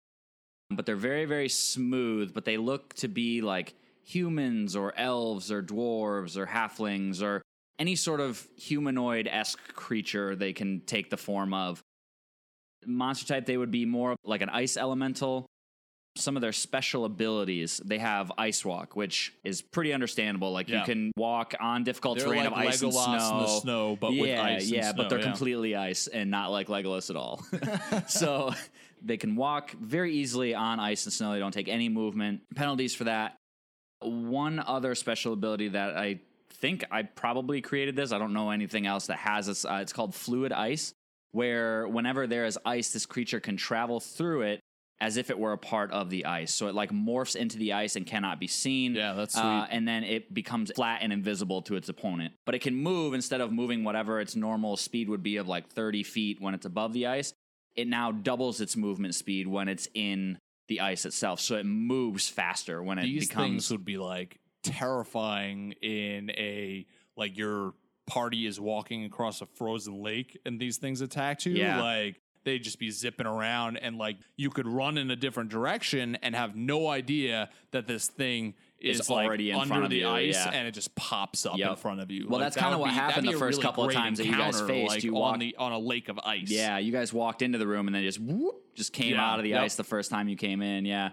Speaker 2: but they're very, very smooth. But they look to be like humans or elves or dwarves or halflings or any sort of humanoid esque creature they can take the form of. Monster type, they would be more like an ice elemental some of their special abilities. They have ice walk, which is pretty understandable. Like
Speaker 1: Yeah.
Speaker 2: you can walk on difficult
Speaker 1: They're
Speaker 2: terrain
Speaker 1: like
Speaker 2: of ice and snow.
Speaker 1: in the snow, but
Speaker 2: yeah,
Speaker 1: with ice.
Speaker 2: yeah, but they're
Speaker 1: snow,
Speaker 2: completely ice and not like Legolas at all. so they can walk very easily on ice and snow. They don't take any movement. Penalties for that. One other special ability that I think I probably created this. I don't know anything else that has this. Uh, it's called fluid ice, where whenever there is ice, this creature can travel through it as if it were a part of the ice. So it like morphs into the ice and cannot be seen.
Speaker 1: Yeah, that's
Speaker 2: Uh, and then it becomes flat and invisible to its opponent. But it can move instead of moving whatever its normal speed would be of like 30 feet when it's above the ice. It now doubles its movement speed when it's in the ice itself. So it moves faster when it
Speaker 1: These
Speaker 2: becomes.
Speaker 1: things would be like terrifying in a like your party is walking across a frozen lake and these things attack you.
Speaker 2: Yeah.
Speaker 1: Like they'd just be zipping around and like you could run in a different direction and have no idea that this thing is like
Speaker 2: already in
Speaker 1: under
Speaker 2: front of
Speaker 1: the
Speaker 2: you,
Speaker 1: ice
Speaker 2: yeah.
Speaker 1: and it just pops up in front of you.
Speaker 2: Well,
Speaker 1: Like,
Speaker 2: that's
Speaker 1: that
Speaker 2: kinda what
Speaker 1: be-
Speaker 2: happened the first
Speaker 1: really
Speaker 2: couple of times that you guys faced.
Speaker 1: like
Speaker 2: You
Speaker 1: on the on a lake of ice.
Speaker 2: Yeah, you guys walked into the room and then just whoop, just came
Speaker 1: Yeah,
Speaker 2: out of the
Speaker 1: yep.
Speaker 2: ice the first time you came in. Yeah.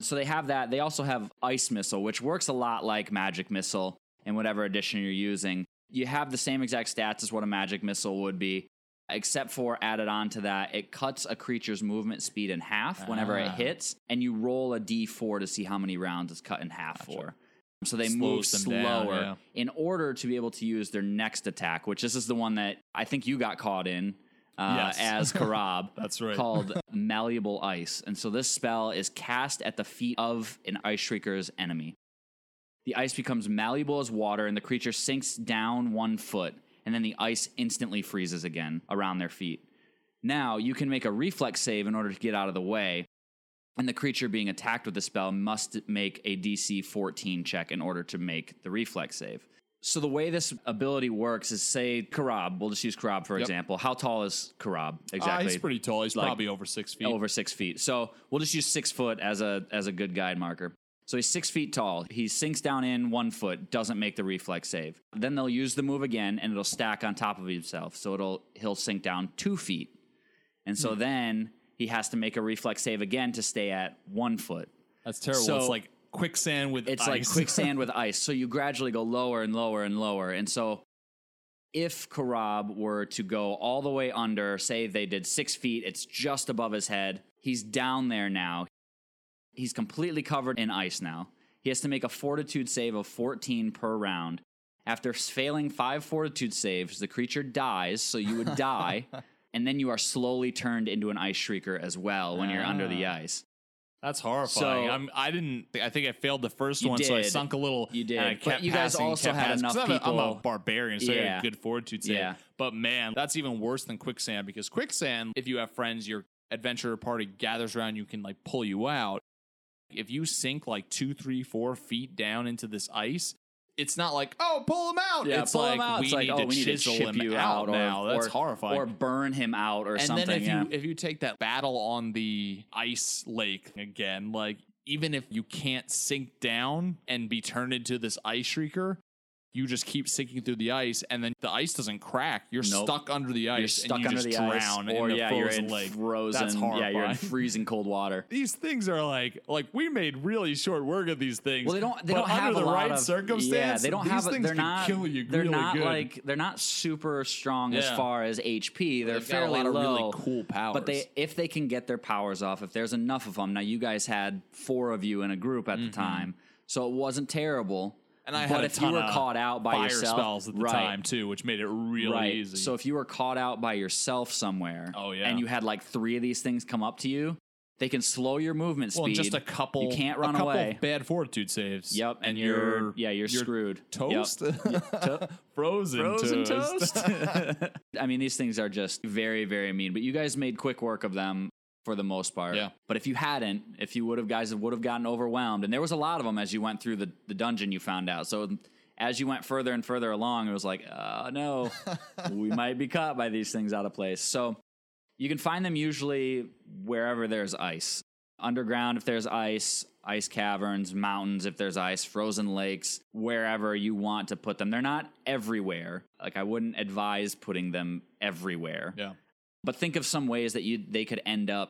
Speaker 2: So they have that. They also have ice missile, which works a lot like magic missile in whatever edition you're using. You have the same exact stats as what a magic missile would be, except for added on to that, it cuts a creature's movement speed in half whenever it
Speaker 1: Ah.
Speaker 2: hits, and you roll a d4 to see how many rounds it's cut in half for. So they
Speaker 1: Slows
Speaker 2: move slower
Speaker 1: down, yeah.
Speaker 2: in order to be able to use their next attack, which this is the one that I think you got caught in uh,
Speaker 1: Yes.
Speaker 2: as Karab.
Speaker 1: That's right.
Speaker 2: Called Malleable Ice. And so this spell is cast at the feet of an Ice Shrieker's enemy. The ice becomes malleable as water, and the creature sinks down one foot, and then the ice instantly freezes again around their feet. Now, you can make a reflex save in order to get out of the way, and the creature being attacked with the spell must make a DC 14 check in order to make the reflex save. So, the way this ability works is say Karab, we'll just use Karab for example. How tall is Karab
Speaker 1: Uh,
Speaker 2: exactly?
Speaker 1: he's pretty tall. He's
Speaker 2: Like,
Speaker 1: probably over six feet.
Speaker 2: over six feet. So we'll just use six foot as a as a good guide marker. So he's six feet tall. He sinks down in one foot, doesn't make the reflex save. Then they'll use the move again, and it'll stack on top of himself. So it'll he'll sink down two feet, and
Speaker 1: Hmm.
Speaker 2: so then he has to make a reflex save again to stay at one foot.
Speaker 1: That's terrible.
Speaker 2: So-
Speaker 1: it's like quicksand with
Speaker 2: It's
Speaker 1: ice.
Speaker 2: like quicksand with ice. So you gradually go lower and lower and lower. And so if Karab were to go all the way under, say they did six feet, it's just above his head. He's down there now. He's completely covered in ice now. He has to make a fortitude save of 14 per round. After failing five fortitude saves, the creature dies, so you would die, and then you are slowly turned into an ice shrieker as well when you're under the ah. ice.
Speaker 1: That's horrifying.
Speaker 2: So-
Speaker 1: I'm, I didn't. I think I failed the first
Speaker 2: You
Speaker 1: one, so I sunk a little.
Speaker 2: You did.
Speaker 1: and I
Speaker 2: But
Speaker 1: kept
Speaker 2: you guys
Speaker 1: passing,
Speaker 2: also
Speaker 1: kept
Speaker 2: had
Speaker 1: passing, 'cause
Speaker 2: enough
Speaker 1: I'm a- I'm a,
Speaker 2: people-
Speaker 1: barbarian, so I had a good fortitude save.
Speaker 2: Yeah.
Speaker 1: But man, that's even worse than quicksand because quicksand, if you have friends, your adventurer party gathers around, you can like pull you out. If you sink like two, three, four feet down into this ice, it's not like oh pull him out.
Speaker 2: Yeah,
Speaker 1: it's
Speaker 2: pull
Speaker 1: like
Speaker 2: him out.
Speaker 1: we
Speaker 2: It's like,
Speaker 1: need
Speaker 2: oh,
Speaker 1: to
Speaker 2: we need to
Speaker 1: chisel
Speaker 2: chip
Speaker 1: him
Speaker 2: you
Speaker 1: out,
Speaker 2: out, or,
Speaker 1: now. That's
Speaker 2: or,
Speaker 1: horrifying.
Speaker 2: Or burn him out, or
Speaker 1: and
Speaker 2: something.
Speaker 1: then if
Speaker 2: yeah.
Speaker 1: you if you take that battle on the ice lake again, like even if you can't sink down and be turned into this ice shrieker, you just keep sinking through the ice, and then the ice doesn't crack. You're
Speaker 2: Nope.
Speaker 1: stuck under the ice,
Speaker 2: you're stuck
Speaker 1: and you
Speaker 2: under
Speaker 1: just
Speaker 2: the
Speaker 1: drown
Speaker 2: ice, or
Speaker 1: in the
Speaker 2: yeah, you're in
Speaker 1: lake.
Speaker 2: frozen.
Speaker 1: That's
Speaker 2: yeah,
Speaker 1: horrifying.
Speaker 2: you're in freezing cold water.
Speaker 1: these things are like like we made really short work of these things.
Speaker 2: Well, they don't. They don't
Speaker 1: under
Speaker 2: have
Speaker 1: the
Speaker 2: a lot
Speaker 1: right
Speaker 2: of
Speaker 1: circumstance.
Speaker 2: Yeah, they don't
Speaker 1: these
Speaker 2: have.
Speaker 1: things
Speaker 2: they're
Speaker 1: can
Speaker 2: not.
Speaker 1: kill you
Speaker 2: they're
Speaker 1: really
Speaker 2: not
Speaker 1: good.
Speaker 2: like. They're not super strong as far as HP. They're
Speaker 1: They've
Speaker 2: fairly
Speaker 1: lot of really
Speaker 2: low.
Speaker 1: cool powers.
Speaker 2: But they, if they can get their powers off, if there's enough of them. Now, you guys had four of you in a group at the mm-hmm. time, so it wasn't terrible.
Speaker 1: And I
Speaker 2: but
Speaker 1: had a
Speaker 2: if
Speaker 1: ton
Speaker 2: you were
Speaker 1: of
Speaker 2: caught out by
Speaker 1: fire
Speaker 2: yourself,
Speaker 1: spells at the
Speaker 2: right,
Speaker 1: time too, which made it really
Speaker 2: right.
Speaker 1: easy.
Speaker 2: So if you were caught out by yourself somewhere,
Speaker 1: Oh, yeah.
Speaker 2: and you had like three of these things come up to you, they can slow your movement speed.
Speaker 1: Well, just a couple.
Speaker 2: You can't
Speaker 1: a
Speaker 2: run
Speaker 1: couple
Speaker 2: away.
Speaker 1: Bad fortitude saves.
Speaker 2: Yep,
Speaker 1: and,
Speaker 2: you're, yeah, you're,
Speaker 1: you're
Speaker 2: screwed. Yep.
Speaker 1: Toast. Frozen,
Speaker 2: Frozen
Speaker 1: toast.
Speaker 2: toast. I mean, these things are just very, very mean. But you guys made quick work of them for the most part.
Speaker 1: Yeah.
Speaker 2: But if you hadn't, if you would have guys would have gotten overwhelmed, and there was a lot of them as you went through the, the dungeon, you found out. So as you went further and further along, it was like, oh no, we might be caught by these things out of place. So you can find them usually wherever there's ice. Underground if there's ice, ice caverns, mountains if there's ice, frozen lakes, wherever you want to put them. They're not everywhere. Like I wouldn't advise putting them everywhere.
Speaker 1: yeah.
Speaker 2: But think of some ways that you they could end up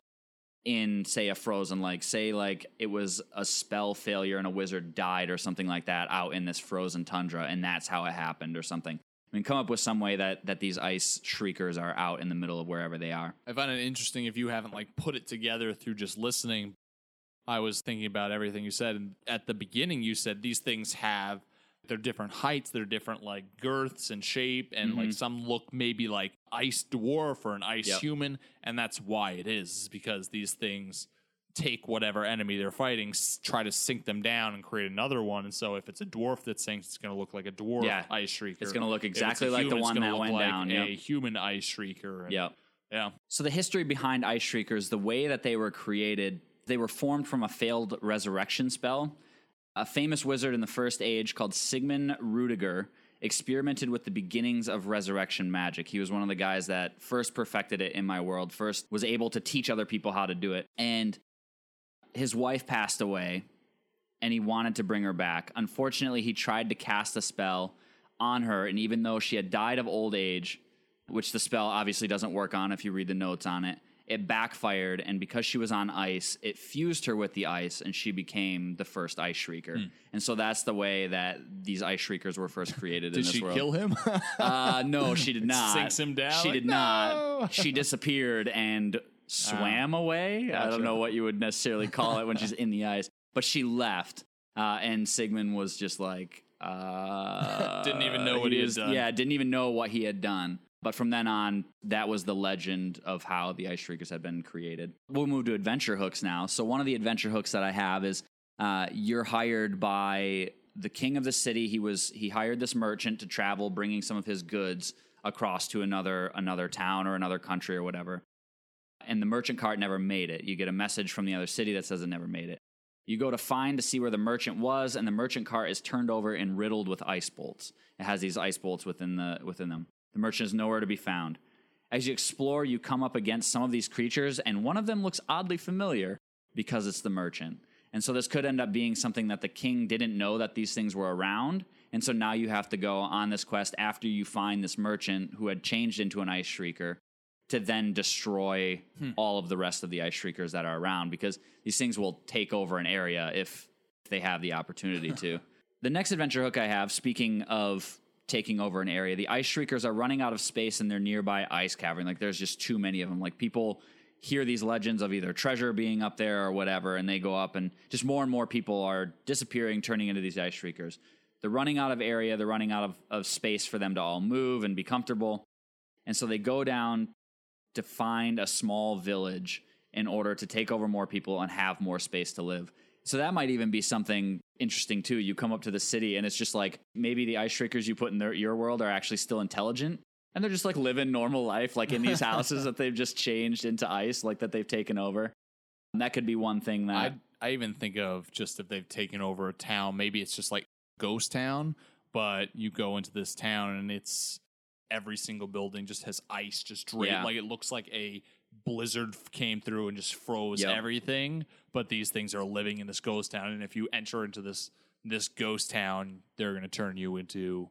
Speaker 2: in say a frozen like Say like it was a spell failure and a wizard died or something like that out in this frozen tundra and that's how it happened or something. I mean come up with some way that that these ice shriekers are out in the middle of wherever they are.
Speaker 1: I find it interesting if you haven't like put it together through just listening. I was thinking about everything you said, and at the beginning you said these things have they're different heights, they're different like girths and shape, and like mm-hmm. some look maybe like ice dwarf or an ice
Speaker 2: Yep.
Speaker 1: human, and that's why it is, because these things take whatever enemy they're fighting, s- try to sink them down and create another one. And so if it's a dwarf that sinks, it's going to look like a dwarf
Speaker 2: Yeah.
Speaker 1: ice shrieker.
Speaker 2: It's gonna look exactly
Speaker 1: a
Speaker 2: like the one that went
Speaker 1: like
Speaker 2: down,
Speaker 1: A
Speaker 2: yep.
Speaker 1: human ice shrieker. and-
Speaker 2: Yep.
Speaker 1: Yeah.
Speaker 2: So the history behind Ice Shriekers, the way that they were created, they were formed from a failed resurrection spell. A famous wizard in the First Age called Sigmund Rudiger experimented with the beginnings of resurrection magic. He was one of the guys that first perfected it in my world, first was able to teach other people how to do it. And his wife passed away and he wanted to bring her back. Unfortunately, he tried to cast a spell on her, and even though she had died of old age, which the spell obviously doesn't work on if you read the notes on it, it backfired, and because she was on ice, it fused her with the ice, and she became the first ice shrieker.
Speaker 1: Hmm.
Speaker 2: And so that's the way that these ice shriekers were first created in
Speaker 1: Did she
Speaker 2: world.
Speaker 1: kill him?
Speaker 2: Uh, no, she did not.
Speaker 1: sinks him down,
Speaker 2: She
Speaker 1: like,
Speaker 2: did
Speaker 1: "No!"
Speaker 2: not. She disappeared and swam away. I don't know what you would necessarily call it when she's in the ice, but she left. uh, and Sigmund was just like uh,
Speaker 1: Didn't even know what he had
Speaker 2: was-
Speaker 1: done.
Speaker 2: Yeah, didn't even know what he had done. But from then on, that was the legend of how the Ice Shriekers had been created. We'll move to adventure hooks now. So one of the adventure hooks that I have is uh, you're hired by the king of the city. He was he hired this merchant to travel, bringing some of his goods across to another another town or another country or whatever. And the merchant cart never made it. You get a message from the other city that says it never made it. You go to find to see where the merchant was, and the merchant cart is turned over and riddled with ice bolts. It has these ice bolts within the within them. The merchant is nowhere to be found. As you explore, you come up against some of these creatures, and one of them looks oddly familiar because it's the merchant. And so this could end up being something that the king didn't know that these things were around. And so now you have to go on this quest after you find this merchant who had changed into an ice shrieker to then destroy hmm. all of the rest of the ice shriekers that are around because these things will take over an area if they have the opportunity to. The next adventure hook I have, speaking of taking over an area, the ice shriekers are running out of space in their nearby ice cavern. Like there's just too many of them. Like people hear these legends of either treasure being up there or whatever, and they go up, and just more and more people are disappearing, turning into these ice shriekers. They're running out of area, they're running out of, of space for them to all move and be comfortable. And so they go down to find a small village in order to take over more people and have more space to live. So that might even be something interesting too. You come up to the city and it's just like maybe the ice shriekers you put in their, your world are actually still intelligent and they're just like living normal life, like in these houses that they've just changed into ice, like that they've taken over. And that could be one thing that
Speaker 1: I I even think of just if they've taken over a town, maybe it's just like ghost town, but you go into this town and it's every single building just has ice just draped
Speaker 2: Yeah.
Speaker 1: like it looks like a blizzard came through and just froze
Speaker 2: Yep.
Speaker 1: everything but these things are living in this ghost town and if you enter into this this ghost town they're going to turn you into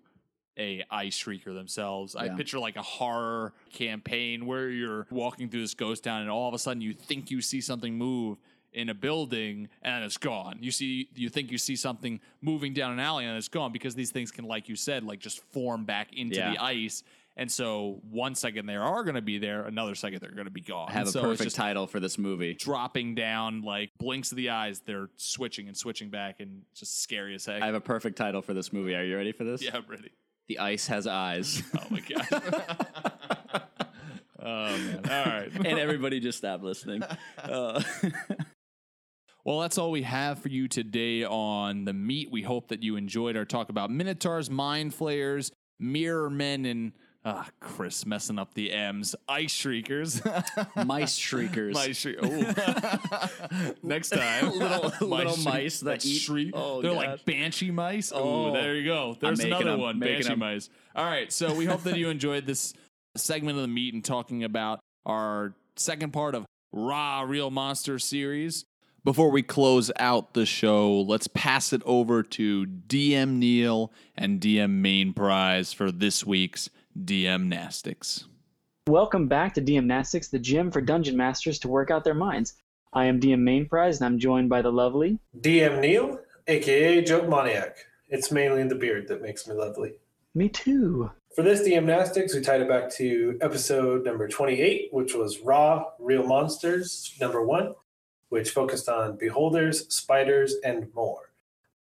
Speaker 1: a ice shrieker themselves. I picture like a horror campaign where you're walking through this ghost town and all of a sudden you think you see something move in a building and it's gone. You see you think you see something moving down an alley and it's gone because these things can like you said like just form back into
Speaker 2: Yeah.
Speaker 1: the ice. And so one second they are going to be there, another second they're going to be gone.
Speaker 2: have a
Speaker 1: so
Speaker 2: perfect title for this movie.
Speaker 1: dropping down like blinks of the eyes, they're switching and switching back and just scary as heck.
Speaker 2: I have a perfect title for this movie. Are you ready for this?
Speaker 1: yeah, I'm ready.
Speaker 2: The Ice Has Eyes.
Speaker 1: Oh my god. oh man. All right.
Speaker 2: and everybody just stopped listening. Uh,
Speaker 1: Well, that's all we have for you today on the meat. We hope that you enjoyed our talk about minotaurs, mind flayers, mirror men, and ah, Chris messing up the M's, ice shriekers.
Speaker 2: mice shriekers.
Speaker 1: Mice shriek. Oh. Next time,
Speaker 2: Little- little
Speaker 1: shriek-
Speaker 2: mice that eat-
Speaker 1: shriek.
Speaker 2: Oh,
Speaker 1: They're
Speaker 2: God.
Speaker 1: like banshee mice. Oh,
Speaker 2: Oh.
Speaker 1: there you go. There's
Speaker 2: another
Speaker 1: another
Speaker 2: 'em,
Speaker 1: one. Banshee
Speaker 2: 'em.
Speaker 1: mice. All right. So we hope that you enjoyed this segment of the meat and talking about our second part of Raw Real Monster series. Before we close out the show, let's pass it over to DM Neil and DM Main Prize for this week's DM Nastics.
Speaker 10: Welcome back to DM Nastics, the gym for dungeon masters to work out their minds. I am DM Main Prize, and I'm joined by the lovely.
Speaker 11: DM Neil, aka Joke Moniac. It's mainly the beard that makes me lovely.
Speaker 10: Me too.
Speaker 11: For this DM Nastics, we tied it back to episode number 28, which was Raw Real Monsters, number one, which focused on beholders, spiders, and more.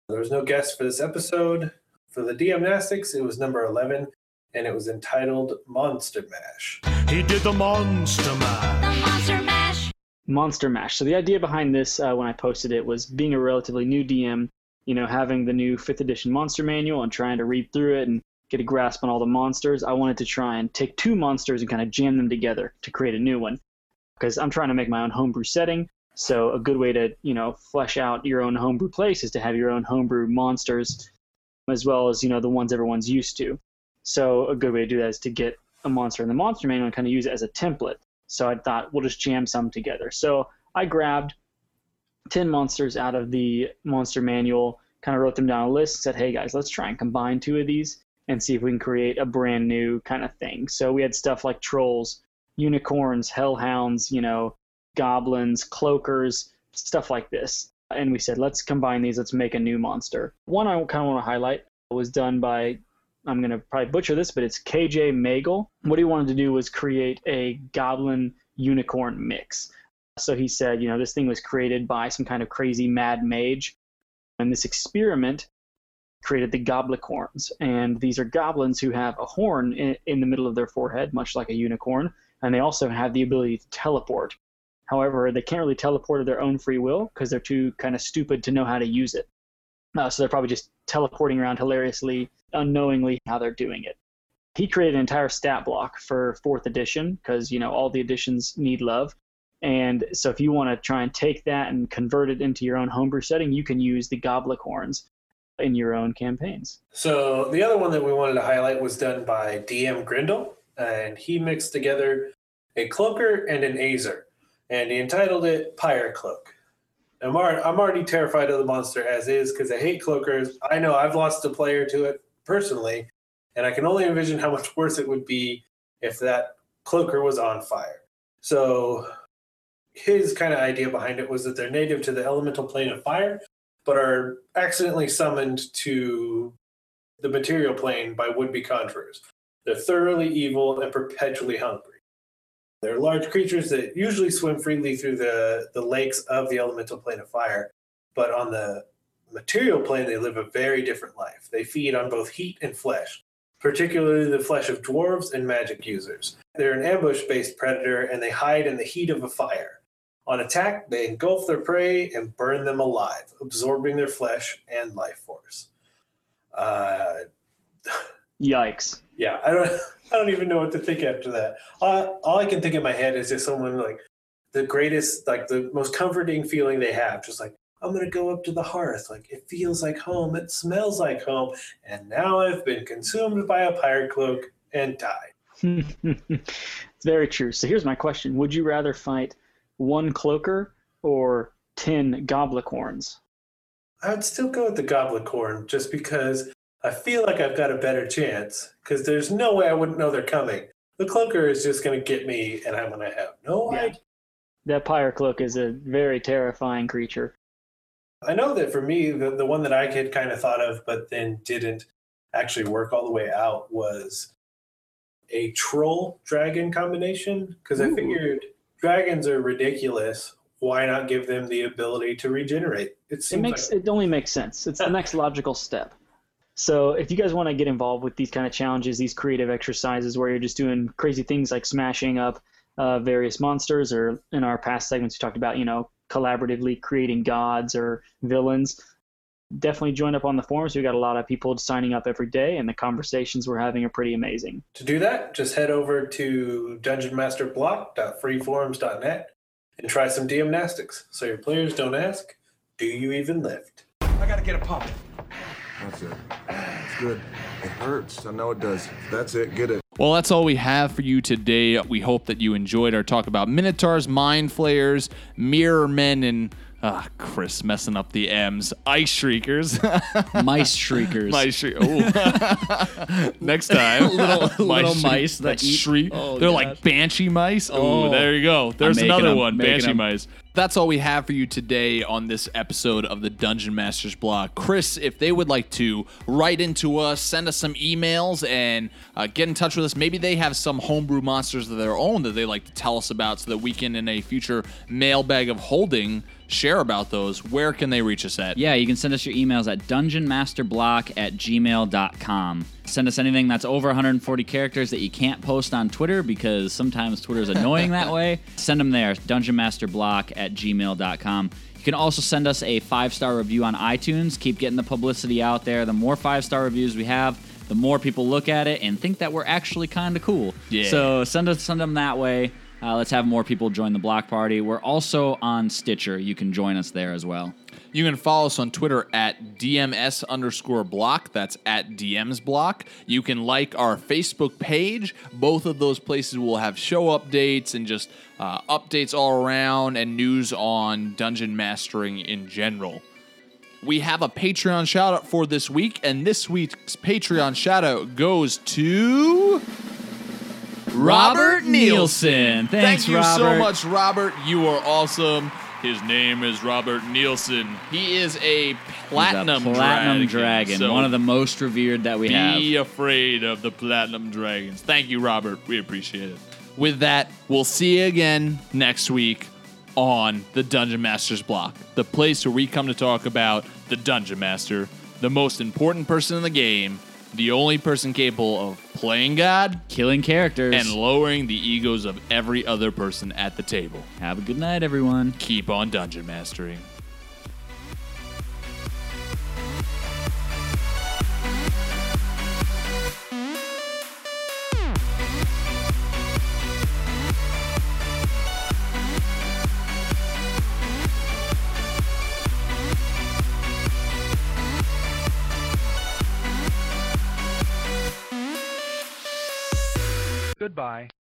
Speaker 11: There was no guest for this episode. For the DM Nastics, it was number 11, and it was entitled Monster Mash.
Speaker 9: He did the monster mash. The monster mash.
Speaker 10: Monster Mash. So the idea behind this, uh, when I posted it, was being a relatively new DM, you know, having the new fifth edition monster manual and trying to read through it and get a grasp on all the monsters. I wanted to try and take two monsters and kind of jam them together to create a new one, because I'm trying to make my own homebrew setting. So a good way to, you know, flesh out your own homebrew place is to have your own homebrew monsters, as well as you know the ones everyone's used to. So a good way to do that is to get a monster in the monster manual and kind of use it as a template. So I thought we'll just jam some together. So I grabbed 10 monsters out of the monster manual, kind of wrote them down a list, said, hey guys, let's try and combine two of these and see if we can create a brand new kind of thing. So we had stuff like trolls, unicorns, hellhounds, you know, goblins, cloakers, stuff like this. And we said, let's combine these, let's make a new monster. One I kind of want to highlight was done by I'm going to probably butcher this, but it's KJ Magel. What he wanted to do was create a goblin unicorn mix. So he said, you know, this thing was created by some kind of crazy mad mage And this experiment created the goblicorns. And these are goblins who have a horn in, in the middle of their forehead, much like a unicorn. And they also have the ability to teleport. However, they can't really teleport of their own free will because they're too kind of stupid to know how to use it. Uh, so they're probably just teleporting around hilariously, unknowingly how they're doing it. He created an entire stat block for fourth edition because you know all the editions need love, and so if you want to try and take that and convert it into your own homebrew setting, you can use the Goblicorns in your own campaigns.
Speaker 11: So the other one that we wanted to highlight was done by DM Grindle, and he mixed together a cloaker and an azer, and he entitled it Pyre Cloak. I'm already, I'm already terrified of the monster as is because I hate cloakers. I know I've lost a player to it personally, and I can only envision how much worse it would be if that cloaker was on fire. So his kind of idea behind it was that they're native to the elemental plane of fire, but are accidentally summoned to the material plane by would-be conjurers. They're thoroughly evil and perpetually hungry. They're large creatures that usually swim freely through the, the lakes of the elemental plane of fire, but on the material plane, they live a very different life. They feed on both heat and flesh, particularly the flesh of dwarves and magic users. They're an ambush based predator and they hide in the heat of a fire. On attack, they engulf their prey and burn them alive, absorbing their flesh and life force. Uh,
Speaker 10: Yikes.
Speaker 11: Yeah, I don't, I don't even know what to think after that. All, all I can think in my head is just someone like the greatest, like the most comforting feeling they have, just like I'm gonna go up to the hearth, like it feels like home, it smells like home, and now I've been consumed by a pyre cloak and died.
Speaker 10: it's very true. So here's my question: Would you rather fight one cloaker or ten goblicorns?
Speaker 11: I would still go with the goblicorn just because I feel like I've got a better chance because there's no way I wouldn't know they're coming. The cloaker is just going to get me, and I'm going to have no
Speaker 10: Yeah.
Speaker 11: idea.
Speaker 10: That pyre cloak is a very terrifying creature.
Speaker 11: I know that for me, the, the one that I had kind of thought of, but then didn't actually work all the way out was a troll dragon combination. Because I figured dragons are ridiculous. Why not give them the ability to regenerate? It
Speaker 10: It
Speaker 11: seems
Speaker 10: makes
Speaker 11: like
Speaker 10: it only makes sense. It's the next logical step. So if you guys want to get involved with these kind of challenges, these creative exercises where you're just doing crazy things like smashing up uh, various monsters, or in our past segments we talked about, you know, collaboratively creating gods or villains. Definitely join up on the forums. We've got a lot of people signing up every day, and the conversations we're having are pretty amazing.
Speaker 11: to do that, just head over to dungeonmasterblock.freeforums.net and try some DMnastics so your players don't ask, Do you even lift?
Speaker 12: I gotta get a pump.
Speaker 13: That's it. It's good. It hurts. I know it does. That's it. Get it.
Speaker 1: Well, that's all we have for you today. We hope that you enjoyed our talk about Minotaurs, Mind Flayers, Mirror Men, and ah, Chris messing up the M's. Ice Shriekers.
Speaker 2: Mice shriekers.
Speaker 1: Mice shriek. Oh. Next time.
Speaker 2: Little- little mice that
Speaker 1: that shriek.
Speaker 2: Oh,
Speaker 1: They're
Speaker 2: God.
Speaker 1: like banshee mice.
Speaker 2: Oh.
Speaker 1: There you go. There's
Speaker 2: making
Speaker 1: another
Speaker 2: 'em,
Speaker 1: one.
Speaker 2: making
Speaker 1: Banshee
Speaker 2: 'em.
Speaker 1: mice. That's all we have for you today on this episode of the Dungeon Masters block. Chris, if they would like to write into us, send us some emails, and uh, get in touch with us, maybe they have some homebrew monsters of their own that they like to tell us about so that we can, in a future mailbag of holding, share about those. Where can they reach us at?
Speaker 2: Yeah, you can send us your emails at dungeonmasterblock at gmail.com. Send us anything that's over 140 characters that you can't post on Twitter because sometimes Twitter's annoying that way. Send them there, dungeonmasterblock at gmail.com. You can also send us a five star review on iTunes. Keep getting the publicity out there. The more five star reviews we have, the more people look at it and think that we're actually kind of cool.
Speaker 1: Yeah.
Speaker 2: So send us send them that way. Uh, let's have more people join the block party. We're also on Stitcher. You can join us there as well.
Speaker 1: You can follow us on Twitter at DMS underscore block. That's at DMs block. You can like our Facebook page. Both of those places will have show updates and just uh, updates all around and news on dungeon mastering in general. We have a Patreon shout out for this week, and this week's Patreon shout out goes to.
Speaker 2: Robert Nielsen. Thanks,
Speaker 1: Thank you so much, Robert. You are awesome. His name is Robert Nielsen. He is a platinum,
Speaker 2: He's a platinum
Speaker 1: dragon.
Speaker 2: dragon,
Speaker 1: so
Speaker 2: one of the most revered that we have.
Speaker 1: be afraid of the platinum dragons. Thank you, Robert. We appreciate it. With that, we'll see you again next week. on the Dungeon Master's block, the place where we come to talk about the Dungeon Master, the most important person in the game, the only person capable of playing God,
Speaker 2: killing characters,
Speaker 1: and lowering the egos of every other person at the table.
Speaker 2: Have a good night, everyone.
Speaker 1: Keep on Dungeon Mastering.
Speaker 12: Goodbye.